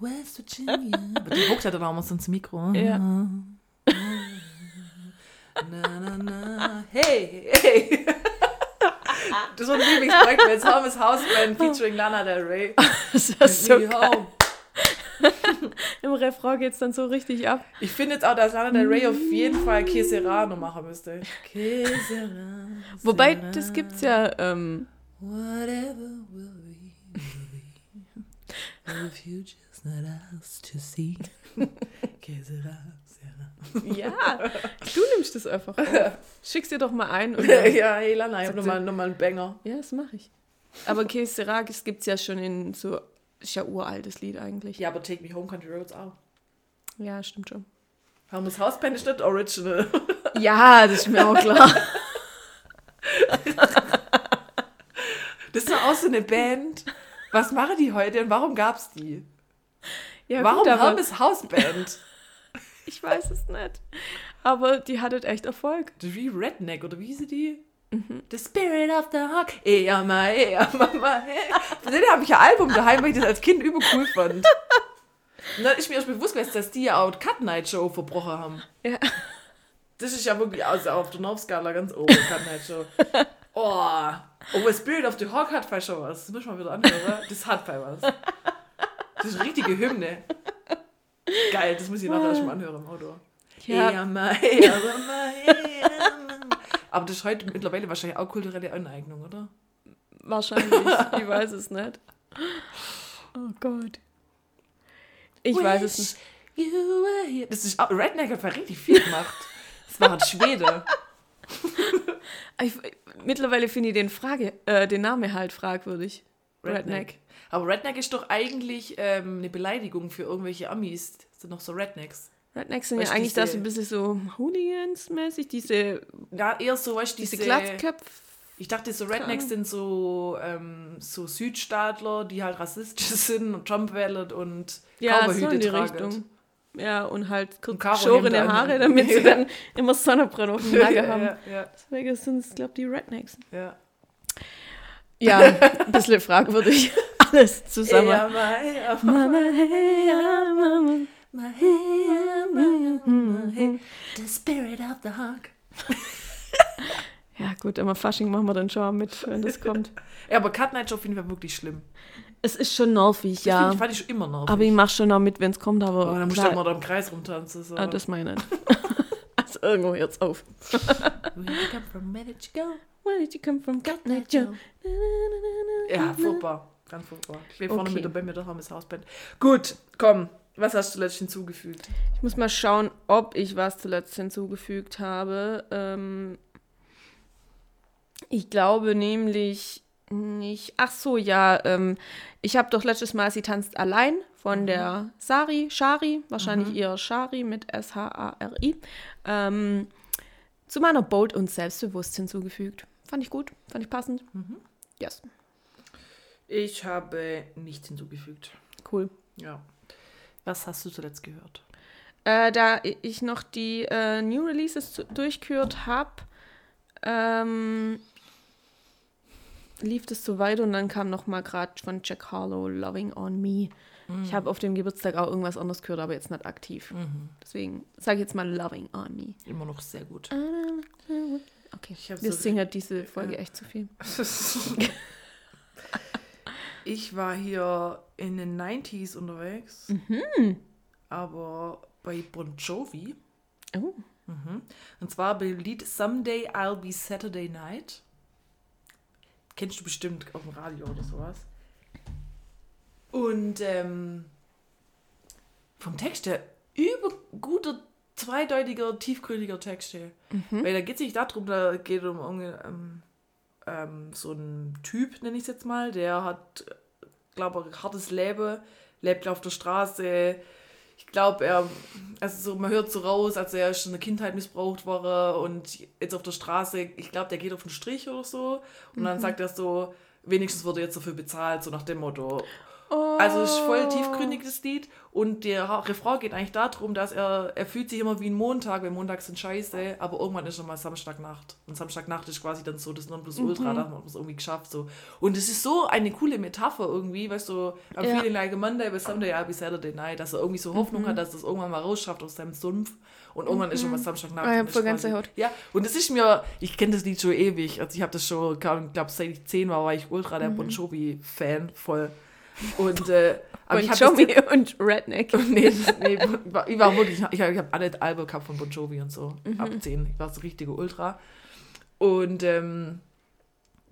West Virginia. Aber die guckt halt dann auch mal so ins Mikro. Ja. Na, na, na. Hey, hey. Das ist ein Lieblingsprojekt, jetzt Homes Houseband featuring Lana Del Rey. Das war so geil. home. Im Refrain geht es dann so richtig ab. Ich finde jetzt auch, dass Lana Del Rey auf jeden Fall Que Sera noch machen müsste. Que sera, Wobei, das gibt's ja. Ähm, Whatever will be, will be. Future's not ours to see. Ja, du nimmst das einfach auf. Schick's dir doch mal ein. Und ja, hey Lana, ich hab nochmal noch mal einen Banger. ja, das mache ich. Aber Que Sera, das gibt's ja schon in so. Ist ja uraltes Lied eigentlich. Ja, aber Take Me Home Country Roads auch. Ja, stimmt schon. Homes Houseband ist nicht original. Ja, das ist mir auch klar. Das ist doch auch so eine Band. Was machen die heute und warum gab's die? Ja, warum gut, aber Hermes Houseband? ich weiß es nicht. Aber die hattet echt Erfolg. Wie Redneck oder wie hieß die? Mhm. The Spirit of the Hawk. Ey, ja, mal, ey, ja, Mama, hey. Von denen habe ich ein Album daheim, weil ich das als Kind übel cool fand. Und dann ist mir erst bewusst gewesen, dass die ja auch die Cut Night Show verbrochen haben. Ja. Das ist ja wirklich also auf der North-Skala ganz oben, Cut Night Show. Oh, oh, Spirit of the Hawk hat vielleicht schon was. Das muss ich mal wieder anhören. Das hat vielleicht was. Das ist eine richtige Hymne. Geil, das muss ich nachher schon mal anhören im Auto. Ja. Aber das ist heute mittlerweile wahrscheinlich auch kulturelle Aneignung, oder? Wahrscheinlich. ich weiß es nicht. Oh Gott. Ich weiß es nicht. Das ist auch, Redneck hat richtig viel gemacht. Das war ein Schwede. Ich, mittlerweile finde ich den, Frage, äh, den Namen halt fragwürdig. Redneck. Aber Redneck ist doch eigentlich ähm, eine Beleidigung für irgendwelche Amis. Das sind noch so Rednecks. Rednecks sind Weißt ja eigentlich das diese- ein bisschen so Hooligans-mäßig, diese, Ja, eher so, weißt du, diese diese... Glatzköpfe. Ich dachte, so Rednecks sind so, ähm, so Südstaatler, die halt rassistisch sind und Trump wählen und Ja, so Cowboyhüte in die tragen. Richtung. Ja, und halt kurz geschorene. Haare, damit sie dann immer Sonnenbrille auf dem Nacken haben. ja, ja, Deswegen sind es, glaube ich, die Rednecks. ja. Ja, ein bisschen fragwürdig. Alles zusammen. Ja, Mama, hey, Mama. The spirit of the hawk. Ja, gut, aber Fasching machen wir dann schon mal mit, wenn das kommt. Ja, aber Cut Night Show finde ich wirklich schlimm. Es ist schon nervig, Das ja. find ich, fand ich schon immer noch. Aber ich mach schon auch mit, wenn es kommt, aber. Oh, dann musst du immer da im Kreis rumtanzen. So. ah, das meine ich. also irgendwo jetzt auf. Where you come from, where did you go? Where did you come from? Got night Joe. Ja, furchtbar. Ganz furchtbar. Ich will vorne Okay. mit dabei mit der Hammes Hausband. Gut, komm. Was hast du letztens hinzugefügt? Ich muss mal schauen, ob ich was zuletzt hinzugefügt habe. Ähm, ich glaube nämlich nicht. Ach so, ja. Ähm, ich habe doch letztes Mal Sie tanzt allein von der Sari, Shari, wahrscheinlich eher Shari mit S-H-A-R-I, ähm, zu meiner Bold und selbstbewusst hinzugefügt. Fand ich gut, fand ich passend. Yes, Ich habe nichts hinzugefügt. cool. Ja. Was hast du zuletzt gehört? Äh, da ich noch die äh, New Releases durchgehört habe, ähm, lief das so weiter und dann kam noch mal gerade von Jack Harlow Loving on Me. Ich habe auf dem Geburtstag auch irgendwas anderes gehört, aber jetzt nicht aktiv. Deswegen sage ich jetzt mal Loving on Me. Immer noch sehr gut. Okay, wir so- singen diese Folge echt zu viel. ich war hier in den 90s unterwegs, aber bei Bon Jovi. Oh, Und zwar beim Lied Someday I'll Be Saturday Night. Kennst du bestimmt auf dem Radio oder sowas. Und ähm, vom Text her überguter, zweideutiger, tiefgründiger Text her. Weil da geht es nicht darum, da geht um irgendwie, ähm, ähm, so einen Typ, nenne ich es jetzt mal, der hat, glaube ich, ein hartes Leben, lebt auf der Straße. Ich glaube, er, also so, man hört so raus, als er schon in der Kindheit missbraucht war und jetzt auf der Straße, ich glaube, der geht auf den Strich oder so. Und dann sagt er so, wenigstens wurde jetzt dafür bezahlt, so nach dem Motto. Also es ist voll tiefgründig das Lied und der Refrain geht eigentlich darum, dass er, er fühlt sich immer wie ein Montag, weil Montags sind scheiße, aber irgendwann ist schon mal Samstagnacht. Und Samstagnacht ist quasi dann so das Nonplusultra, da hat man es irgendwie geschafft. So. Und es ist so eine coole Metapher irgendwie, weißt du, am Ja. feeling like a Monday, but someday I'll be Saturday night, dass er irgendwie so Hoffnung hat, dass er es irgendwann mal rausschafft aus seinem Sumpf und irgendwann ist schon mal Samstagnacht. Ah, ich quasi- Gänsehaut. Ja, und es ist mir, ich kenne das Lied schon ewig, also ich habe das schon, ich glaube seit ich zehn war, war ich ultra der Bon Jovi-Fan, voll. Und, äh, aber und ich habe Joey und Redneck. nee, nee, ich war, ich war wirklich, ich, ich habe alle Alben gehabt von Bon Jovi und so, ab 10. Ich war so richtige Ultra. Und ähm,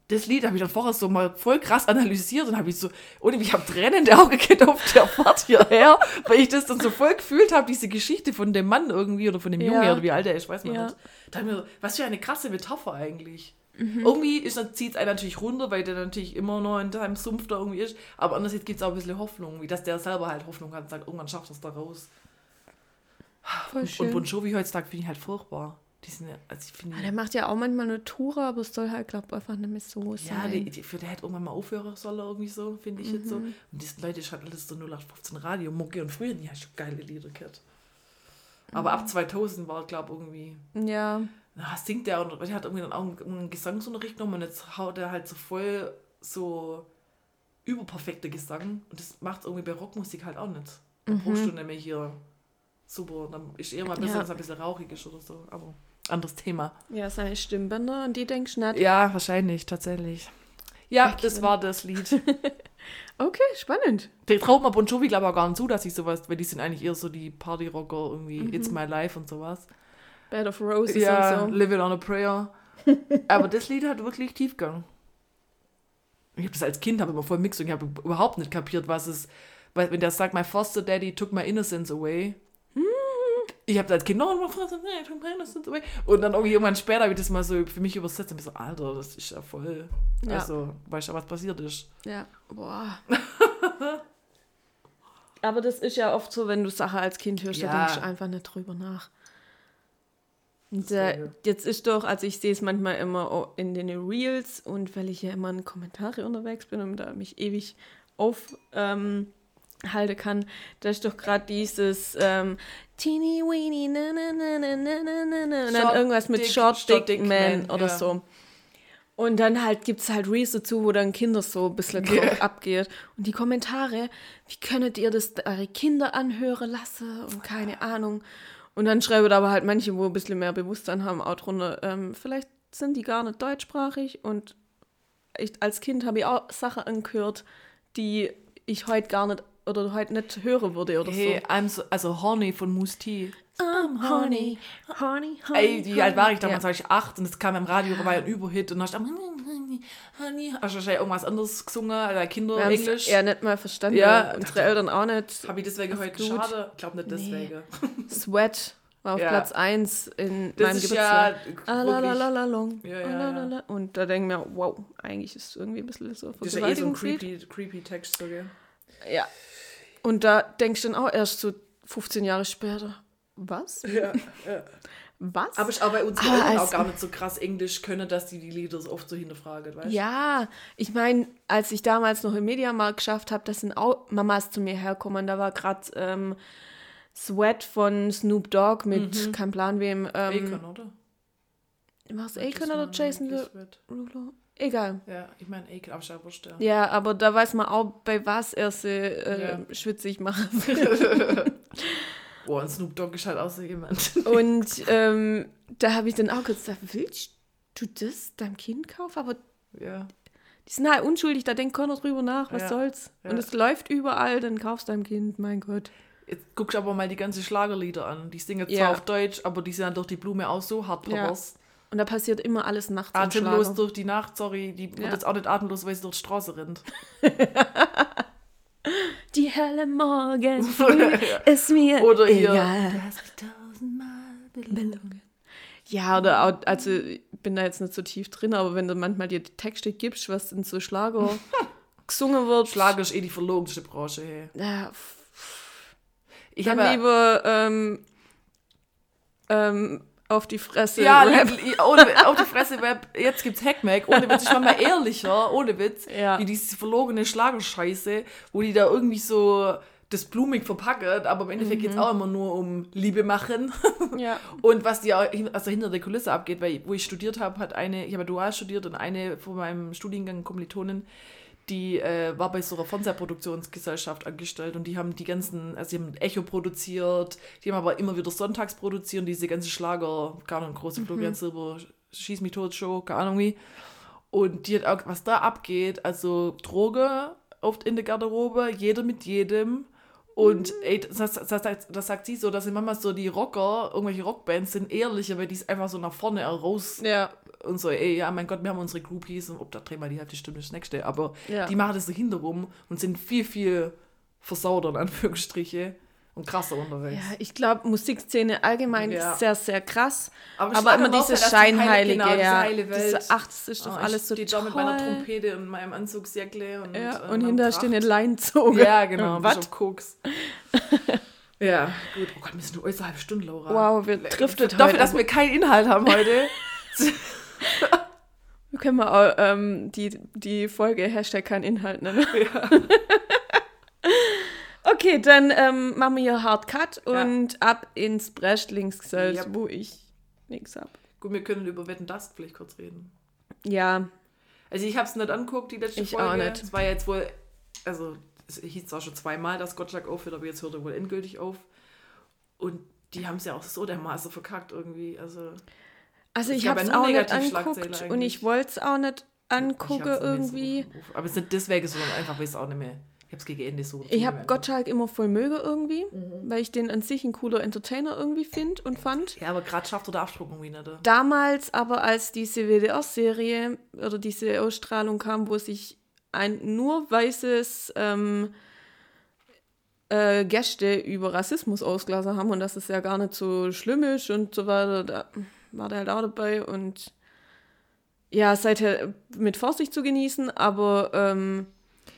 das Lied habe ich dann vorher so mal voll krass analysiert und habe ich so, ohne ich habe Tränen in der Augen gehabt auf der Fahrt hierher, weil ich das dann so voll gefühlt habe, diese Geschichte von dem Mann irgendwie oder von dem Junge Ja. oder wie alt er ist, weiß man Ja. nicht. Da mir so, was für eine krasse Metapher eigentlich. Mhm. Irgendwie zieht es einen natürlich runter, weil der natürlich immer noch in seinem Sumpf da irgendwie ist. Aber andererseits gibt es auch ein bisschen Hoffnung, wie dass der selber halt Hoffnung hat und sagt, irgendwann schafft er es da raus. Voll Und schön. Bon Jovi heutzutage finde ich halt furchtbar. Die sind, ja- also ich finde, Ah, der macht ja auch manchmal eine Tour, aber es soll halt, glaube ich, einfach nicht mehr so ja, sein. die, die, für der hätte irgendwann mal aufhören sollen, irgendwie so, finde ich jetzt so. Mhm. Und diese Leute halt alles so 0815 Radio, Mucke und früher, die hast schon geile Lieder gehört. Aber Mhm. ab 2000 war, glaube ich, irgendwie, ja, na, singt der und der hat irgendwie dann auch einen, einen Gesangsunterricht genommen und jetzt haut er halt so voll so überperfekte Gesang und das macht irgendwie bei Rockmusik halt auch nicht. Da brauchst du nämlich hier super, dann ist eher mal besser, Mhm. Ja. wenn es ein bisschen rauchig ist oder so, aber anderes Thema. ja, seine Stimmbänder, an die denkst du nicht. Ja, wahrscheinlich, tatsächlich. Ja, Becky das war das Lied. Okay, spannend. Der traut mir Bon Jovi, glaube ich, auch gar nicht zu, dass ich sowas, weil die sind eigentlich eher so die Partyrocker, irgendwie Mhm. It's My Life und sowas. Bed of Roses Ja, und so. Living on a Prayer. Aber das Lied hat wirklich Tiefgang. Ich habe das als Kind habe immer voll mix und ich habe überhaupt nicht kapiert, was es, weil wenn der sagt, my foster daddy took my innocence away. Ich habe als Kind noch immer gefragt, nee, took my innocence away. Und dann irgendwie irgendwann später habe ich das mal so für mich übersetzt und bin so, Alter, das ist ja voll, Ja. also, weißt du, was passiert ist. Ja, boah. Aber das ist ja oft so, wenn du Sachen als Kind hörst, da Ja. denkst du einfach nicht drüber nach. Da, äh, jetzt ist doch, also ich sehe es manchmal immer in den Reels und weil ich ja immer in Kommentare unterwegs bin und da mich ewig aufhalten ähm, kann, da ist doch gerade dieses ähm, Teeny Weeny na na na na na na na und dann irgendwas mit Dick, Short Dick, Dick Man, Man oder ja. so. Und dann halt gibt es halt Reels dazu, wo dann Kinder so ein bisschen yeah. abgeht. Und die Kommentare, wie könntet ihr das eure Kinder anhören lassen und keine Ahnung. Und dann schreiben aber halt manche, wo ein bisschen mehr Bewusstsein haben, auch drunter, ähm, vielleicht sind die gar nicht deutschsprachig und ich, als Kind habe ich auch Sachen angehört, die ich heute gar nicht oder heute nicht hören würde oder Hey, I'm so, also Horny von Moose T. I'm horny, horny, horny. Ey, wie alt war ich damals? Ja. War ich acht und es kam im Radio, war ja ein Überhit und dann hast du Honey, Honey. Hast du wahrscheinlich irgendwas anderes gesungen, es Englisch? eher nicht mal verstanden. Ja, unsere Eltern auch nicht. Habe ich deswegen heute gut. schade? Ich glaube nicht deswegen. Sweat war auf Ja. Platz 1 in Das meinem ja Geburtstag. Ja, ja, ja. Und da denken wir, wow, eigentlich ist es irgendwie ein bisschen so Das ist ja eh so ein creepy, creepy Text sogar. Ja. Und da denkst du dann auch erst so 15 Jahre später, was? Ja, ja. Was? Aber ich auch bei uns Ah, auch gar nicht so krass Englisch können, dass die die Lieder so oft so hinterfragen, weißt du? Ja, ich meine, als ich damals noch im Mediamarkt geschafft habe, da sind auch Mamas zu mir herkommen. Da war gerade ähm, Sweat von Snoop Dogg mit, kein Plan wem. Ähm, Akon, oder? war es Akon oder Jason Derulo? sweat. Egal. Ja, ich meine Akon, aber ich ja wurscht, ja. Ja, aber da weiß man auch, bei was er sie äh, Ja. schwitzig machen Boah, und Snoop Dogg ist halt auch so jemand. Und ähm, da habe ich dann auch kurz gesagt, willst du das deinem Kind kaufen? Aber ja. die sind halt unschuldig, da denkt keiner drüber nach, was Ja, soll's. ja. Und es läuft überall, dann kaufst du deinem Kind, mein Gott. Jetzt guckst du aber mal die ganzen Schlagerlieder an. Die singen zwar Ja. auf Deutsch, aber die sind dann durch die Blume auch so hart pervers. Und da passiert immer alles nachts Atemlos durch die Nacht, sorry, die wird jetzt auch nicht atemlos, weil sie durch die Straße rennt. Die helle Morgen früh ist mir Oder hier. egal. Du hast mich tausendmal belogen. Ja, oder auch, also ich bin da jetzt nicht so tief drin, aber wenn du manchmal dir die Texte gibst, was in so Schlager gesungen wird, Schlager ist eh die verlogenste Branche, hey. ja, Ich dann habe lieber ähm, ähm, auf die Fresse ja, Rap. ohne, auf die Fresse, Web, jetzt gibt's Hackmack, ohne Witz, ich war mal ehrlicher, ohne Witz, Ja. wie diese verlogene Schlagerscheiße, wo die da irgendwie so das blumig verpacken, aber im Endeffekt geht's auch immer nur um Liebe machen. Ja. Und was die auch also hinter der Kulisse abgeht, weil wo ich studiert habe, hat eine, ich habe dual studiert und eine von meinem Studiengang Kommilitonin, die äh, war bei so einer Fernsehproduktionsgesellschaft angestellt und die haben die ganzen, also die haben Echo produziert, die haben aber immer wieder sonntags produziert, diese ganzen Schlager, gar nicht große Florian Silber, Schieß mich tot Show, keine Ahnung wie. Und die hat auch, was da abgeht, also Droge oft in der Garderobe, jeder mit jedem. Und ey, das, das, das, sagt- das sagt sie so, dass manchmal so die Rocker, irgendwelche Rockbands sind ehrlicher, weil die es einfach so nach vorne raus Ja. und so, ey, ja, mein Gott, wir haben unsere Groupies und ob da drehen wir die halbe Stunde das nächste, aber Ja. die machen das so hinterrum und sind viel, viel versauter, in Anführungsstriche, und krasser unterwegs. Ja, ich glaube, Musikszene allgemein Ja. ist sehr, sehr krass. Aber Aber, immer diese halt, scheinheilige, genau, diese ja. Welt. Diese, ach, das ist doch Oh, alles so ich stehe toll. da mit meiner Trompete und meinem Anzugsjäckle und, ja, äh, und meinem hinterher stehen eine Leinzoge. Ja, genau, Was? Koks. ja, gut. Oh Gott, wir sind nur eine halbe Stunde, Laura. Wow, wir driftet Dafür, heute. dass wir keinen Inhalt haben heute. Wir können auch ähm, die, die Folge Hashtag kein Inhalt nennen. Okay, dann ähm, machen wir hier Hard Cut Ja. und ab ins Breschlingsgeld, Yep. wo ich nichts hab. gut, wir können über Wetten, das vielleicht kurz reden. Ja, Also ich habe es nicht angeguckt, die letzte Ich Folge. auch nicht. Es war ja jetzt wohl, also es hieß zwar schon zweimal, dass Gottschalk aufhört, aber jetzt hört er wohl endgültig auf. Und die haben es ja auch so dermaßen verkackt irgendwie. Also also ich habe es ja auch nicht angeguckt und ich wollte es auch nicht ich angucken irgendwie. Auf- aber es ist nicht deswegen, sondern einfach, weil es auch nicht mehr. Ich habe es gegen Ende so. Ich habe Gottschalk immer voll möge irgendwie, Mhm. weil ich den an sich ein cooler Entertainer irgendwie finde und fand. Ja, aber gerade schafft er der Absprung irgendwie nicht. oder? Damals aber, als diese WDR-Serie oder diese Ausstrahlung kam, wo sich ein nur weißes ähm, äh, Gäste über Rassismus ausgelassen haben und dass es ja gar nicht so schlimm ist und so weiter, da war der halt auch dabei und ja, seither mit Vorsicht zu genießen, aber ähm,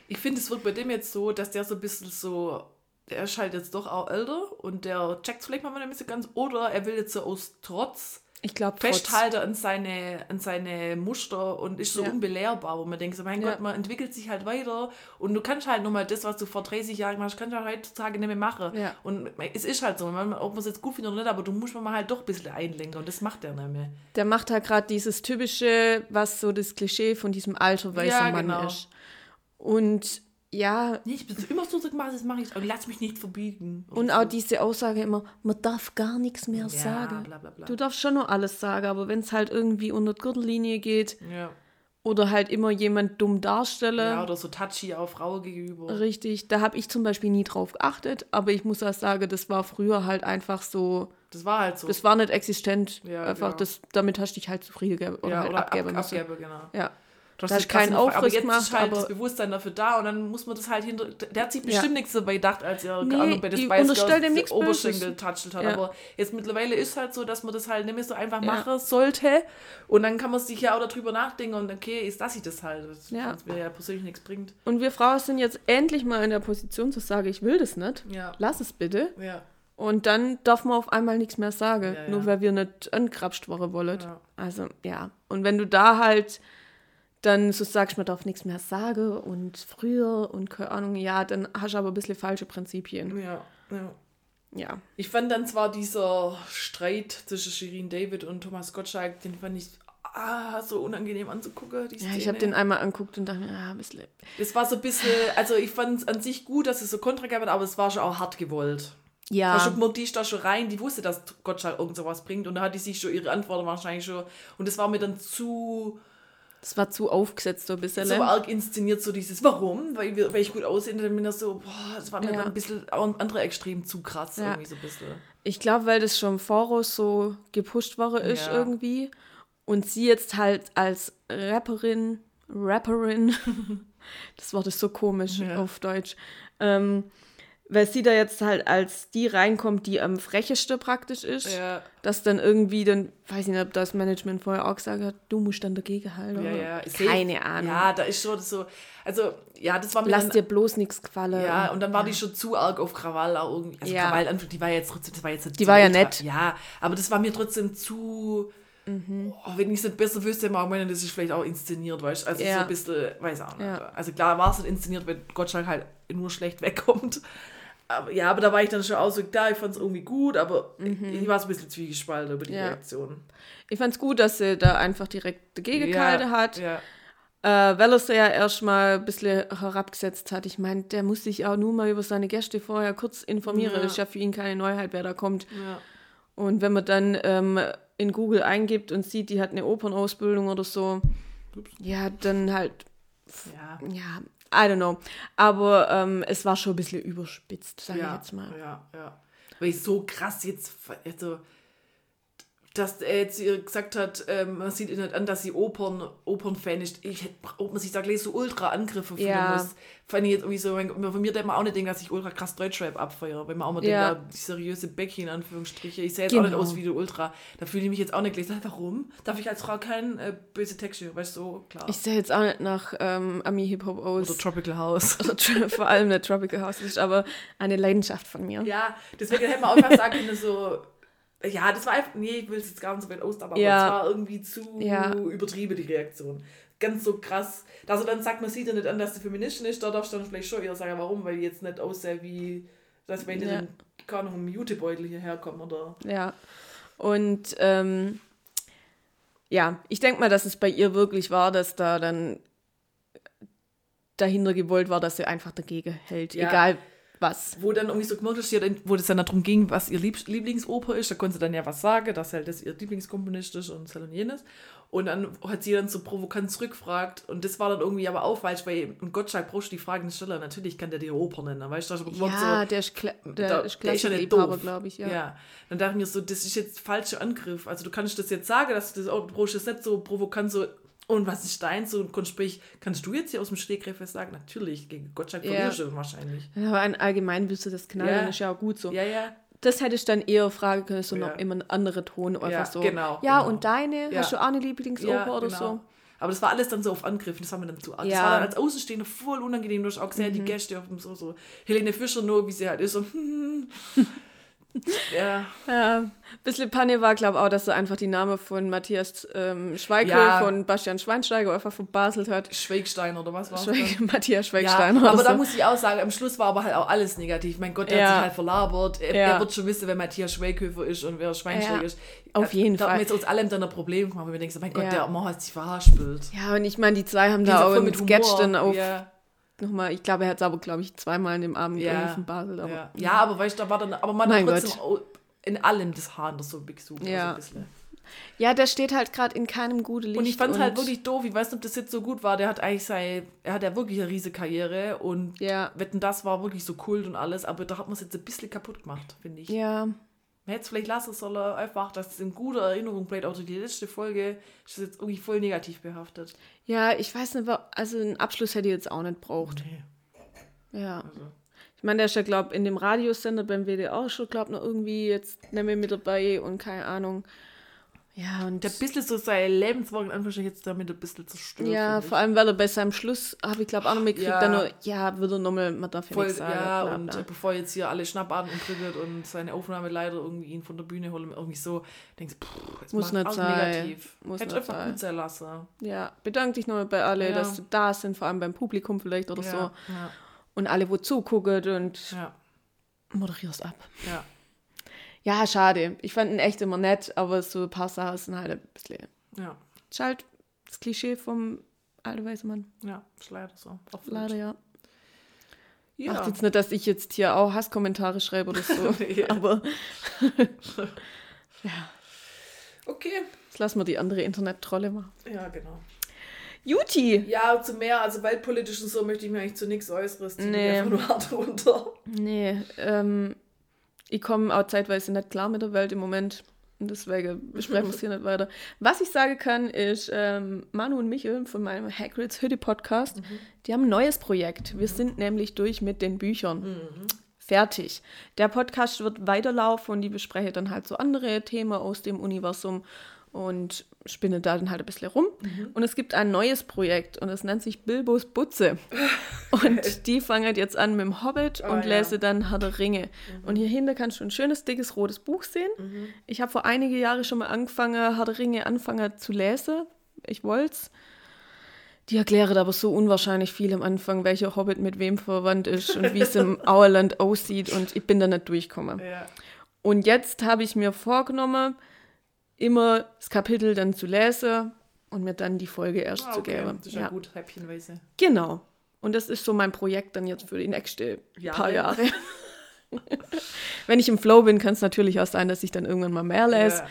Ich finde, es wird bei dem jetzt so, dass der so ein bisschen so. Der ist halt jetzt doch auch älter und der checkt vielleicht mal ein bisschen ganz. Oder er will jetzt so aus Trotz ich glaube festhalten an seine, an seine Muster und ist so Ja. unbelehrbar, wo man denkt, so, mein Ja. Gott, man entwickelt sich halt weiter und du kannst halt nochmal das, was du vor 30 Jahren machst, kannst du halt heutzutage nicht mehr machen. Ja. Und es ist halt so, man, ob man es jetzt gut findet oder nicht, aber du musst man mal halt doch ein bisschen einlenken und das macht er nicht mehr. Der macht halt gerade dieses typische, was so das Klischee von diesem alter weißer Ja, Mann genau. ist. Und ja, Nee, ich bin immer so gemacht, das mache ich, aber lass mich nicht verbieten. Oder und so. auch diese Aussage immer, man darf gar nichts mehr ja, sagen. Bla, bla, bla. Du darfst schon noch alles sagen, aber wenn es halt irgendwie unter die Gürtellinie geht ja. oder halt immer jemand dumm darstelle, ja, oder so touchy auf Frau gegenüber. richtig, da habe ich zum Beispiel nie drauf geachtet, aber ich muss auch sagen, das war früher halt einfach so, Das war halt so. das war nicht existent. Ja, einfach, genau. das, damit hast du dich halt zufrieden oder ja, halt oder ab, abgeben müssen. abgeben, genau. Ja. Du Da ist so krass kein hinterfragt. aber Aufriss jetzt gemacht, ist halt aber- das Bewusstsein dafür da und dann muss man das halt hinter. Der hat sich bestimmt Ja. nichts dabei gedacht, als er Nee, Ahnung, bei die Spice Oberschenkel touchelt hat. Ja. Aber jetzt mittlerweile ist halt so, dass man das halt nicht mehr so einfach machen sollte. Und dann kann man sich ja auch darüber nachdenken und okay, ist das ich das halt. Das Ja. mir ja persönlich nichts bringt. Und wir Frauen sind jetzt endlich mal in der Position zu sagen, ich will das nicht. Ja. Lass es bitte. Ja. Und dann darf man auf einmal nichts mehr sagen, Ja, ja. nur weil wir nicht angrapscht worden wollen. Ja. Also, ja. Und wenn du da halt dann so sagst, man darf nichts mehr sagen und früher und keine Ahnung, ja, dann hast du aber ein bisschen falsche Prinzipien. Ja. ja. Ja. Ich fand dann zwar dieser Streit zwischen Shirin David und Thomas Gottschalk, den fand ich ah, so unangenehm anzugucken. Ja, ich habe den einmal anguckt und dachte mir, ja, ein bisschen. Es war so ein bisschen, also ich fand es an sich gut, dass es so kontra gab, aber es war schon auch hart gewollt. Da Ja. schon gemerkt, die da schon rein, die wusste, dass Gottschalk irgend sowas bringt und da hat die sich schon ihre Antworten wahrscheinlich schon und das war mir dann zu, Das war zu aufgesetzt, so ein bisschen. so ne? arg inszeniert, so dieses Warum? Weil, weil ich gut aussehe, dann bin ich so, boah, das war mir Ja. dann ein bisschen anderer Extrem zu krass Ja. irgendwie so ein bisschen. Ich glaube, weil das schon im Voraus so gepusht worden ist Ja. irgendwie. Und sie jetzt halt als Rapperin, Rapperin, das Wort ist so komisch auf Deutsch, ähm, weil sie da jetzt halt als die reinkommt, die am frecheste praktisch ist, Ja. dass dann irgendwie dann, weiß ich nicht, ob das Management vorher auch gesagt hat, du musst dann dagegen halten. Ja, ja. Ich Keine seh- Ahnung. Ja, da ist schon so, also, ja, das war mir Lass dann, dir bloß nichts gefallen. Ja, und dann war die schon zu arg auf Krawall auch irgendwie. Also Ja. Krawall, die war jetzt trotzdem, das war jetzt nicht Die war ja nett. Ja, aber das war mir trotzdem zu. Oh, wenn ich es nicht besser wüsste, mag man, das ist vielleicht auch inszeniert, weißt du? Also Ja. so ein bisschen, weiß auch nicht. Ja. Also klar war es nicht inszeniert, wenn Gottschalk halt nur schlecht wegkommt. Aber ja, aber da war ich dann schon auch so, klar, ich fand es irgendwie gut, aber ich war so ein bisschen zwiegespalten über die Mhm. Ja. Reaktion. Ich fand's gut, dass sie da einfach direkt dagegen gehalten hat. Ja. Äh, weil er sie ja erstmal ein bisschen herabgesetzt hat. Ich meine, der muss sich auch nur mal über seine Gäste vorher kurz informieren. Ja. Ist ja für ihn keine Neuheit, wer da kommt. ja. Und wenn man dann ähm, in Google eingibt und sieht, die hat eine Opernausbildung oder so, Ups. ja, dann halt, Ja. ja, I don't know. Aber ähm, es war schon ein bisschen überspitzt, sage ja, ich jetzt mal. Ja, ja. Weil ich so krass jetzt, also, dass er jetzt ihr gesagt hat, ähm, man sieht ihr nicht an, dass sie Opern, Opernfan ist. Ich hätte, ob man sich da gleich so ultra Angriffe fühlen Ja. muss. Fand ich jetzt irgendwie so, wenn- von mir denkt man auch nicht denken, dass ich ultra krass Deutschrap abfeiere. Wenn man auch mal Ja. denkt, die seriöse Becky in Anführungsstriche. Ich sehe jetzt auch nicht Genau. aus wie du Ultra. Da fühle ich mich jetzt auch nicht gleich. Warum? Darf ich als Frau kein äh, böse Texte? Weißt du, so, klar. Ich sehe jetzt auch nicht nach ähm, Ami-Hip-Hop aus. Oder Tropical House. Oder vor allem der Tropical House ist aber eine Leidenschaft von mir. Ja, deswegen hätte man auch einfach sagen können, so, ja, das war einfach, nee, ich will es jetzt gar nicht so weit ausdauern, aber es war irgendwie zu Ja. übertrieben, die Reaktion. Ganz so krass. Dass er dann sagt, man sieht ja nicht an, dass sie Feministin ist, da darfst du dann vielleicht schon eher sagen, warum, weil die jetzt nicht aussehen wie, dass wenn die Ja. dann gar noch im Jutebeutel hierher kommen oder. Ja. Und ähm, ja, ich denke mal, dass es bei ihr wirklich war, dass da dann dahinter gewollt war, dass sie einfach dagegen hält, Ja. egal was. Wo dann irgendwie so ja, dann- wo es dann darum ging, was ihr Lieb Lieblingsoper ist, da konnte sie dann ja was sagen, dass halt das ihr Lieblingskomponist ist und so und jenes. Und dann hat sie dann so provokant zurückgefragt und das war dann irgendwie aber auch falsch, weil im Gottschalk brauchst du die Fragen nicht stellen. Natürlich kann der die Oper nennen, weißt du? Also, Ja, der ist, Kla der da- ist der ist ja nicht glaube ich. Ja. Ja. Dann dachte ich mir so, das ist jetzt falscher Angriff. Also du kannst das jetzt sagen, dass du das brauchst das nicht so provokant so, und was ist dein so ein Gespräch? Kannst du jetzt hier aus dem Stegreif was sagen? Natürlich, gegen Gottschalk Ja. verlierst du wahrscheinlich. Aber ein allgemein willst du das knallen, Ja. ist ja auch gut so. Ja, ja. Das hätte ich dann eher fragen können, so Ja. noch immer einen anderen Ton, einfach Ja, so. genau, Ja, genau. und deine? Ja. Hast du auch eine Lieblingsoper oder so? Aber das war alles dann so auf Angriff, das war mir dann zu. Das Ja. Mhm. war dann als Außenstehender voll unangenehm. Du hast auch gesehen, die Gäste auf dem so, so. Helene Fischer nur, wie sie halt ist, so. ja. Ja, bisschen Panne war, glaube ich, auch, dass er einfach die Namen von Matthias ähm, Schweighöfer Ja. von Bastian Schweinsteiger einfach verbaselt hat. Schweigstein oder was war Schweig Matthias Ja, Schweigstein aber oder da so. muss ich auch sagen, am Schluss war aber halt auch alles negativ. Mein Gott, der Ja. hat sich halt verlabert. Er, Ja. er wird schon wissen, wer Matthias Schweighöfer ist und wer Schweinsteiger Ja, ist. auf jeden da Fall. haben wir jetzt uns allem dann ein Problem gemacht, weil wir denken, so, mein Gott, Ja. der Mann hat sich verhaspelt. Ja, und ich meine, die zwei haben Die da auch mit Sketch dann auf Ja. Nochmal, ich glaube, er hat es aber, glaube ich, zweimal in dem Abend Ja. von Basel. Aber, Ja. ja, aber weißt du, da war dann, aber man Mein hat trotzdem auch in allem das Haar noch so big. Ja. Also ja, der steht halt gerade in keinem guten Licht. Und ich fand es halt wirklich doof. Ich weiß nicht, ob das jetzt so gut war. Der hat eigentlich sei, er hat ja wirklich eine riesige Karriere und Ja. Wetten, das war wirklich so Kult und alles, aber da hat man es jetzt ein bisschen kaputt gemacht, finde ich. Ja, man hätte es vielleicht lassen sollen, einfach, dass es in guter Erinnerung bleibt. Auch die letzte Folge ist jetzt irgendwie voll negativ behaftet. Ja, ich weiß nicht, also einen Abschluss hätte ich jetzt auch nicht braucht. Nee. Ja. Also, Ich meine, der ist ja, glaube in dem Radiosender beim WDR schon, glaube noch irgendwie jetzt nicht mehr mit dabei und keine Ahnung. Ja, und der bisschen so sein Lebenswerk in Anführungsstrichen jetzt damit ein bisschen zerstört. ja, vor allem, weil er bei seinem Schluss, habe ich glaube auch noch mitgekriegt, Ja. dann nur, ja, wird er nochmal, man darf ja Voll, nichts sagen. ja, bla, und bla. äh, bevor jetzt hier alle Schnappatmen tritt und seine Aufnahme leider irgendwie ihn von der Bühne holen, irgendwie so, denkst du, jetzt Muss nicht sein. negativ. Muss Hätte nicht einfach gut sein lassen. Ja, bedanke dich nochmal bei alle, Ja. dass du da sind, vor allem beim Publikum vielleicht oder ja, so. Und alle, wo zugucken und moderierst ab. ja. Ja, schade. Ich fand ihn echt immer nett, aber so ein paar Sachen sind halt ein bisschen. ja. Ist halt das Klischee vom alten weißen Mann. Ja, ist leider so. Auch Leider, ja. Ja. Macht jetzt nicht, dass ich jetzt hier auch Hasskommentare schreibe oder so. Nee. Aber ja, Okay. jetzt lassen wir die andere Internet-Trolle machen. Ja, genau. Juti! Ja, zu mehr, also weltpolitisch und so möchte ich mir eigentlich zu nichts Äußeres. Die Nee. nee. einfach nur hart runter. Nee, ähm, ich komme auch zeitweise nicht klar mit der Welt im Moment. Und deswegen besprechen wir es hier nicht weiter. Was ich sagen kann, ist, ähm, Manu und Michel von meinem Hagrid's Hütte Podcast, die haben ein neues Projekt. Wir sind nämlich durch mit den Büchern. Fertig. Der Podcast wird weiterlaufen und die besprechen dann halt so andere Themen aus dem Universum und spinnen da dann halt ein bisschen rum. Und es gibt ein neues Projekt und es nennt sich Bilbos Butze. Und die fangen jetzt an mit dem Hobbit Ah, und ja. lese dann Herr der Ringe. Und hier hinter kannst du ein schönes, dickes, rotes Buch sehen. Ich habe vor einige Jahre schon mal angefangen, Herr der Ringe anfangen zu lesen. Ich wollte es. Die erklären aber so unwahrscheinlich viel am Anfang, welcher Hobbit mit wem verwandt ist und wie es im Auerland aussieht. Und ich bin da nicht durchgekommen. Ja. Und jetzt habe ich mir vorgenommen, immer das Kapitel dann zu lesen und mir dann die Folge erst Ah, zu okay. geben. Das ist ja, gut, häppchenweise. Genau. Und das ist so mein Projekt dann jetzt für die nächsten paar Jahre. Jahre. Wenn ich im Flow bin, kann es natürlich auch sein, dass ich dann irgendwann mal mehr lese. Ja,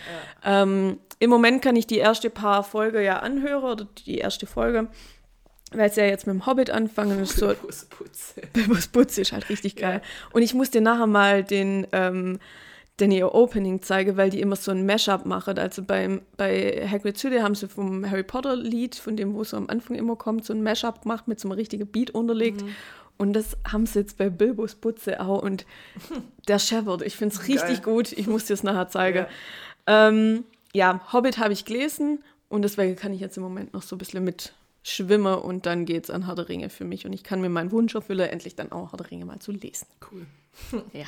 ja. Ähm, Im Moment kann ich die erste paar Folge ja anhören oder die erste Folge, weil es ja jetzt mit dem Hobbit anfangen ist. So, Putze. Bilbos Butz ist halt richtig geil. Und ich muss dir nachher mal den, ähm, den ihr Opening zeigen, weil die immer so ein Mashup machen. Also beim, bei Hagrid's Hütte haben sie vom Harry Potter Lied, von dem, wo es am Anfang immer kommt, so ein Mashup gemacht mit so einem richtigen Beat unterlegt. Und das haben sie jetzt bei Bilbos Butze auch. Und der scheppert. Ich finde es richtig gut. Ich muss dir es nachher zeigen. Ähm, ja, Hobbit habe ich gelesen und deswegen kann ich jetzt im Moment noch so ein bisschen mit schwimmen und dann geht's an Herr der Ringe für mich und ich kann mir meinen Wunsch erfüllen, endlich dann auch der Ringe mal zu lesen. Cool. Ja.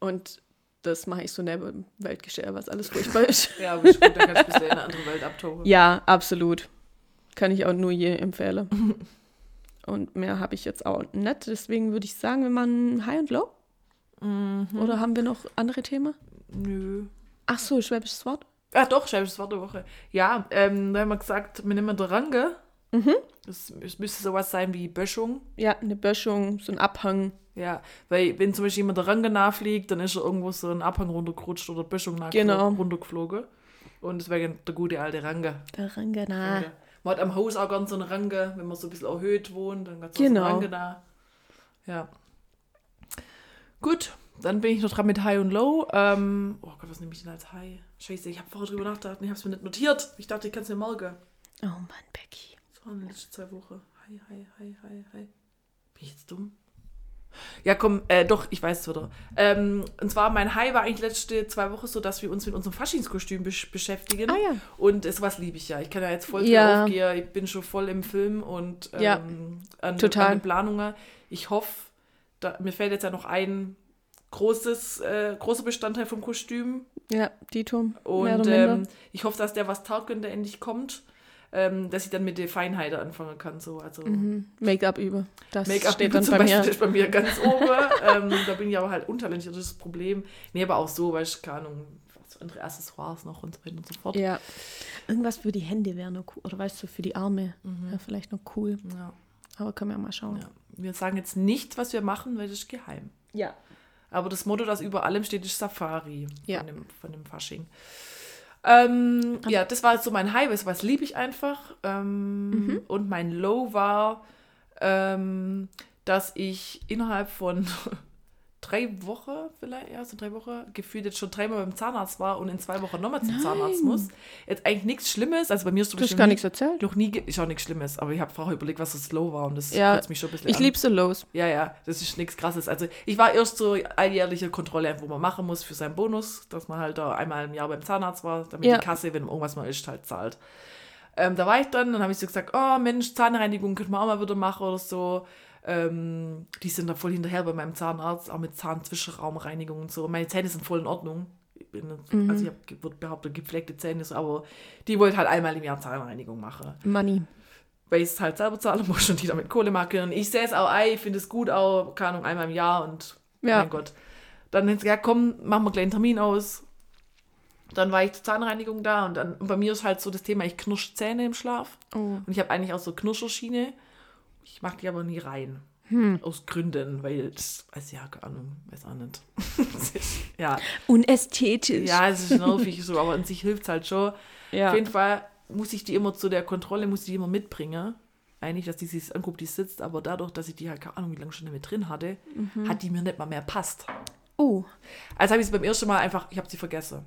Und das mache ich so neben dem Weltgeschehen, was alles furchtbar ist. Ja, aber ist gut, dann kannst du bisschen in eine andere Welt abtauchen. ja, absolut. Kann ich auch nur je empfehlen. Und mehr habe ich jetzt auch nicht. Deswegen würde ich sagen, wir machen High und Low. Oder haben wir noch andere Themen? Nö. Ach so, schwäbisches Wort. Ah, doch, schwäbisches Wort der Woche. Ja, ähm, da haben wir gesagt, wir nehmen der Range. Mhm. Das, es müsste sowas sein wie Böschung. Ja, eine Böschung, so ein Abhang. Ja, weil wenn zum Beispiel jemand der Range nachfliegt, dann ist er irgendwo so ein Abhang runtergerutscht oder Böschung nach Genau. runtergeflogen. Und deswegen der gute alte Range. Der Rangana. Ja. Man hat am Haus auch ganz so eine Range, wenn man so ein bisschen erhöht wohnt, dann ganz so Genau. eine Range da. Ja. Gut, dann bin ich noch dran mit High und Low. Ähm, oh Gott, was nehme ich denn als High? Scheiße, ich habe vorher drüber nachgedacht und ich habe es mir nicht notiert. Ich dachte, ich kann es mir morgen. Oh Mann, Becky. Waren die letzten zwei Wochen. Hi, hi, hi, hi, hi. Bin ich jetzt dumm? Ja, komm, äh, doch, ich weiß es wieder. Ähm, und zwar, mein High war eigentlich letzte zwei Wochen so, dass wir uns mit unserem Faschingskostüm besch beschäftigen. Ah, ja. Und es was liebe ich ja. Ich kann ja jetzt voll Ja. aufgehen. Ich bin schon voll im Film und ähm, Ja, an, total. an den Planungen. Ich hoffe, da, mir fällt jetzt ja noch ein großes, äh, großer Bestandteil vom Kostüm. Ja, Dito. mehr Und ähm, ich hoffe, dass der was taugt, wenn der endlich kommt. Ähm, dass ich dann mit der Feinheit anfangen kann. So. Also Mhm. Make-up über. Das Make-up steht dann zum bei Beispiel mir. ist bei mir ganz oben. ähm, da bin ich aber halt untalentiert, das ist das Problem. Nee, aber auch so, weißt du, keine Ahnung, was andere Accessoires noch und so weiter und so fort. Ja. Irgendwas für die Hände wäre noch cool. Oder weißt du, für die Arme wäre vielleicht noch cool. Ja, Aber können wir mal schauen. ja. Wir sagen jetzt nicht, was wir machen, weil das ist geheim. Ja. Aber das Motto, das über allem steht, ist Safari Ja. von, dem, von dem Fasching. Ähm, ja, das war so mein High, was liebe ich einfach. Ähm, Mhm. Und mein Low war, ähm, dass ich innerhalb von drei Wochen, vielleicht, ja, so drei Wochen, gefühlt jetzt schon dreimal beim Zahnarzt war und in zwei Wochen nochmal zum Zahnarzt muss. Jetzt eigentlich nichts Schlimmes. Also bei mir ist Du hast gar nichts erzählt. Noch nie, ist auch nichts Schlimmes, aber ich habe vorher überlegt, was so slow war und das Ja, kotzt mich schon ein bisschen Ich liebe so los. Ja, ja, das ist nichts Krasses. Also ich war erst so alljährliche Kontrolle, wo man machen muss für seinen Bonus, dass man halt da einmal im Jahr beim Zahnarzt war, damit Ja. die Kasse, wenn irgendwas mal ist, halt zahlt. Ähm, da war ich dann, dann habe ich so gesagt, oh Mensch, Zahnreinigung könnte man auch mal wieder machen oder so. Ähm, die sind da voll hinterher bei meinem Zahnarzt, auch mit Zahnzwischenraumreinigung und so. Meine Zähne sind voll in Ordnung. Ich bin, Also ich habe behauptet, gepflegte Zähne, aber die wollte halt einmal im Jahr Zahnreinigung machen Money. weil ich es halt selber zahlen muss und die damit Kohle machen. Und ich sehe es auch ich finde es gut auch, keine Ahnung, einmal im Jahr und Ja. mein Gott. Dann hat sie gesagt, komm, machen wir gleich einen Termin aus. Dann war ich zur Zahnreinigung da und dann und bei mir ist halt so das Thema, ich knirsch Zähne im Schlaf. Oh. Und ich habe eigentlich auch so Knuscherschiene. Ich mache die aber nie rein. Hm. Aus Gründen, weil weiß ja, keine Ahnung, weiß auch nicht. Ist- ja, Unästhetisch. ja, es ist nervig so, aber an sich hilft es halt schon. ja. Auf jeden Fall muss ich die immer zu der Kontrolle, muss ich die immer mitbringen. Eigentlich, dass die sich anguckt, die sitzt, aber dadurch, dass ich die halt keine Ahnung, wie lange schon mit drin hatte, hat die mir nicht mal mehr passt. Oh. Also habe ich sie beim ersten Mal einfach, ich habe sie vergessen.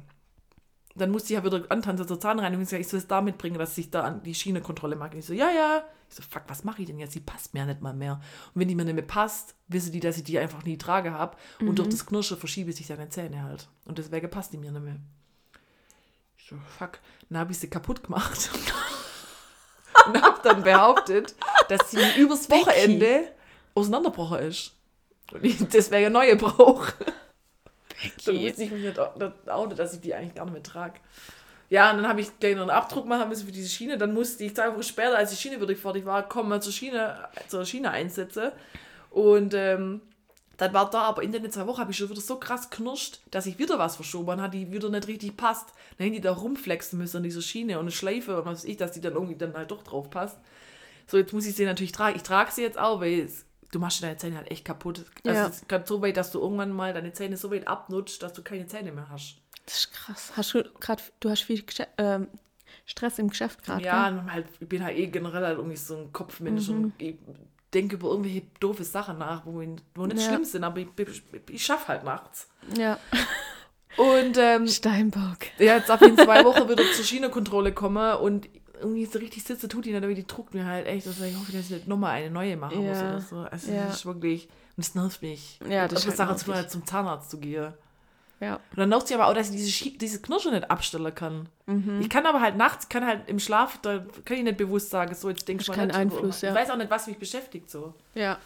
Dann musste ich ja wieder antanzen zur Zahnreinigung. Ich so, ich soll es da mitbringen, dass ich da an die Schienenkontrolle mache. Und ich so, ja, ja. Ich so, fuck, was mache ich denn jetzt? Sie passt mir ja nicht mal mehr. Und wenn die mir nicht mehr passt, wissen die, dass ich die einfach nie trage habe. Und durch das Knirschen verschiebe sich deine Zähne halt. Und deswegen passt die mir nicht mehr. Ich so, fuck. Dann habe ich sie kaputt gemacht. und habe dann behauptet, dass sie übers. Wochenende auseinanderbrochen ist. Und ich deswegen neue brauche. Dann wusste ich mich nicht outen, dass ich die eigentlich gar nicht mehr trage. Ja, und dann habe ich gleich noch einen Abdruck machen müssen für diese Schiene. Dann musste ich zwei Wochen später, als die Schiene wirklich fertig war, kommen wir zur Schiene, zur Schiene einsetzen. Und ähm, dann war da, aber in den zwei Wochen habe ich schon wieder so krass knirscht, dass ich wieder was verschoben habe, die wieder nicht richtig passt. Dann hätten die da rumflexen müssen an dieser Schiene und eine Schleife und was weiß ich, dass die dann irgendwie dann halt doch drauf passt. So, jetzt muss ich sie natürlich tragen. Ich trage sie jetzt auch, weil es, du machst deine Zähne halt echt kaputt. Also Ja. es ist gerade so weit, dass du irgendwann mal deine Zähne so weit abnutzt, dass du keine Zähne mehr hast. Das ist krass. Hast du gerade, du hast viel ähm, Stress im Geschäft gerade. Ja, gell? halt, ich bin halt eh generell halt irgendwie so ein Kopfmensch Mhm. und ich denke über irgendwelche doofe Sachen nach, wo, wo nicht Ja. schlimm sind, aber ich, ich, ich schaffe halt nachts. Ja. Und ähm, Steinbock. ja, jetzt ab in zwei Wochen wieder zur Schienenkontrolle komme und irgendwie so richtig sitze, tut die nicht, aber die druckt mir halt echt. Also ich hoffe, dass ich nicht nochmal eine neue machen muss Ja. oder so. Also Ja. das ist wirklich, und das nervt mich. Ja, das das ist Sache halt halt zum Zahnarzt zu gehen. Ja. Und dann nervt sie aber auch, dass ich diese, Schi- diese Knirsche nicht abstellen kann. Mhm. Ich kann aber halt nachts, kann halt im Schlaf, da kann ich nicht bewusst sagen, so jetzt denke ich Hast mal keinen. Einfluss, ich ja. weiß auch nicht, was mich beschäftigt so. Ja.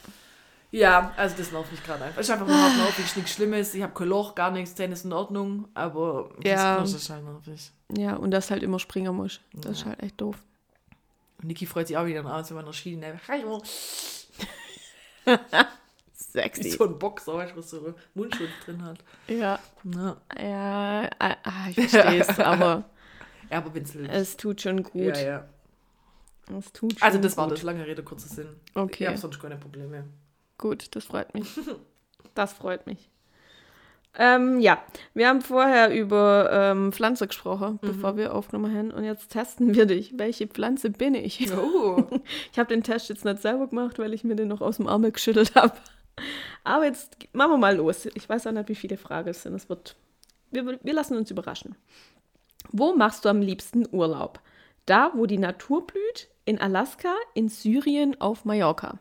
Ja, also das nervt mich gerade einfach. Einfach nur hart nervig, ist nichts Schlimmes. Ich habe kein Loch, gar nichts, Zähne ist in Ordnung, aber das Ja. Knirschen ist halt nervig. Ja, und das halt immer springen muss. Das ist halt echt doof. Und Niki freut sich auch wieder aus, wenn man noch Schiene Hallo. Wie Sexy. so ein Boxer, weißt du, was so Mundschutz drin hat. Ja. Ja, Ja, ah, ah, ich verstehe es, aber ja aber will. es tut schon gut. Ja, ja. Es tut schon Also das war gut. das, lange Rede, kurzer Sinn. Okay. Ich habe sonst keine Probleme. Gut, das freut mich. Das freut mich. Ähm, ja, wir haben vorher über ähm, Pflanze gesprochen, bevor wir aufgenommen haben. Und jetzt testen wir dich. Welche Pflanze bin ich? Oh. Ich habe den Test jetzt nicht selber gemacht, weil ich mir den noch aus dem Ärmel geschüttelt habe. Aber jetzt machen wir mal los. Ich weiß auch nicht, wie viele Fragen es sind. Es wird, wir, wir lassen uns überraschen. Wo machst du am liebsten Urlaub? Da, wo die Natur blüht? In Alaska? In Syrien? Auf Mallorca?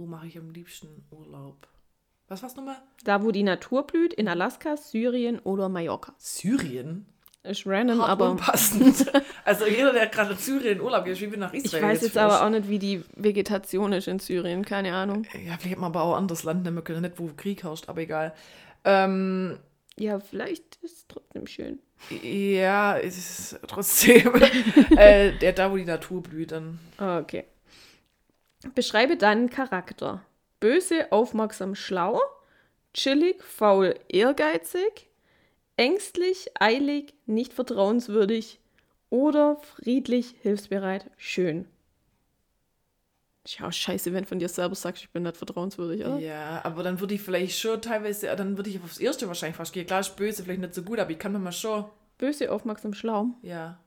Wo mache ich am liebsten Urlaub? Was war's nochmal? Da, wo die Natur blüht? In Alaska, Syrien oder Mallorca? Syrien? Ist random, Hart aber unpassend. also jeder, der gerade in Syrien Urlaub geht, ich bin nach ich Israel. weiß jetzt aber auch nicht, wie die Vegetation ist in Syrien. Keine Ahnung. Ja, vielleicht man aber auch anderes Land nehmen können, nicht wo Krieg herrscht, aber egal. Ähm, Ja, vielleicht ist es trotzdem schön. ja, es ist trotzdem äh, der da, wo die Natur blüht, dann. Okay. Beschreibe deinen Charakter. Böse, aufmerksam, schlau, chillig, faul, ehrgeizig, ängstlich, eilig, nicht vertrauenswürdig oder friedlich, hilfsbereit, schön. Ja, scheiße, wenn von dir selber sagst, ich bin nicht vertrauenswürdig, oder? Ja, aber dann würde ich vielleicht schon teilweise, dann würde ich aufs Erste wahrscheinlich fast gehen. Klar, ist böse, vielleicht nicht so gut, aber ich kann mir mal schon. Böse, aufmerksam, schlau. Ja.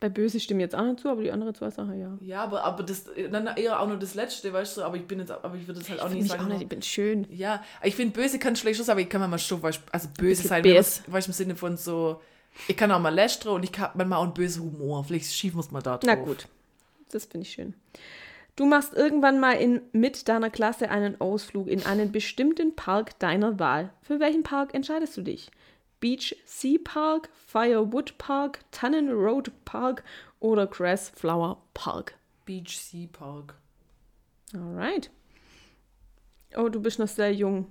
Bei böse stimmen jetzt auch nicht zu, aber die andere zwei Sachen ja. Ja, aber, aber das, dann eher auch nur das Letzte, weißt du, aber ich bin jetzt, aber ich würde das halt auch Find nicht ich sagen. auch nicht, ich bin schön. Ja, ich finde, böse kann schlecht sein, aber ich kann manchmal schon, weißt, also böse sein, weißt du, im Sinne von so, ich kann auch mal lästern und ich kann manchmal auch einen bösen Humor. Vielleicht schief muss man da drauf. Na gut, das finde ich schön. Du machst irgendwann mal in, mit deiner Klasse einen Ausflug in einen bestimmten Park deiner Wahl. Für welchen Park entscheidest du dich? Beach Sea Park, Firewood Park, Tannen Road Park oder Grass Flower Park? Beach Sea Park. Alright. Oh, du bist noch sehr jung.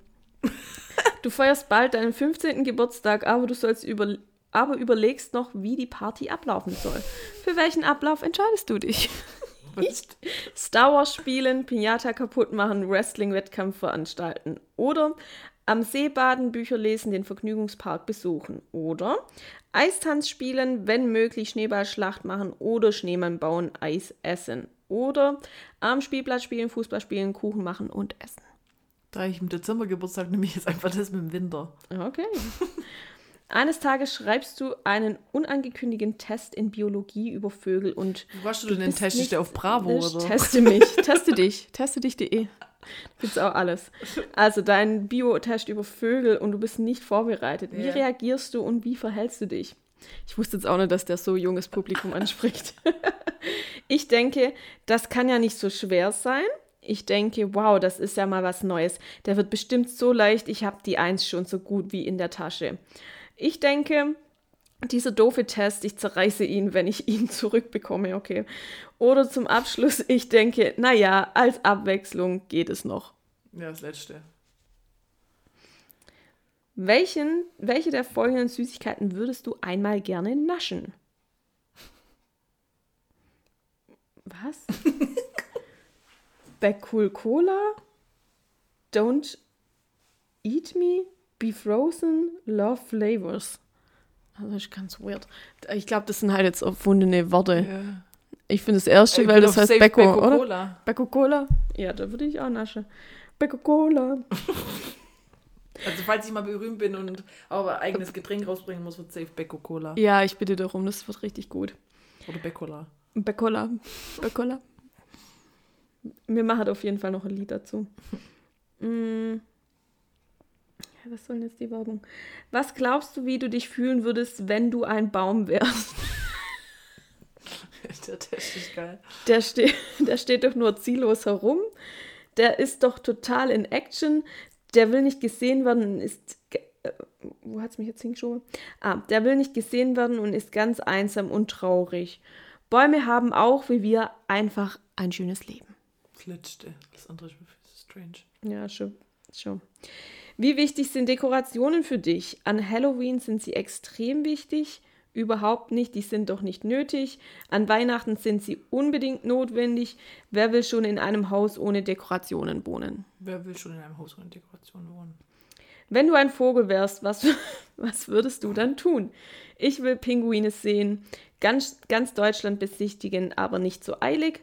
Du feierst bald deinen 15. Geburtstag, aber du sollst über, aber überlegst noch, wie die Party ablaufen soll. Für welchen Ablauf entscheidest du dich? Star Wars spielen, Pinata kaputt machen, Wrestling-Wettkampf veranstalten. Oder am See baden, Bücher lesen, den Vergnügungspark besuchen. Oder Eistanz spielen, wenn möglich Schneeballschlacht machen oder Schneemann bauen, Eis essen. Oder am Spielplatz spielen, Fußball spielen, Kuchen machen und essen. Da ich im Dezember Geburtstag nehme ich jetzt einfach das mit dem Winter. Okay. Eines Tages schreibst du einen unangekündigten Test in Biologie über Vögel und Wo warst du denn den Test? Der auf Bravo Ich oder? Teste mich. Teste dich. Teste dich.de. Gibt's auch alles. Also dein Biotest über Vögel und du bist nicht vorbereitet. Wie Ja. reagierst du und wie verhältst du dich? Ich wusste jetzt auch nicht, dass der so junges Publikum anspricht. ich denke, das kann ja nicht so schwer sein. Ich denke, wow, das ist ja mal was Neues. Der wird bestimmt so leicht. Ich habe die Eins schon so gut wie in der Tasche. Ich denke, dieser doofe Test, ich zerreiße ihn, wenn ich ihn zurückbekomme, okay. Oder zum Abschluss, ich denke, naja, als Abwechslung geht es noch. Ja, das letzte. Welchen, welche der folgenden Süßigkeiten würdest du einmal gerne naschen? Was? Backcool Cola? Don't eat me? Be frozen? Love flavors? Also das ist ganz weird. Ich glaube, das sind halt jetzt erfundene Worte. Ich finde das erste, Ich weil das heißt Becco, Becco oder? Cola. Becco Cola? Ja, da würde ich auch naschen. Becco Cola. Also falls ich mal berühmt bin und auch ein eigenes Getränk rausbringen muss, wird safe Becco Cola. Ja, ich bitte darum, das wird richtig gut. Oder Beccola. Beccola. Beccola. Wir machen auf jeden Fall noch ein Lied dazu. Mm. Ja, was soll denn jetzt die Werbung? Was glaubst du, wie du dich fühlen würdest, wenn du ein Baum wärst? Der Test ist geil. Der, ste der steht doch nur ziellos herum. Der ist doch total in Action. Der will nicht gesehen werden und ist. Äh, wo hat's mich jetzt hingeschoben? Ah, der will nicht gesehen werden und ist ganz einsam und traurig. Bäume haben auch, wie wir, einfach ein schönes Leben. Letzte. Das andere ist strange. Ja, schon. schon. Wie wichtig sind Dekorationen für dich? An Halloween sind sie extrem wichtig. Überhaupt nicht, die sind doch nicht nötig. An Weihnachten sind sie unbedingt notwendig. Wer will schon in einem Haus ohne Dekorationen wohnen? Wer will schon in einem Haus ohne Dekoration wohnen? Wenn du ein Vogel wärst, was, was würdest du dann tun? Ich will Pinguine sehen, ganz, ganz Deutschland besichtigen, aber nicht so eilig.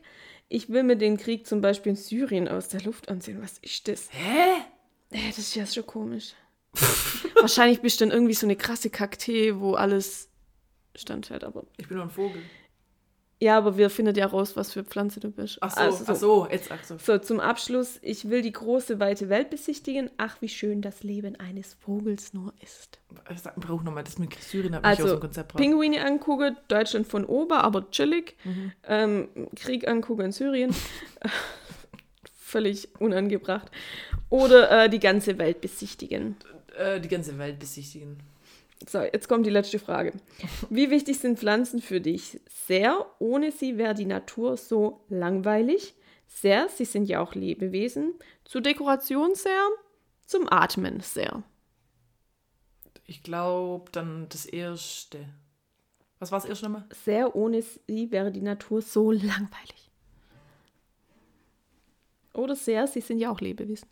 Ich will mir den Krieg zum Beispiel in Syrien aus der Luft ansehen. Was ist das? Hä? Das ist ja schon komisch. Wahrscheinlich bist du dann irgendwie so eine krasse Kaktee, wo alles standhält, aber. Ich bin nur ein Vogel. Ja, aber wir finden ja raus, was für Pflanze du bist. Ach so, Also, ach so, jetzt ach so. So, zum Abschluss, ich will die große, weite Welt besichtigen. Ach, wie schön das Leben eines Vogels nur ist. Ich sag, brauch nochmal das mit Syrien, hat mich aus Also, dem Konzept gebracht. Pinguine angucken, Deutschland von oben, aber chillig. Mhm. Ähm, Krieg angucken in Syrien. Völlig unangebracht. Oder äh, die ganze Welt besichtigen. Äh, die ganze Welt besichtigen. So, jetzt kommt die letzte Frage. Wie wichtig sind Pflanzen für dich? Sehr. Ohne sie wäre die Natur so langweilig. Sehr. Sie sind ja auch Lebewesen. Zur Dekoration sehr. Zum Atmen sehr. Ich glaube, dann das erste. Was war das erste nochmal? Sehr. Ohne sie wäre die Natur so langweilig. Oder sehr. Sie sind ja auch Lebewesen.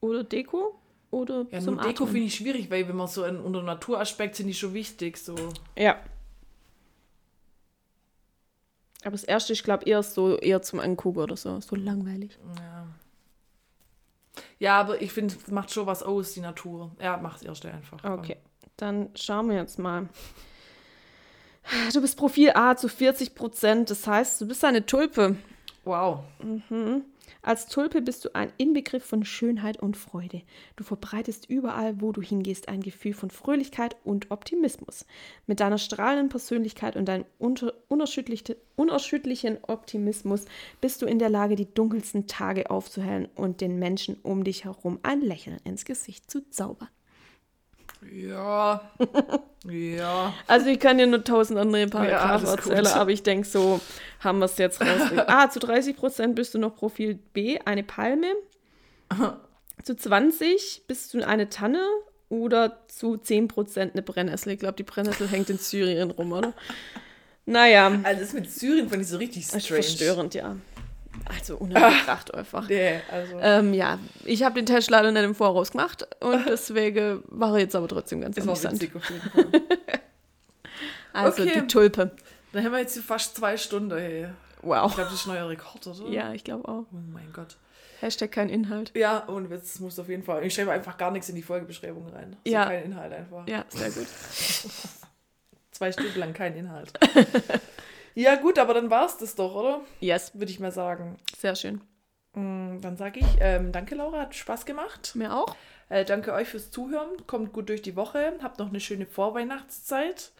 Oder Deko. Oder Ja, zum nur Deko finde ich schwierig, weil wenn man so einen, unter Naturaspekt sind die schon wichtig. So. Ja. Aber das erste, ich glaube, eher so eher zum Angucken oder so. So langweilig. Ja. Ja, aber ich finde, macht schon was aus, die Natur. Ja, mach das erste einfach. Okay, dann schauen wir jetzt mal. Du bist Profil A zu 40 Prozent. Das heißt, du bist eine Tulpe. Wow. Als Tulpe bist du ein Inbegriff von Schönheit und Freude. Du verbreitest überall, wo du hingehst, ein Gefühl von Fröhlichkeit und Optimismus. Mit deiner strahlenden Persönlichkeit und deinem unerschütterlichen Optimismus bist du in der Lage, die dunkelsten Tage aufzuhellen und den Menschen um dich herum ein Lächeln ins Gesicht zu zaubern. Ja. ja. Also ich kann dir nur tausend andere Paragraphen gut. erzählen, aber ich denke, so haben wir es jetzt raus. ah, zu 30 Prozent bist du noch Profil B, eine Palme. zu 20 bist du eine Tanne oder zu 10 Prozent eine Brennnessel. Ich glaube, die Brennnessel hängt in Syrien rum, oder? Naja, Also das mit Syrien fand ich so richtig das ist strange. verstörend, ja. Also unangebracht einfach. Nee, also. Ähm, ja, ich habe den Test leider nicht im Voraus gemacht und deswegen war er jetzt aber trotzdem ganz das war interessant. witzig auf jeden Fall. Also Okay. die Tulpe. Dann haben wir jetzt hier fast zwei Stunden, hey. Ich Wow. glaube, das ist neuer Rekord, oder? Ja, ich glaube auch. Oh mein Gott. Hashtag kein Inhalt. Ja, und jetzt muss auf jeden Fall. Ich schreibe einfach gar nichts in die Folgebeschreibung rein. So Ja. kein Inhalt einfach. Ja, sehr gut. Zwei Stunden lang kein Inhalt. Ja, gut, aber dann war's das doch, oder? Yes, Würde ich mal sagen. sehr schön. Mm, Dann sage ich, ähm, danke Laura, hat Spaß gemacht. Mir auch. Äh, danke euch fürs Zuhören. Kommt gut durch die Woche. Habt noch eine schöne Vorweihnachtszeit.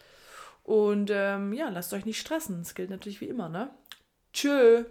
Und ähm, ja, lasst euch nicht stressen. Das gilt natürlich wie immer, ne? Tschö.